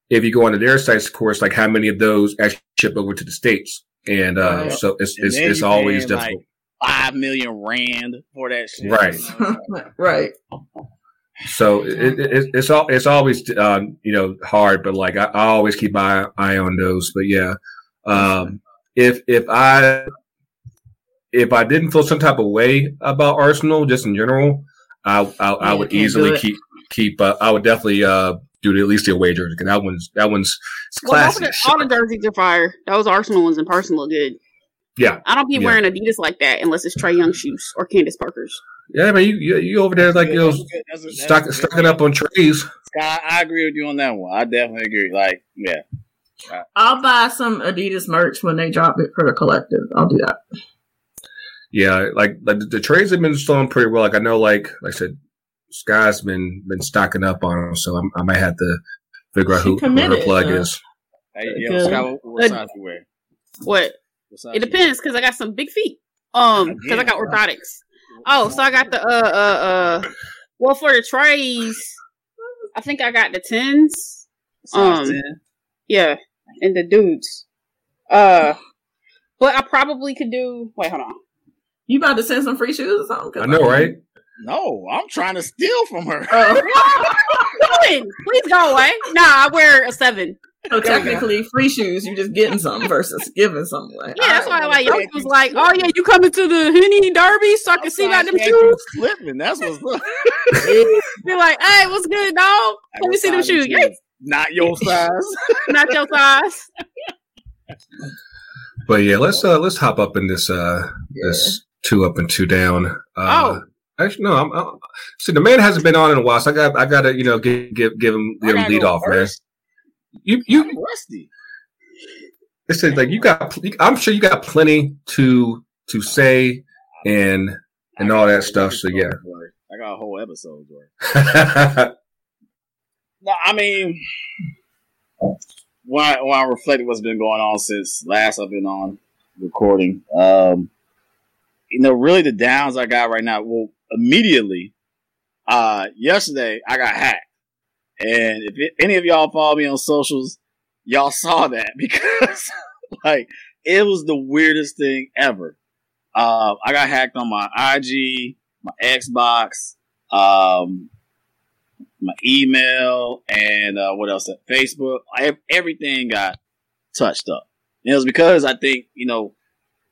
if you go onto their sites, of course, like how many of those actually ship over to the states, and uh, Right. so it's And it's, it's always difficult. Five million rand for that shit. Right. Right. So it, it, it's all it's always um, you know hard, but like I, I always keep my eye on those. But yeah, um, if if I if I didn't feel some type of way about Arsenal just in general, I I, I would easily keep keep. Uh, I would definitely uh, do the, at least the away jersey. 'cause That one's that one's it's Well, both of classic. the, all the jerseys are fire. Those Arsenal ones in person look good. Yeah. I don't be Yeah. wearing Adidas like that unless it's Trae Young shoes or Candace Parker's. yeah, man, you, you you over there like you know That's a good- that's a- that's stock, stocking up on trays. I, I agree with you on that one. I definitely agree. Like, yeah, I'll buy some Adidas merch when they drop it for the collective. I'll do that. Yeah, like like the, the trades have been selling pretty well. Like I know, like like I said, Sky's been been stocking up on them, so I'm, I might have to figure out who, who her committed, plug uh, is. hey, yo, Good. Scott, what, what Uh, size you wear? What? What size It depends because I got some big feet. Um, because I got orthotics. Oh, so I got the uh uh uh. Well, for the trays, I think I got the tens. Um, Yeah, and the dudes. Uh, but I probably could do. Wait, hold on. You about to send some free shoes or something? 'Cause I know, right? No, I'm trying to steal from her. Kevin, please go away. Nah, I wear a seven. So technically, free shoes, you're just getting some versus giving some away. Yeah, that's why right. like Yoke was like, "Oh yeah, you coming to the Henny Derby so I can see about them Size shoes." Slipping. That's what's up. Be like, "Hey, what's good, dog? Let me see them shoes. Yeah, Not your size. not your size." But yeah, let's uh let's hop up in this uh this two up and two down. Uh, Oh. actually, no, I'm, I'm see the man hasn't been on in a while, so I got I got to you know give give give him I give him lead go off, man. First. You you I'm rusty. it's like you got I'm sure you got plenty to to say and and all that stuff. So yeah. I got a whole episode worth. No, I mean, when I, when I reflected what's been going on since last I've been on recording, um, you know, really the downs I got right now. Well, immediately, uh, yesterday I got hacked, and if it, any of y'all follow me on socials, y'all saw that because like it was the weirdest thing ever. Uh, I got hacked on my IG, my Xbox, um, my email, and uh, what else? Facebook. I, everything got touched up. And it was because I think you know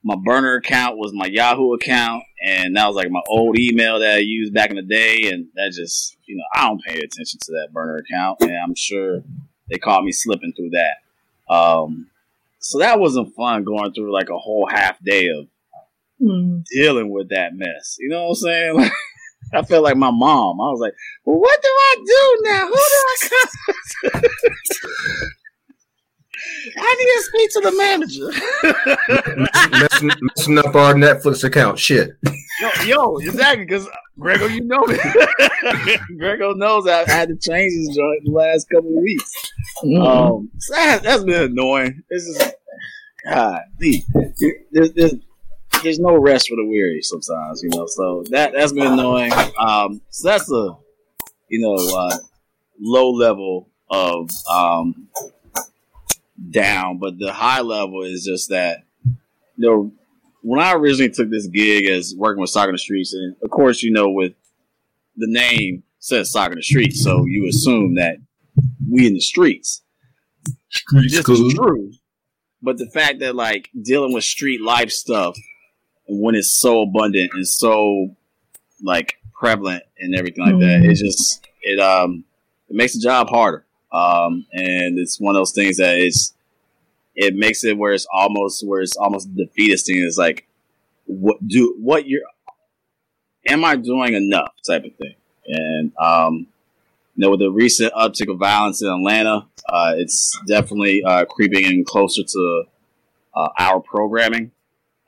my burner account was my Yahoo account, and that was like my old email that I used back in the day, and that just you know I don't pay attention to that burner account, and I'm sure they caught me slipping through that. Um, so that wasn't fun going through like a whole half day of Hmm. dealing with that mess. You know what I'm saying? Like, I felt like my mom. I was like, well, what do I do now? Who do I contact? I need to speak to the manager. messing, messing up our Netflix account. Shit. yo, yo, exactly, because Grego, you know me. Grego knows I had to change his joint the last couple of weeks. Mhm. Um, so that, that's been annoying. This is God, there's, there's, there's no rest for the weary sometimes, you know. So that that's been annoying. Um, so that's a, you know, uh, low level of um, down, but the high level is just that, you know, when I originally took this gig as working with Soccer in the Streets, and of course, you know, with the name says Soccer in the Streets, so you assume that we in the streets. This is true. But the fact that like dealing with street life stuff and when it's so abundant and so like prevalent and everything like that, it just it um it makes the job harder. Um and it's one of those things that is it makes it where it's almost where it's almost defeatist thing. It's like what do what you're am I doing enough type of thing. And um, you know, with the recent uptick of violence in Atlanta, uh, it's definitely uh, creeping in closer to uh, our programming.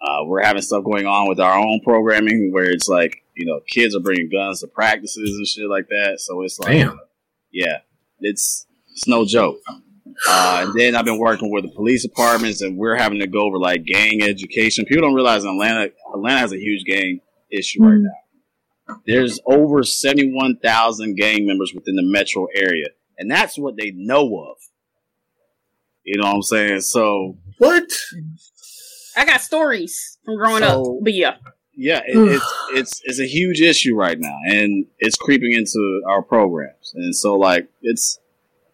Uh, we're having stuff going on with our own programming where it's like, you know, kids are bringing guns to practices and shit like that. So it's like, Damn. yeah, it's it's no joke. Uh, and then I've been working with the police departments, and we're having to go over like gang education. People don't realize in Atlanta, Atlanta has a huge gang issue right Mm. now. There's over seventy-one thousand gang members within the metro area, and that's what they know of. You know what I'm saying? So What? I got stories from growing So- up, but yeah, yeah, it, it's it's it's a huge issue right now, and it's creeping into our programs, and so like it's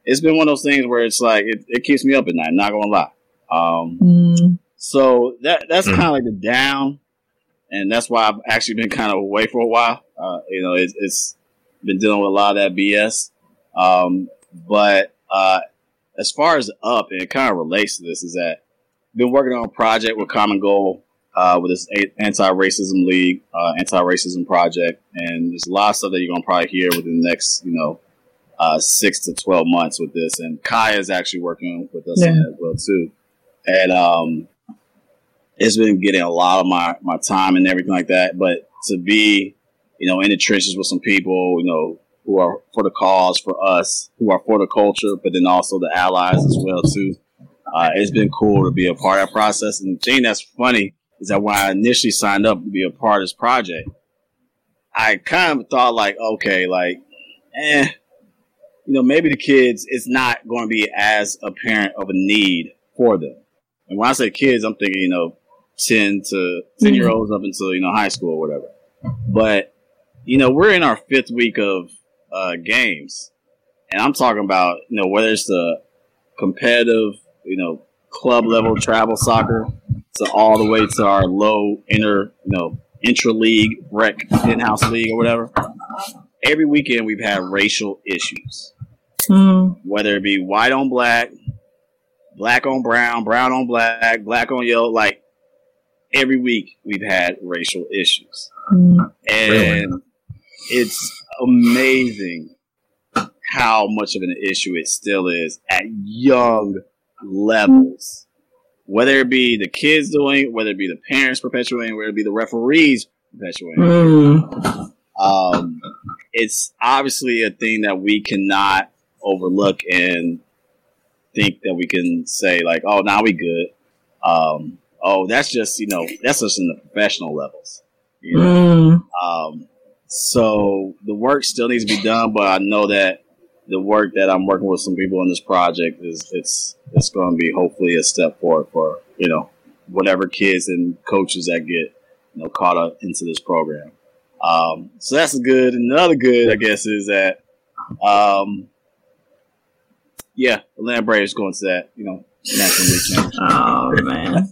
it's been one of those things where it's like it, it keeps me up at night. I'm not gonna lie. Um, Mm. so that that's Mm. kind of like the down, and that's why I've actually been kind of away for a while. Uh, you know, it, it's been dealing with a lot of that BS. Um, but uh, as far as up, and it kind of relates to this, is that I've been working on a project with Common Goal uh, with this anti-racism league, uh, anti-racism project, and there's a lot of stuff that you're gonna probably hear within the next, you know, uh, six to twelve months with this. And Kaiya is actually working with us on Yeah. that as well too. And um, it's been getting a lot of my my time and everything like that. But to be, you know, in the trenches with some people, you know, who are for the cause, for us, who are for the culture, but then also the allies as well too. Uh, it's been cool to be a part of that process. And the thing that's funny is that when I initially signed up to be a part of this project, I kind of thought like, okay, like, eh, you know, maybe the kids, it's not going to be as apparent of a need for them. And when I say kids, I'm thinking, you know, 10 to 10 year olds up until, you know, high school or whatever. But, you know, we're in our fifth week of uh, games. And I'm talking about, you know, whether it's the competitive, you know, club level travel soccer to all the way to our low inner, you know, intra league rec in-house league or whatever. Every weekend we've had racial issues, Mm. whether it be white on black, black on brown, brown on black, black on yellow. Like every week we've had racial issues, Mm. and it's amazing how much of an issue it still is at young levels. Whether it be the kids doing, it, whether it be the parents perpetuating, whether it be the referees perpetuating. Mm. Um, it's obviously a thing that we cannot overlook and think that we can say like, oh, now we good. Um, oh, that's just you know that's just in the professional levels. You know? Mm. Um, so the work still needs to be done, but I know that the work that I'm working with some people on this project is it's it's going to be hopefully a step forward for you know whatever kids and coaches that get you know caught up into this program. Um, so that's good. Another good, I guess, is that um, yeah, Atlanta Braves going to that you know national league championship. Oh man.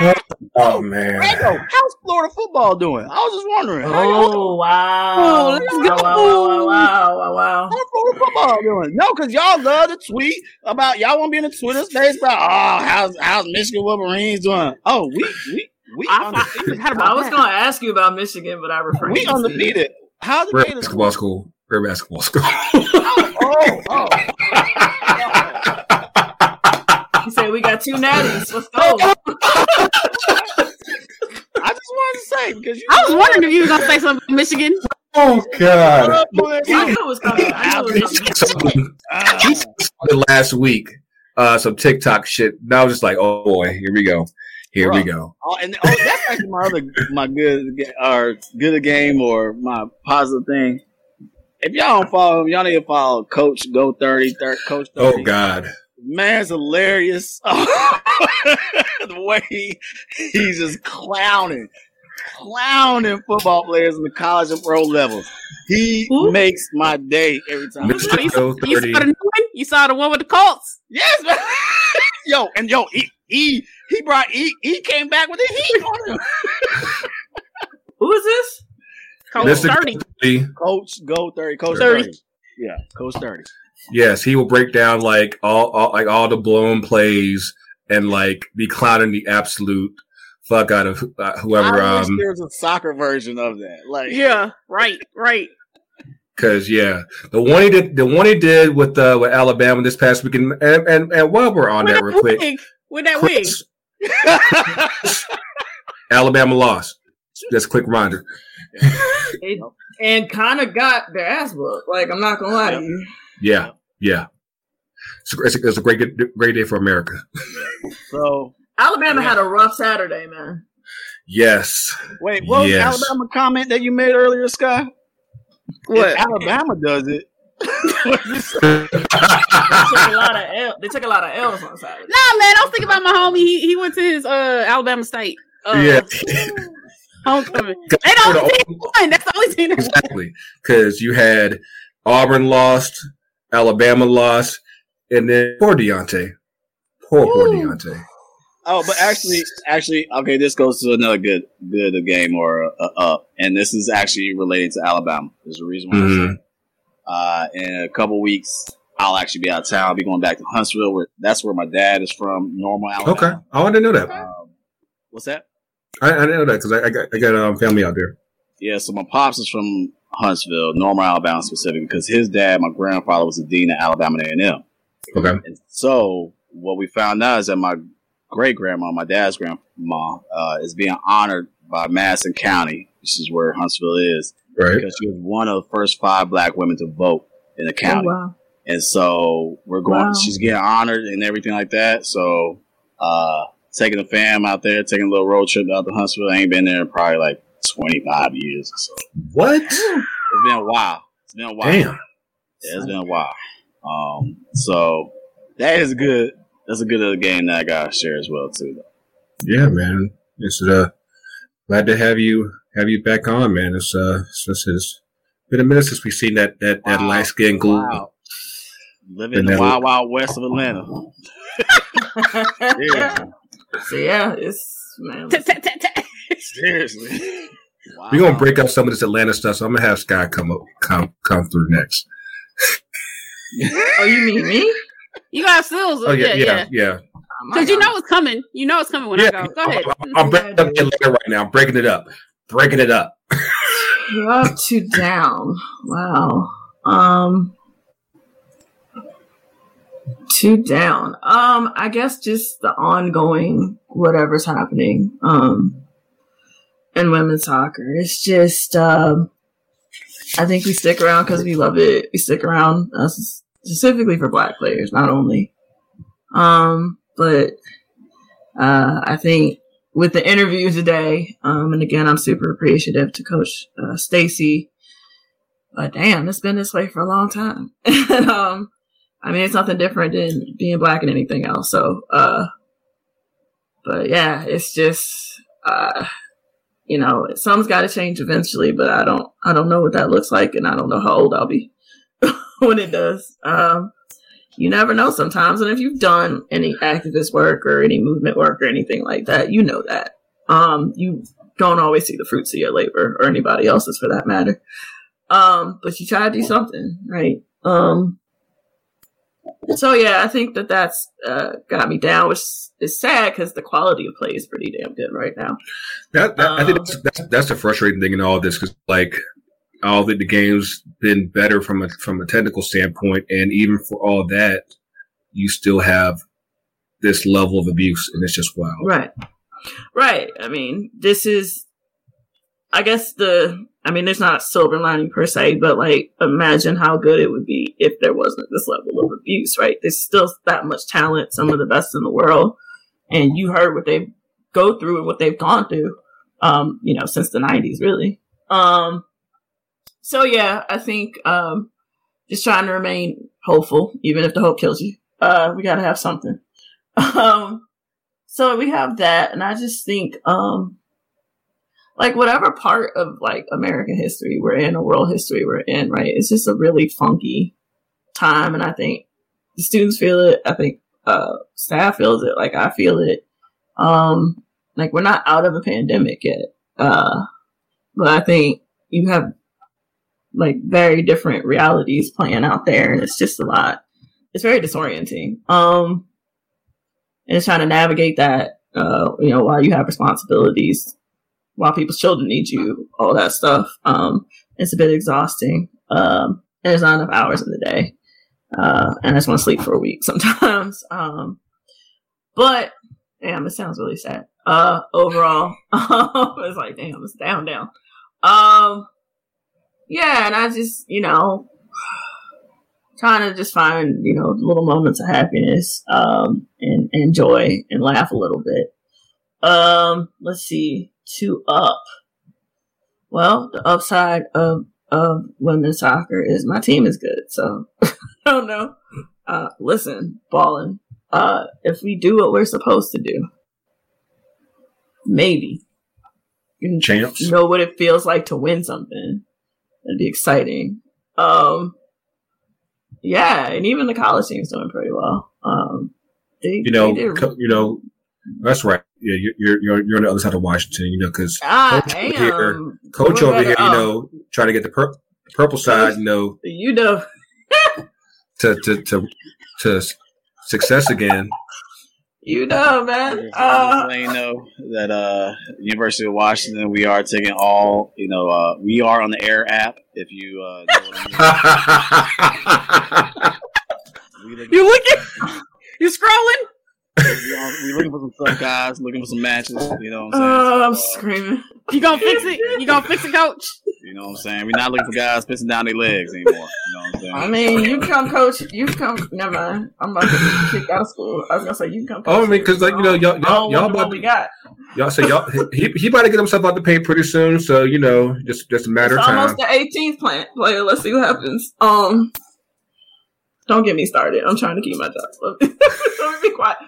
Oh man. Rango, how's Florida football doing? I was just wondering. Oh wow. Oh, let's go. wow, wow, wow, wow, wow. How's Florida football doing? No, because y'all love to tweet about y'all want to be in the Twitter space about oh how's how's Michigan Wolverines doing? Oh we we we I, undefeated. I, I was gonna ask you about Michigan, but I refrained. we undefeated. How's the We're basketball school. We're basketball school. Oh, Oh oh. He said we got two natties. Let's go. I just wanted to say because you. I was wondering if you were gonna say something about Michigan. oh God. I knew it was coming. I knew it was coming. Something Ah. last week, uh, some TikTok shit. Now I was just like, oh boy, here we go. Here we go. Oh, and oh, that's actually my other my good or good game or my positive thing. If y'all don't follow him, y'all need to follow Coach Go 30, thir- Coach 30. Oh God. Man's hilarious. the way he, he's just clowning, clowning football players in the college and pro levels. He Who? makes my day every time. Mr. You, Go you saw 30. the new one? You saw the one with the Colts? Yes, man. yo, and yo, he he he brought he he came back with the heat on him. Who is this? Coach Mr. 30. Coach Go 30, Coach 30. 30. Yeah, Coach 30. Yes, he will break down like all, all like all the blown plays and like be clowning the absolute fuck out of uh, whoever. I wish Um, there's a soccer version of that. Like, Yeah, right, right. Cause yeah, the one he did, the one he did with uh, with Alabama this past weekend, and and, and while we're on With that that real quick, wig, with that wig. Chris, Alabama lost. Just a quick reminder. It, and kind of got their ass whooped. Like I'm not gonna lie to you. Yeah, yeah. It's a, it's a, it's a great great day for America. so Alabama had a rough Saturday, man. Yes. wait, what was Yes. the Alabama comment that you made earlier, Sky? What? If Alabama does it. They took a lot of L- they took a lot of L's on Saturday. Nah, man, I was thinking about my homie. He, he went to his uh Alabama State uh, yeah. homecoming. They the only team that. That's the only team exactly. Because you had Auburn lost, Alabama lost, and then poor Deontay. Poor, poor Ooh. Deontay. Oh, but actually, actually, okay. This goes to another good, good game or uh, up, and this is actually related to Alabama. There's a reason why. I Mhm. say it. Uh, in a couple weeks, I'll actually be out of town. I'll be going back to Huntsville. Where that's where my dad is from. Normal Alabama. Okay. I didn't know that. Um, what's that? I, I know that because I, I got I got um, family out there. Yeah, so my pops is from Huntsville, Normal Alabama specifically, because his dad, my grandfather, was the dean at Alabama A&M. Okay. And so what we found out is that my great grandma, my dad's grandma, uh, is being honored by Madison County, which is where Huntsville is, Right. because she was one of the first five black women to vote in the Oh, county. wow. And so we're going, Wow. she's getting honored and everything like that. So, uh, taking the fam out there, taking a little road trip out to Huntsville. I ain't been there in probably like 25 years or so. What? It's been a while. It's been a while. Damn. Yeah, it's been a while. Um, so that is good. That's a good little game that I gotta share as well too. Though. Yeah, man. It's uh glad to have you have you back on, man. It's uh it's, it's, it's been a minute since we've seen that that, that Wow. light skinned glue. Wow. Living in the wild, wild west of Atlanta. Yeah, so yeah, it's man. Seriously. Wow. We're gonna break up some of this Atlanta stuff, so I'm gonna have Sky come up come come through next. Oh, you mean me? You got stills. Oh yeah, yeah, yeah, yeah. yeah. Oh, Because you know it's coming. You know it's coming when I go. Go ahead. I'm, I'm breaking up Atlanta right now. I'm breaking it up. Breaking it up. You're up to down. Wow. Um two down. Um, I guess just the ongoing whatever's happening. Um in women's soccer. It's just um I think we stick around because we love it. We stick around uh, specifically for black players, not only. Um, but uh, I think with the interview today, um, and again, I'm super appreciative to Coach uh, Staci. But damn, it's been this way for a long time. and, um, I mean, it's nothing different than being black and anything else. So, uh, but yeah, it's just, uh, you know, something's got to change eventually. But I don't, I don't know what that looks like, and I don't know how old I'll be when it does. Um, you never know sometimes. And if you've done any activist work or any movement work or anything like that, you know that. Um, you don't always see the fruits of your labor or anybody else's for that matter. Um, but you try to do something, right? Um, so yeah, I think that that's uh, got me down, which is sad because the quality of play is pretty damn good right now. That, that I think Um, that's, that's that's the frustrating thing in all this because like all the, the games been better from a from a technical standpoint, and even for all that, you still have this level of abuse, and it's just wild. Right. Right. I mean, this is, I guess the, I mean, there's not a silver lining per se, but like, imagine how good it would be if there wasn't this level of abuse, right? There's still that much talent, some of the best in the world. And you heard what they go through and what they've gone through, um, you know, since the 90s, really. Um, so yeah, I think, um, just trying to remain hopeful, even if the hope kills you. Uh, we gotta have something. Um, so we have that, and I just think, um, like whatever part of like American history we're in or world history we're in, right? It's just a really funky time, and I think the students feel it. I think uh, staff feels it. Like I feel it. Um, like we're not out of a pandemic yet, uh, but I think you have like very different realities playing out there, and it's just a lot. It's very disorienting. Um, and it's trying to navigate that, uh, you know, while you have responsibilities, while people's children need you, all that stuff. Um, it's a bit exhausting. Um, and there's not enough hours in the day. Uh, and I just want to sleep for a week sometimes. Um, but damn, it sounds really sad. Uh, overall, it's like, damn, it's down, down. Um, yeah, and I just, you know, trying to just find, you know, little moments of happiness, um, and, and joy and laugh a little bit. Um, let's see, two up. Well, the upside of, of women's soccer is my team is good. So I don't know. Uh, listen, balling. Uh, if we do what we're supposed to do, maybe Champs. know what it feels like to win something. That'd be exciting. Um, yeah, and even the college team's doing pretty well. Um, they, You know, they did- co- you know, that's right. Yeah, you- you're you're you're on the other side of Washington. You know, because I Coach over here- coach over here, you know, trying to get the pur- purple side, you know, you know, to to to to success again. you know, man. Just Uh, let you know that uh, University of Washington, we are taking all. You know, uh, we are on the Air app. If you uh, know what I mean. Looking, You looking? You scrolling? We are, looking for some stuff, guys. Looking for some matches. You know what I'm saying? oh, I'm So, screaming. You gonna fix it? You gonna fix it, coach? you know what I'm saying? We're not looking for guys pissing down their legs anymore. You know what I'm saying? I mean, you come coach. You come. Never mind. I'm about to kick out of school. I was gonna say you can come. Oh, I coach mean, 'cause, like, you know, y'all- I don't y'all- y'all what about we to- got. Y'all say y'all he he about to get himself out the paint pretty soon, so you know, just just a matter It's of time. almost the 18th plant player. Let's see what happens. Um, don't get me started. I'm trying to keep my job. Let me, let me be quiet.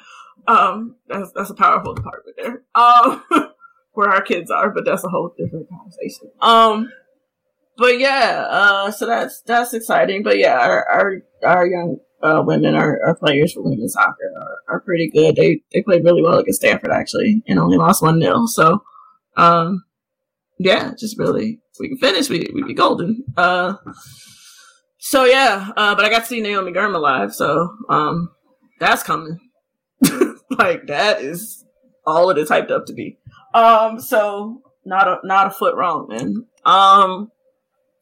Um, that's that's a powerful department there. Um, where our kids are, but that's a whole different conversation. Um, but yeah, uh, so that's that's exciting. But yeah, our our, our young uh, women, our, our players for women's soccer are, are pretty good. They they played really well against Stanford actually, and only lost one 0 So, um, yeah, just really if we can finish, we we'd be golden. Uh, so yeah, uh, but I got to see Naomi Girma live, so um, that's coming. like that is all it is hyped up to be. Um, so not a not a foot wrong, man. Um,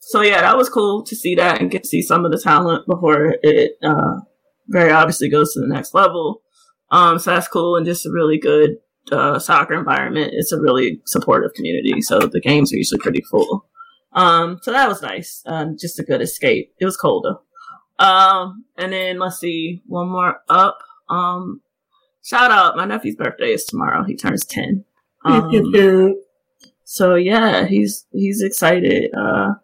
so yeah, that was cool to see that and get to see some of the talent before it uh very obviously goes to the next level. Um, so that's cool and just a really good uh, soccer environment. It's a really supportive community, so the games are usually pretty full. Um, so that was nice. Um, just a good escape. It was cold though. Um, and then let's see, one more up. Um, shout out, my nephew's birthday is tomorrow. He turns ten. Um, so yeah, he's he's excited. Uh,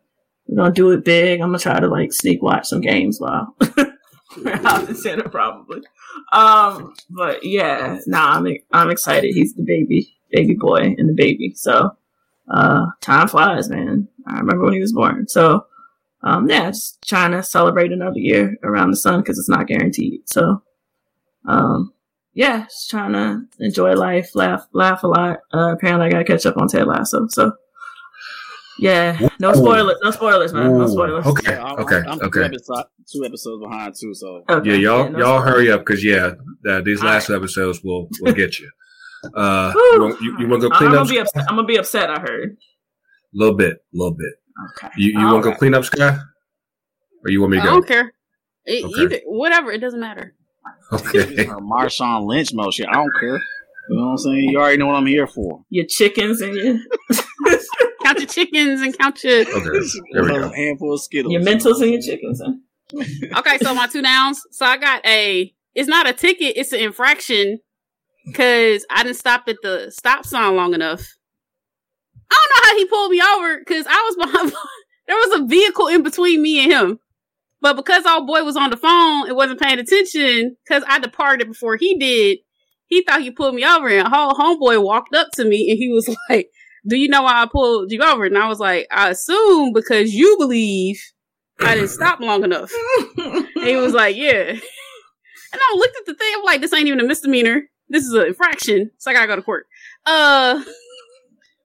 we're gonna do it big. I'm gonna try to like sneak watch some games while we're out in center probably. Um, but yeah, nah, I'm I'm excited. He's the baby, baby boy, and the baby. So, uh, time flies, man. I remember when he was born. So, um, yeah, just trying to celebrate another year around the sun because it's not guaranteed. So, um, yeah, just trying to enjoy life, laugh, laugh a lot. Uh, apparently, I got to catch up on Ted Lasso. So, yeah, no spoilers, no spoilers, man, no Ooh, spoilers. okay. Yeah, I'm, okay, I'm, I'm okay. Two, episodes, two episodes behind too, so Okay, Yeah, y'all no y'all spoilers. hurry up because yeah, uh, these last right. episodes will will get you. Uh, Whew. you want, you, you want to go I'm clean gonna up be upset. I'm gonna be upset. I heard. a little bit, a little bit. Okay. You you All want to go right. clean up, Sky, or you want me to go? I don't care. E- Okay. Either whatever, it doesn't matter. Okay. uh, Marshawn Lynch motion. I don't care. You know what I'm saying? You already know what I'm here for. Your chickens and your Count your chickens and count your. Okay. There we go. Handful of Skittles. your mentals and your chickens. Huh? Okay, so my two downs. So I got a. It's not a ticket. It's an infraction because I didn't stop at the stop sign long enough. I don't know how he pulled me over because I was behind. there was a vehicle in between me and him, but because old boy was on the phone and wasn't paying attention because I departed before he did, he thought he pulled me over. And whole homeboy walked up to me and he was like, "Do you know why I pulled you over?" And I was like, "I assume because you believe." I didn't stop long enough. And he was like, yeah. And I looked at the thing. I'm like, this ain't even a misdemeanor. This is an infraction. So I gotta go to court. Uh,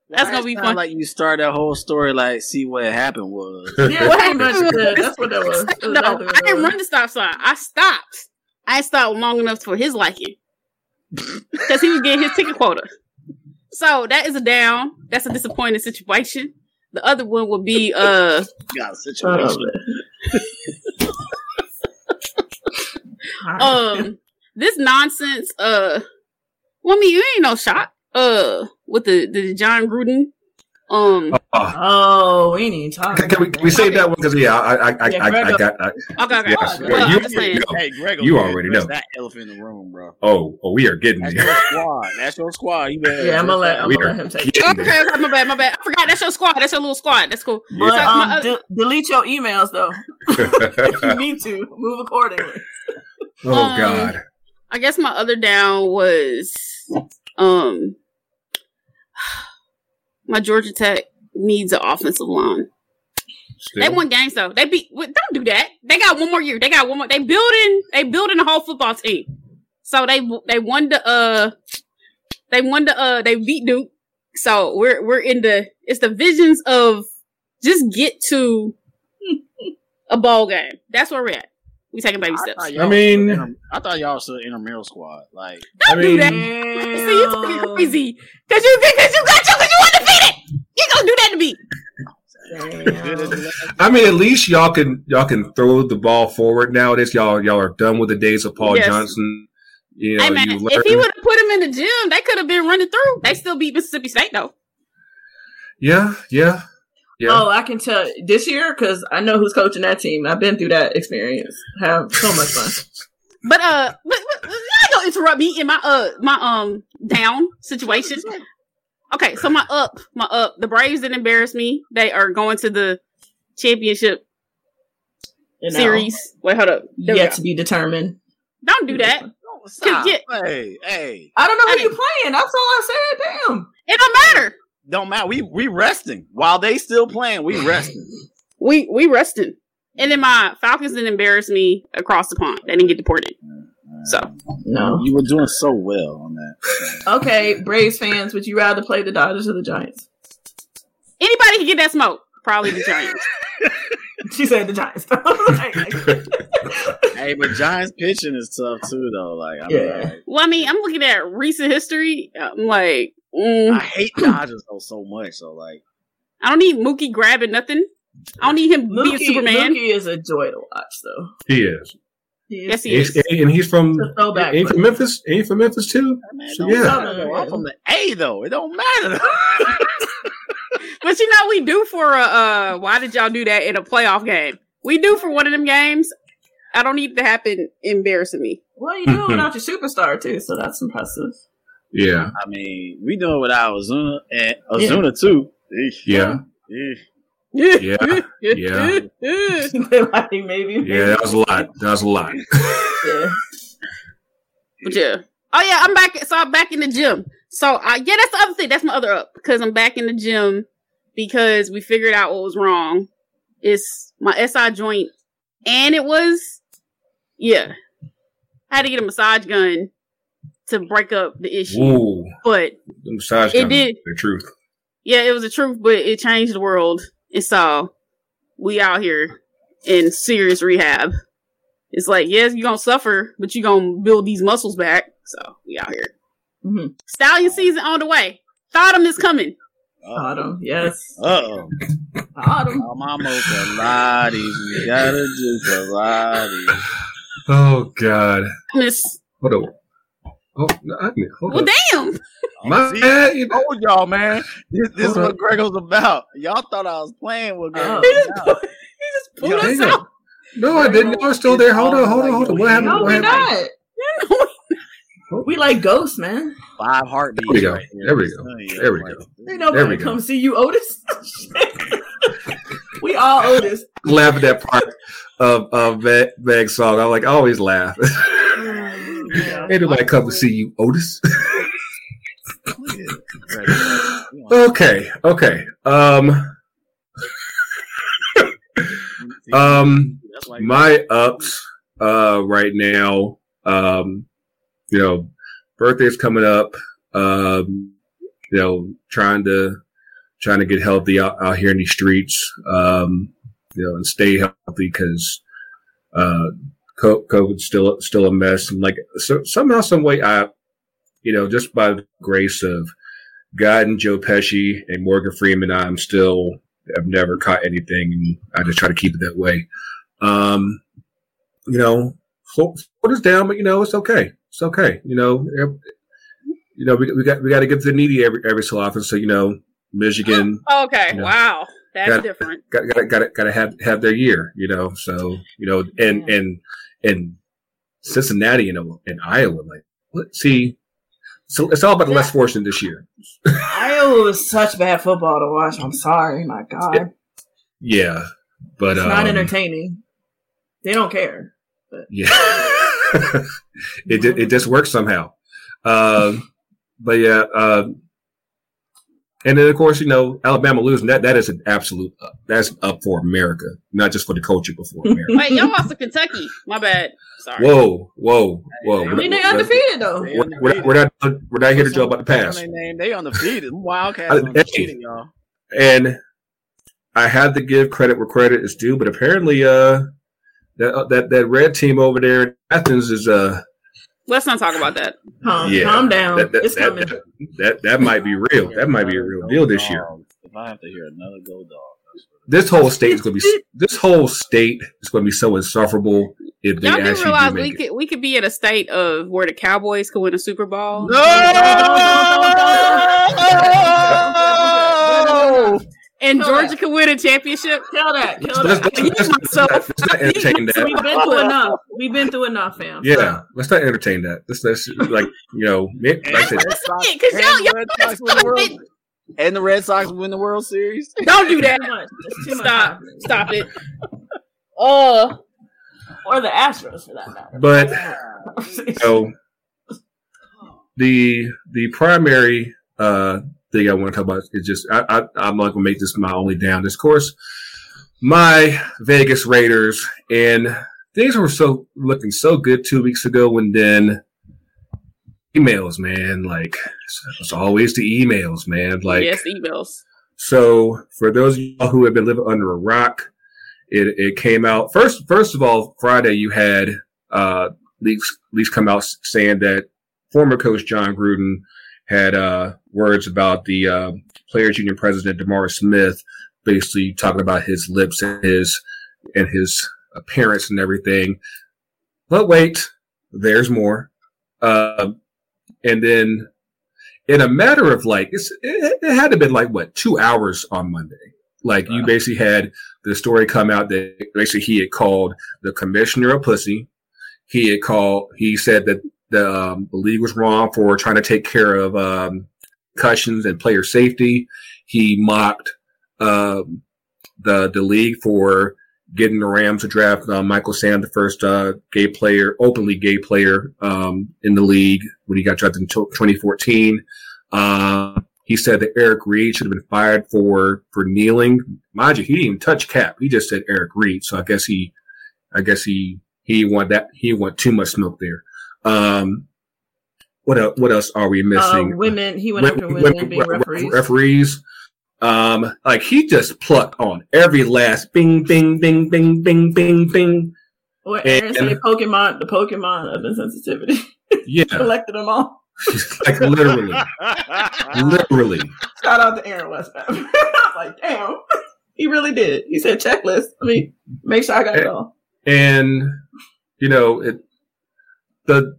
That's Why gonna be fun. Like you start that whole story, like see what happened was. Yeah, What pretty much. happened yeah, was- that's what that was. That's no, exactly I didn't run the stop sign. I stopped. I stopped long enough for his liking because he was getting his ticket quota. So that is a down. That's a disappointing situation. The other one would be uh got a situation. um this nonsense uh well I mean you ain't no shot uh with the the Jon Gruden um Uh, oh, we ain't even talking. can, can we, can we say that one? Because yeah, I, I, I, Yeah, I, I Greg- got. I, okay okay Yes. well, Yeah, I'm you- just you- Hey, Greg, You already know. that elephant in the room, bro. oh, oh, we are getting That's there. your squad. That's your squad. You better Yeah, I'm gonna let I'm We gonna are let him take it. okay, okay my bad my bad I forgot that's your squad that's your little squad that's cool But So, my um, other- de- delete your emails though. if you need to move accordingly. oh Um, God. I guess my other down was um my Georgia Tech needs an offensive line. They won games though. They beat. Don't do that. They got one more year. They got one more. They building. They building a whole football team. So they they won the uh they won the uh they beat Duke. So we're we're in the it's the visions of just get to a ball game. That's where we're at. We taking baby steps. thought y'all I mean- inter- I thought y'all was still intramural squad. Like, Don't do mean, that. See, you talking crazy because you because you got you because you undefeated. You gonna do that to me? I mean, at least y'all can y'all can throw the ball forward nowadays. Y'all y'all are done with the days of Paul Yes. Johnson. You know, hey man, you if he would have put him in the gym, they could have been running through. They still beat Mississippi State though. yeah, yeah, yeah. Oh, I can tell this year because I know who's coaching that team. I've been through that experience. Have so much fun. But uh, but, but I don't interrupt me in my uh my um down situation. Okay, so my up, my up. The Braves didn't embarrass me. They are going to the championship You know, series. Wait, hold up. There yet to be determined. Don't do that. oh, stop. get- Hey, hey. I don't know who Hey. you playing. That's all I said. Damn. It don't matter. Don't matter. We we resting while they still playing. We resting. We we resting. And then my Falcons didn't embarrass me across the pond. They didn't get deported. So No. You were doing so well on that. Okay, Braves fans, would you rather play the Dodgers or the Giants? anybody can get that smoke. Probably the Giants. She said the Giants. hey, but Giants pitching is tough too, though. Like, I mean, Yeah. like, well, I mean, I'm looking at recent history. I'm like, mm, I hate Dodgers though so much. So like, I don't need Mookie grabbing nothing. I don't need him being Superman. Mookie is a joy to watch, though. he is. He is Yes, he He's, is. and he's from throwback. ain't from Memphis. Ain't from Memphis too. man, So, yeah. matter. I'm from the A though. It don't matter. But you know, we do for a. Uh, why did y'all do that in a playoff game? We do for one of them games. I don't need it to happen embarrassing me. Well, you do it without your superstar too, so that's impressive. Yeah, I mean, we doing it without Acuña and Ozuna too. Eesh. yeah, Eesh. yeah, yeah. like maybe. yeah. That was a lot. That was a lot. Yeah. But yeah. Oh yeah, I'm back. So I'm back in the gym. So uh, yeah, that's the other thing. That's my other up because I'm back in the gym because we figured out what was wrong. It's my SI joint, and it was yeah. I had to get a massage gun to break up the issue, Ooh, but the massage It did. The truth. yeah, it was the truth. But it changed the world, and so we out here in serious rehab. It's like yes, you're gonna suffer, but you're gonna build these muscles back. So we out here. hmm Stallion season on the way. Autumn is coming. Autumn. Yes. Uh oh. Autumn. Mama Pilates. We gotta do Pilates. Oh God. Miss. Hold on. Oh, I mean, hold Well, on. damn. My See, bad. I You know, told y'all, man. This, this is what up. Grego's about. Y'all thought I was playing with Grego. Oh. He just put, he just pulled Yeah, us out. no, I didn't. I was still there. Hold on, hold on, hold on. What happened? No, we happened? not. We like ghosts, man. Five heartbeats. There we go. right. There we go. There we like, go. Ain't There nobody we go. come see you, Otis. we all Otis. Laugh at that part of of Meg, Meg's song. I like I always laugh. Yeah. Ain't nobody come to see you, Otis. Okay, okay. Um, um, my ups uh right now um you know birthday's coming up um you know trying to trying to get healthy out, out here in these streets, um, you know, and stay healthy because uh, COVID's still still a mess. And like so, somehow, some way, I, you know, just by the grace of God and Joe Pesci and Morgan Freeman, I'm still I've never caught anything, and I just try to keep it that way. Um, you know, hold, hold us down, but you know, it's okay. It's okay. You know, you know, we, we got we got to get to the needy every every so often. So you know, Michigan. Oh, okay, you know, wow, that's got, different. Got got got got to have have their year. You know, so you know, and and and Cincinnati, know, and Iowa, like, let see. So it's all about the less fortunate this year. Iowa was such bad football to watch. I'm sorry, my God. Yeah, but it's not um, entertaining. They don't care. But. Yeah, it it just works somehow. Um, but yeah, um, and then of course you know Alabama losing that that is an absolute uh, that's up for America, not just for the culture, but for America. Wait, y'all lost to Kentucky. My bad. Sorry. Whoa, whoa, whoa! I mean, they undefeated though. We're, we're, we're not we're not here to talk about the past. They name they undefeated. Wildcats undefeated, y'all. and I had to give credit where credit is due, but apparently, uh, that uh, that that red team over there in Athens is uh, Let's not talk about that. Calm, yeah, calm down. That that, it's that, coming. that, that that might be real. That might be a real deal this year. If I have to hear another go dog, This whole state is going to be this whole state is going to be so insufferable if they Y'all do actually realize do we make it. could we could be in a state of where the Cowboys could win a Super Bowl. And Kill Georgia that. could win a championship. Kill that. Kill Let's, that. let's, let's, let's, not- let's not entertain We've been through enough. We've been through enough, fam. Yeah, let's not entertain that. Let's, let's like you know, like I said, Red Sox- and y'all- the y'all Red Sox win the World- and the Red Sox win the World Series. Don't do that. Much. Too Stop. happening. Stop it. Uh Or the Astros for that matter. but you know, the the primary uh thing I want to talk about is just I, I I'm not gonna make this my only down discourse. My Vegas Raiders and things were so looking so good two weeks ago, and then emails, man. Like it's always the emails, man. Like yes, emails. so for those of y'all who have been living under a rock, it, it came out first. First of all, Friday you had uh, leaks leaks come out saying that former coach Jon Gruden had uh, words about the uh, players union president Demar Smith, basically talking about his lips and his and his appearance and everything. But wait, there's more. Uh, and then in a matter of like it's it, it had to have been like what two hours on Monday. Like you basically had the story come out that basically he had called the commissioner a pussy. He had called. He said that the, um, the league was wrong for trying to take care of um, concussions and player safety. He mocked um, the the league for getting the Rams to draft uh, Michael Sam, the first uh, gay player, openly gay player um, in the league when he got drafted in t- 2014. Uh, he said that Eric Reid should have been fired for for kneeling. Mind you, he didn't even touch Cap. He just said Eric Reid. So I guess he, I guess he he want that he want too much smoke there. Um, what else? What else are we Uh, missing? women. He went after Women- women being re- re- referees. referees. Um, like he just plucked on every last bing, bing, bing, bing, bing, bing, bing. Or Aaron And- said Pokemon, the Pokemon of insensitivity. Yeah, Collected them all. like literally, literally. Shout out to Aaron was like, damn, he really did. He said checklist. I mean, make sure I got it all. and you know it the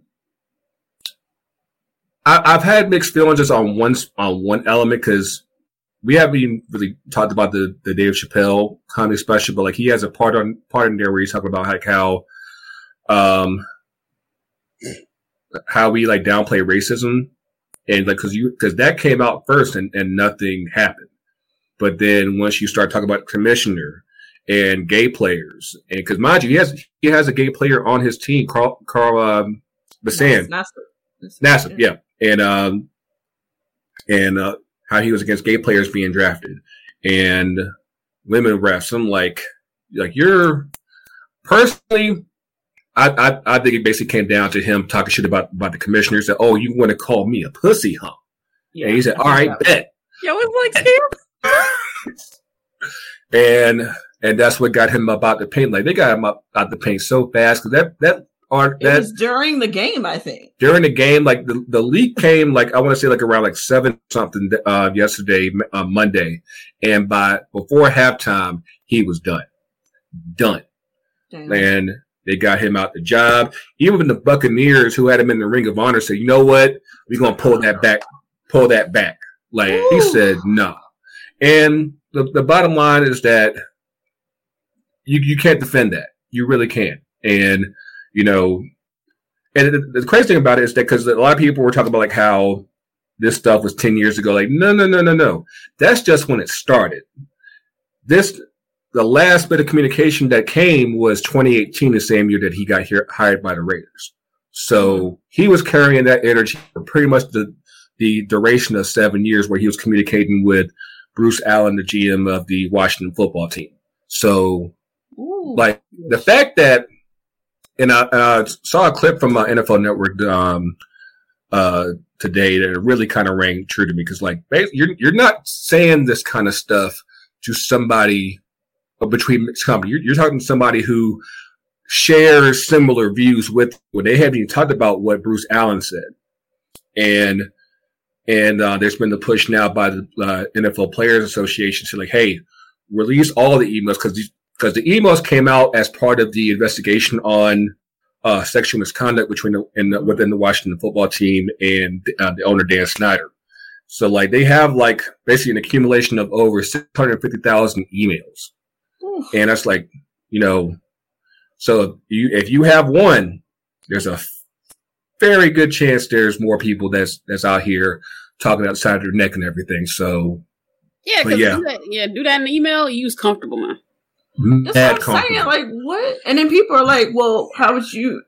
I, I've had mixed feelings just on one on one element because we haven't even really talked about the the Dave Chappelle comedy special, but like he has a part on part in there where he's talking about like how um how we like downplay racism and like because you because that came out first and and nothing happened, but then once you start talking about commissioner and gay players. And because mind you, he has he has a gay player on his team, Carl Carl um, Bassan, NASA. NASA, yeah, and um, and uh, how he was against gay players being drafted and women refs. I'm like, like you're personally. I, I, I think it basically came down to him talking shit about, about the commissioners that, oh, you want to call me a pussy, huh? Yeah, and he said, all right all think right, that- bet. Yo, it's like and and that's what got him up out the paint. Like they got him up out the paint so fast because that that art It was during the game, I think. during the game, like the, the leak came like I want to say like around like seven something uh, yesterday, uh, Monday, and by before halftime he was done, done, Damn. and they got him out the job. Even the Buccaneers, who had him in the Ring of Honor, said, "You know what? We're gonna pull that back, pull that back." Like he said, "No," and the the bottom line is that you you can't defend that. You really can't, and you know and the, the crazy thing about it is that because a lot of people were talking about like how this stuff was 10 years ago like no no no no no. That's just when it started. This the last bit of communication that came was 2018 the same year that he got here, hired by the raiders. So he was carrying that energy for pretty much the the duration of seven years where he was communicating with bruce allen the gm of the washington football team. So Ooh. like the fact that and I saw a clip from uh, NFL Network um, uh, today that really kind of rang true to me because like you're you're not saying this kind of stuff to somebody uh, between mixed company. You're, you're talking to somebody who shares similar views with when they haven't even talked about what Bruce Allen said, and and uh, there's been the push now by the uh, NFL Players Association to like, hey, release all the emails because because the emails came out as part of the investigation on uh, sexual misconduct between the, in the, within the Washington football team and uh, the owner Dan Snyder. So like they have like basically an accumulation of over six hundred fifty thousand emails, and that's like you know, so you if you have one, there's a very good chance there's more people that's that's out here talking outside your neck and everything. So Yeah, yeah. do that, yeah, do that in the email. Use comfortable, man. That's mad what I'm saying. Like, what? And then people are like, well, how would you,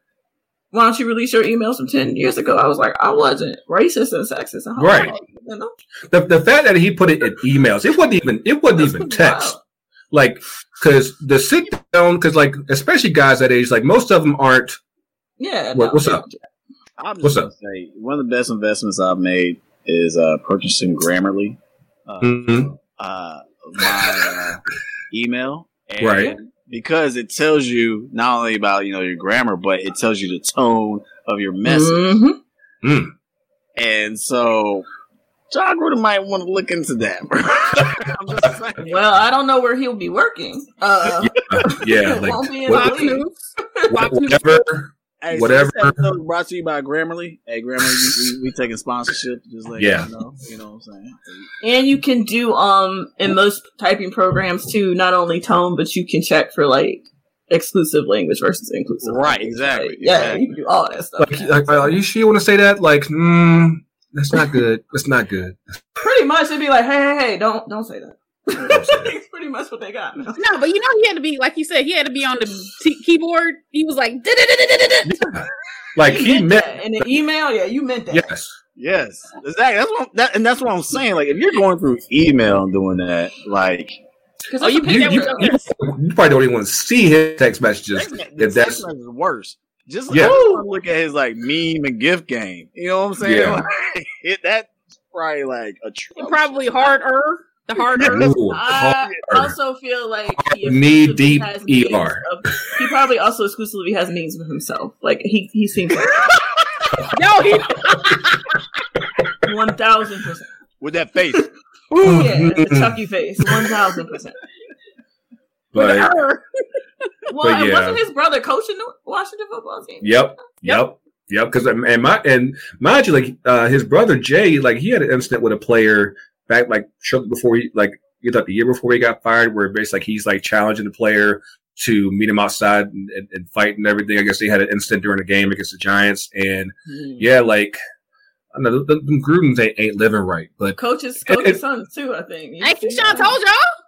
why don't you release your emails from 10 years ago? I was like, I wasn't racist and sexist. And Right. homophobic, You know? the the fact that he put it in emails, it wasn't even it wasn't even wild. text. Like, because the sit down, because like especially guys that age, like most of them aren't. Yeah. What- no. what's up? I'm just What's up? say one of the best investments I've made is uh, purchasing Grammarly. Uh, Mhm. uh, my uh, email, and Right. Because it tells you not only about you know your grammar, but it tells you the tone of your message. Mhm. And so, Jon Gruden might want to look into that. I'm just. Well, I don't know where he'll be working. Uh, Yeah, it like won't be in what- the league. what- whatever. Hey, Whatever. So this episode brought to you by Grammarly. Hey, Grammarly, we, we, we taking sponsorship. Just like Yeah. you know, you know what I'm saying. And you can do, um, in most typing programs too, not only tone, but you can check for like exclusive language versus inclusive. Right, language. exactly, Like, yeah, exactly. you can do all that stuff. Like, like, are you sure you want to say that? Like, mm, that's not good. That's not good. Pretty much, it'd be like, hey, hey, hey, don't, don't say that. Say that. It's pretty much what they got. now. No, but you know he had to be like you said. He had to be on the t- keyboard. He was like. Like he meant that. in the email. Yeah, you meant that. yes. Yes, exactly. That's what that, and that's what I'm saying. Like, if you're going through email and doing that, like Oh, you that's picked what You, you, you, you probably don't even want to see his text messages text, if the that's text message worse. Just Yeah. I look at his like meme and gift game. You know what I'm saying? Yeah. Like, it, that's probably like a He probably harder. The harder. Ooh, I hard. also feel like he Knee deep has ER. of- he probably also exclusively has memes of himself. Like he he seems like no, he. one thousand percent. with that face. Yeah, the Chucky face, one thousand percent. But Her. Well, But yeah. wasn't his brother coaching the Washington football team? Yep. Yep. Yep. Because and my and mind you, like uh, his brother Jay, like he had an incident with a player back like shortly before he like you thought the year before he got fired, where basically like he's like challenging the player to meet him outside and, and, and fight and everything. I guess they had an incident during the game against the Giants, and Hmm. yeah, like I know the, the Grudens ain't, ain't living right, but Coach's It- coach's it- too. I think. You Hey, see Keyshawn that? told y'all.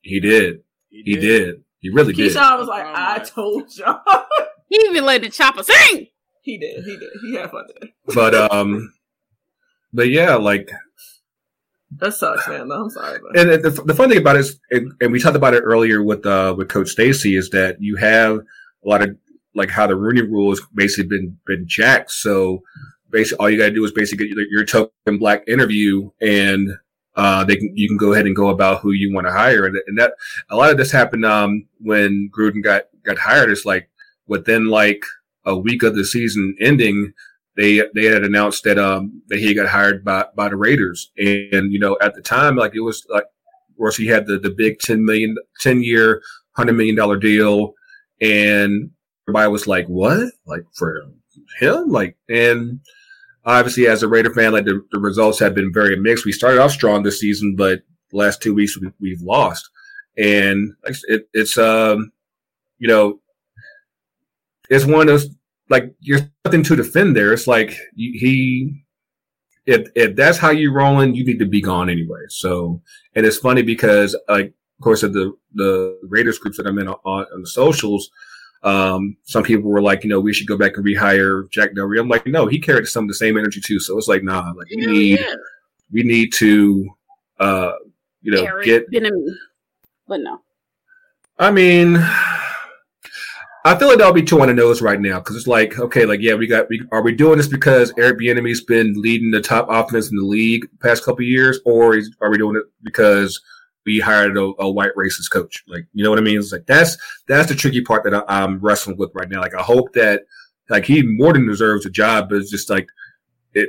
he did. He did. He really did. Keyshawn was like, "I told y'all." He even let the chopper sing. he did. He did. He had fun today. But um, but yeah, like That sucks, man. I'm sorry, but and the, the fun thing about it is, and, and we talked about it earlier with uh, with Coach Staci, is that you have a lot of like how the Rooney Rule has basically been been jacked. So basically, all you got to do is basically get your, your token black interview, and uh, they can you can go ahead and go about who you want to hire, and, and that a lot of this happened um, when Gruden got got hired. It's like within like a week of the season ending, they they had announced that um that he got hired by by the Raiders, and, you know at the time like it was like of course he had the the big 10 million 10 year 100 million dollar deal. And everybody was like what? Like for him? Like and obviously as a Raider fan like the, the results have been very mixed. We started off strong this season but the last two weeks we, we've lost. And it, it's um you know it's one of those like you're nothing to defend there. It's like he, if if that's how you're rolling, you need to be gone anyway. So, and it's funny because like, of course, of the the Raiders groups that I'm in on, on the socials, um, some people were like, you know, we should go back and rehire Jack Del Rio. I'm like, no, he carried some of the same energy too. So it's like, nah, like we need yeah. we need to, uh, you know, Eric get. Bieniemy. But no. I mean, I feel like that'll be two on the nose right now because it's like, okay, like yeah, we got. We, are we doing this because Eric Bieniemy's been leading the top offense in the league past couple years, or is, are we doing it because we hired a, a, white racist coach? Like, you know what I mean? It's like that's that's the tricky part that I, am wrestling with right now. Like, I hope that like he more than deserves a job, but it's just like it.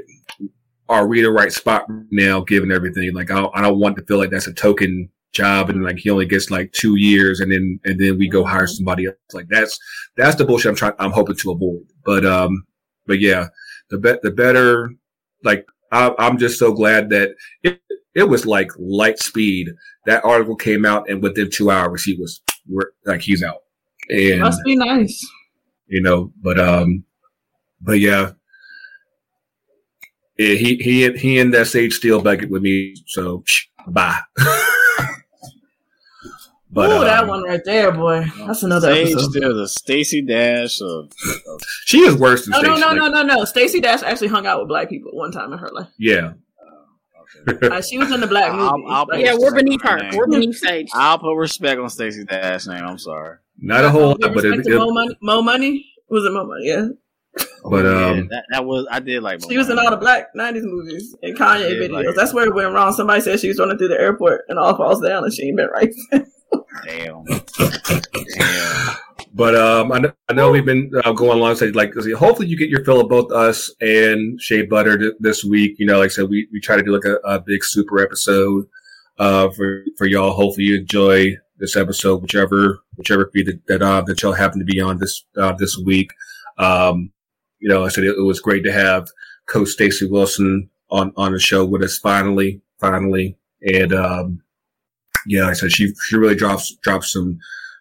Are we the right spot now, given everything? Like, I I don't want to feel like that's a token job and like he only gets like two years and then and then we go hire mm-hmm. somebody else like that's that's the bullshit i'm trying i'm hoping to avoid but um but yeah the bet the better like I, i'm just so glad that it, it was like light speed that article came out and within two hours he was like he's out and must be nice you know but um but yeah yeah, he he he and that Sage Steele bucket with me. So bye. But Ooh, um, that one right there, boy. That's another Sage episode. Still the Stacey Dash of, of, She is worse than no, Stacey. No, no, no, no, no, Stacey Dash actually hung out with black people one time in her life. Yeah. uh, she was in the black movie. I'll, I'll like, yeah, we're beneath her. Name. We're beneath Sage. I'll put respect on Stacey Dash name. I'm sorry. Not a whole lot, but it, it, Mo Money. Mo Money was it Mo Money? Yeah. But um, yeah, that, that, was I did like. She was in all the black '90s movies and Kanye videos. Like, That's where it went wrong. Somebody said she was running through the airport and all falls down, and she ain't been right. Damn. Damn. But um, I know, I know we've been uh, going alongside. Like, hopefully, you get your fill of both us and Shea Butter th- this week. You know, like I said, we, we try to do like a, a big super episode uh, for for y'all. Hopefully, you enjoy this episode, whichever whichever feed that that, uh, that y'all happen to be on this uh, this week. Um, you know, I said it, it was great to have Coach Staci Wilson on on the show with us finally, finally, and um, yeah, like I said she she really drops drops some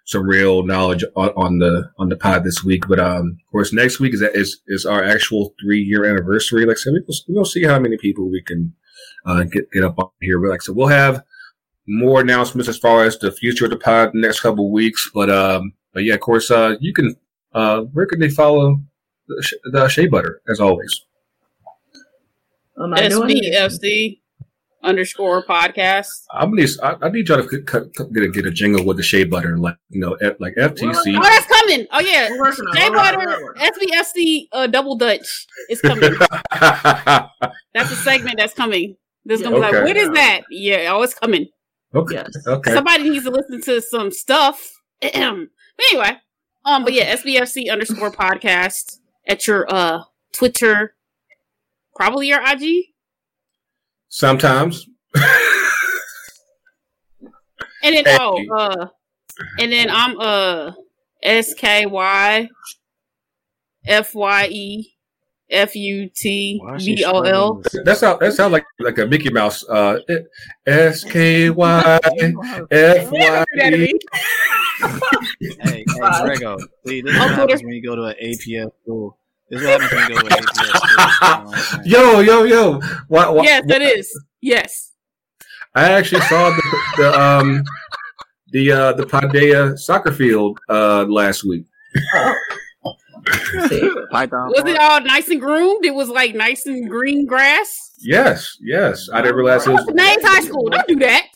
some real knowledge on, on, the on the pod this week. But um, of course, next week is is is our actual three year anniversary. Like I said, we'll, we'll see how many people we can uh, get get up on here. But like I said, we'll have more announcements as far as the future of the pod the next couple of weeks. But um, but yeah, of course, uh, you can uh, where can they follow the, the Shea Butter as always? Um, SBFC underscore podcast. I need I, I need y'all to get a, get a jingle with the shea butter, like you know, F, like FTC. Oh, that's coming. Oh yeah, shea butter, SBFC uh, double Dutch is coming. that's a segment that's coming. This gonna okay. be like, what is that? Yeah, oh, it's coming. Okay. Yes. Okay. Somebody needs to listen to some stuff. anyway, um, but yeah, SBFC underscore podcast at your uh Twitter, probably your IG. Sometimes. and then hey. oh, uh, and then I'm uh S K Y F Y E F U T B O L. That sounds that sounds like like a Mickey Mouse. Uh, S K Y F Y E. Hey, hey, Grego. See, this happens when you go to an APS school. This is what happens when you go to Yo, yo, yo. What, what, yes, it is. Yes. I actually saw the, the um the uh the Paideia soccer field uh last week. was it all nice and groomed? It was like nice and green grass. Yes, yes. I didn't realize it was. Mays High School. Don't do that.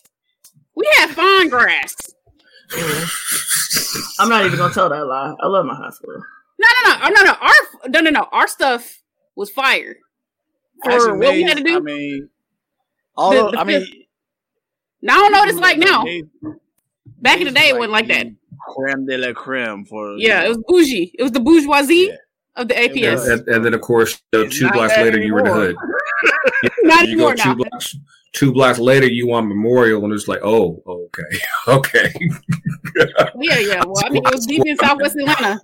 We have fine grass. I'm not even gonna tell that lie. I love my high school. No, no, no, no, no. Our no, no, no. Our stuff was fire. For Actually, what we had to do. I mean, although the, the I mean, Now I don't know what it's like now. Back in the day, it wasn't like that. Creme de la creme for Yeah, it was bougie. It was the bourgeoisie Yeah. of the APS. And, and then of course, you two blocks that later, you were in the hood. Not You go anymore two now. blocks, two blocks later, you on Memorial, and it's like, oh, okay, okay. Yeah, yeah. Well, I mean, it was deep in Southwest Atlanta.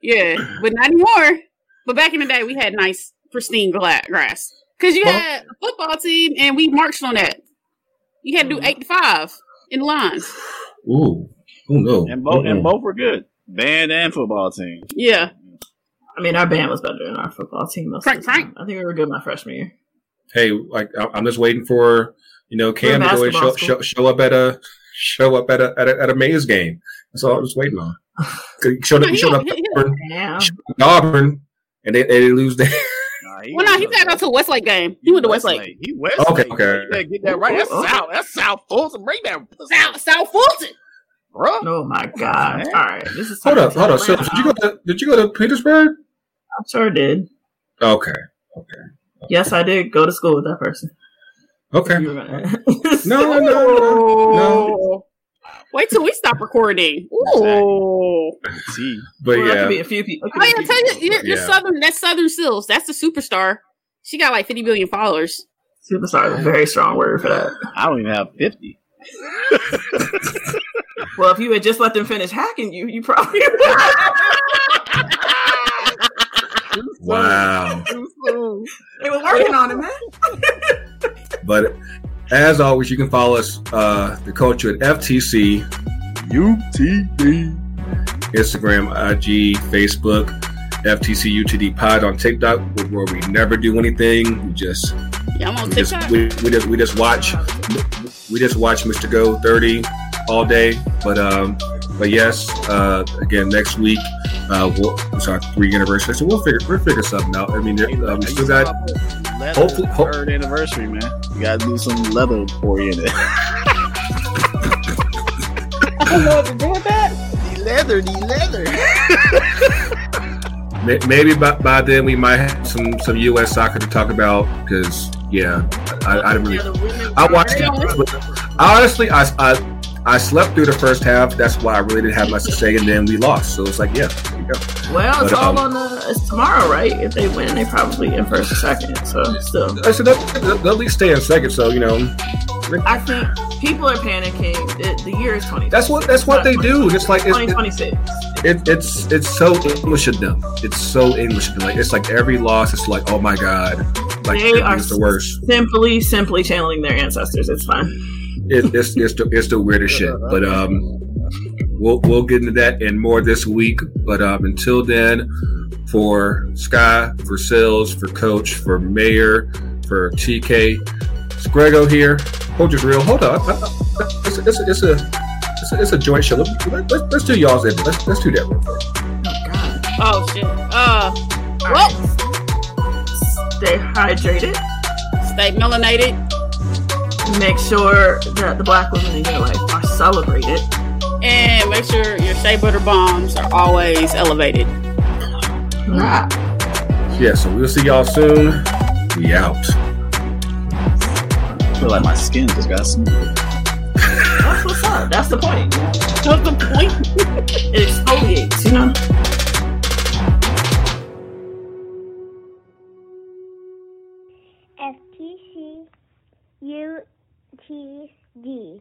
Yeah, but not anymore. But back in the day, we had nice, pristine gla- grass because you Well- had a football team, and we marched on that. You had to do mm-hmm. eight to five in the lines. Ooh, oh no. and both and both were good. Band and football team. Yeah, I mean, our band was better than our football team. Most Frank, of the time. I think we were good my freshman year. Hey, like I- I'm just waiting for you know Cam to go and show, show, show up at a show up at a at a, at a Mays game. That's all I'm just waiting on. 'Cause He showed up. He showed up He- at he- Auburn, Damn. Auburn, and they, they lose their. Nah, he well, no, he a- got to go to Westlake game. He went to Westlake. He Westlake. Okay, okay. You better get that right. That's Ooh, ooh. South. That's South Fulton. Bring that, South, South Fulton. bro. Oh my god! Man. All right, this is Hold up, hold to up. So, did you go to Did you go to Petersburg? I sure did. Okay, Okay. Yes, I did go to school with that person. okay. You No, no, no, no. Wait till we stop recording. Ooh. See, But Well, that could be yeah, a few people. Oh yeah, tell you, you're, you're Yeah. Southern. That's Southern Sills. That's the superstar. She got like 50 million followers. Superstar is a very strong word for that. I don't even have fifty. Well, if you had just let them finish hacking you, you probably would. wow. they were working on it, man. But as always, you can follow us, uh, the culture at FTC, UTD. Instagram, IG, Facebook, FTC UTD Pod on TikTok, where we never do anything. We just Yeah, I'm on we just we, we just we just watch we just watch Mr. Go 30 all day. But um but yes, uh again next week uh we'll, it's our three anniversary. So we'll figure we'll figure something out. I mean there- uh, we still got hopefully- ho- third anniversary, man. You gotta do some leather oriented. I don't know what to do with that. the leather, the leather. maybe by, by then we might have some some US soccer to talk about because yeah, I, I didn't really I watched it. Honestly, I, I I slept through the first half. That's why I really didn't have much to say, and then we lost. So it's like, yeah, there you go. Well, it's But, all um, on the. It's tomorrow, right? If they win, they probably in first or second. So still, I said they'll, they'll at least stay in second. So you know, I think people are panicking. It, the year is twenty. that's what that's what they do. It's like it's, Twenty twenty six. it, it's it's so English of them. It's so English of them. Like it's like every loss, it's like, oh my god, like They are the worst. Simply, simply channeling their ancestors. It's fine. It, it's it's the it's the weirdest shit. But um, we'll we'll get into that and more this week. But um, until then, for Sky, for Sales, for Coach, for Mayor, for TK, it's Grego here. Coach is real. Hold on, it's a, it's it's a, it's a, it's a joint show. Let, let, let's, let's do y'all's. Let's let's do that real quick. Oh. Oh shit. Uh, well, right. Stay hydrated. stay melanated. Make sure that the black women in your life are celebrated. And make sure your shea butter bombs are always elevated. Ah. Yeah, so we'll see y'all soon. We out. I feel like my skin just got smooth. That's what's up. That's the point. What's the point? It exfoliates, you know. T D.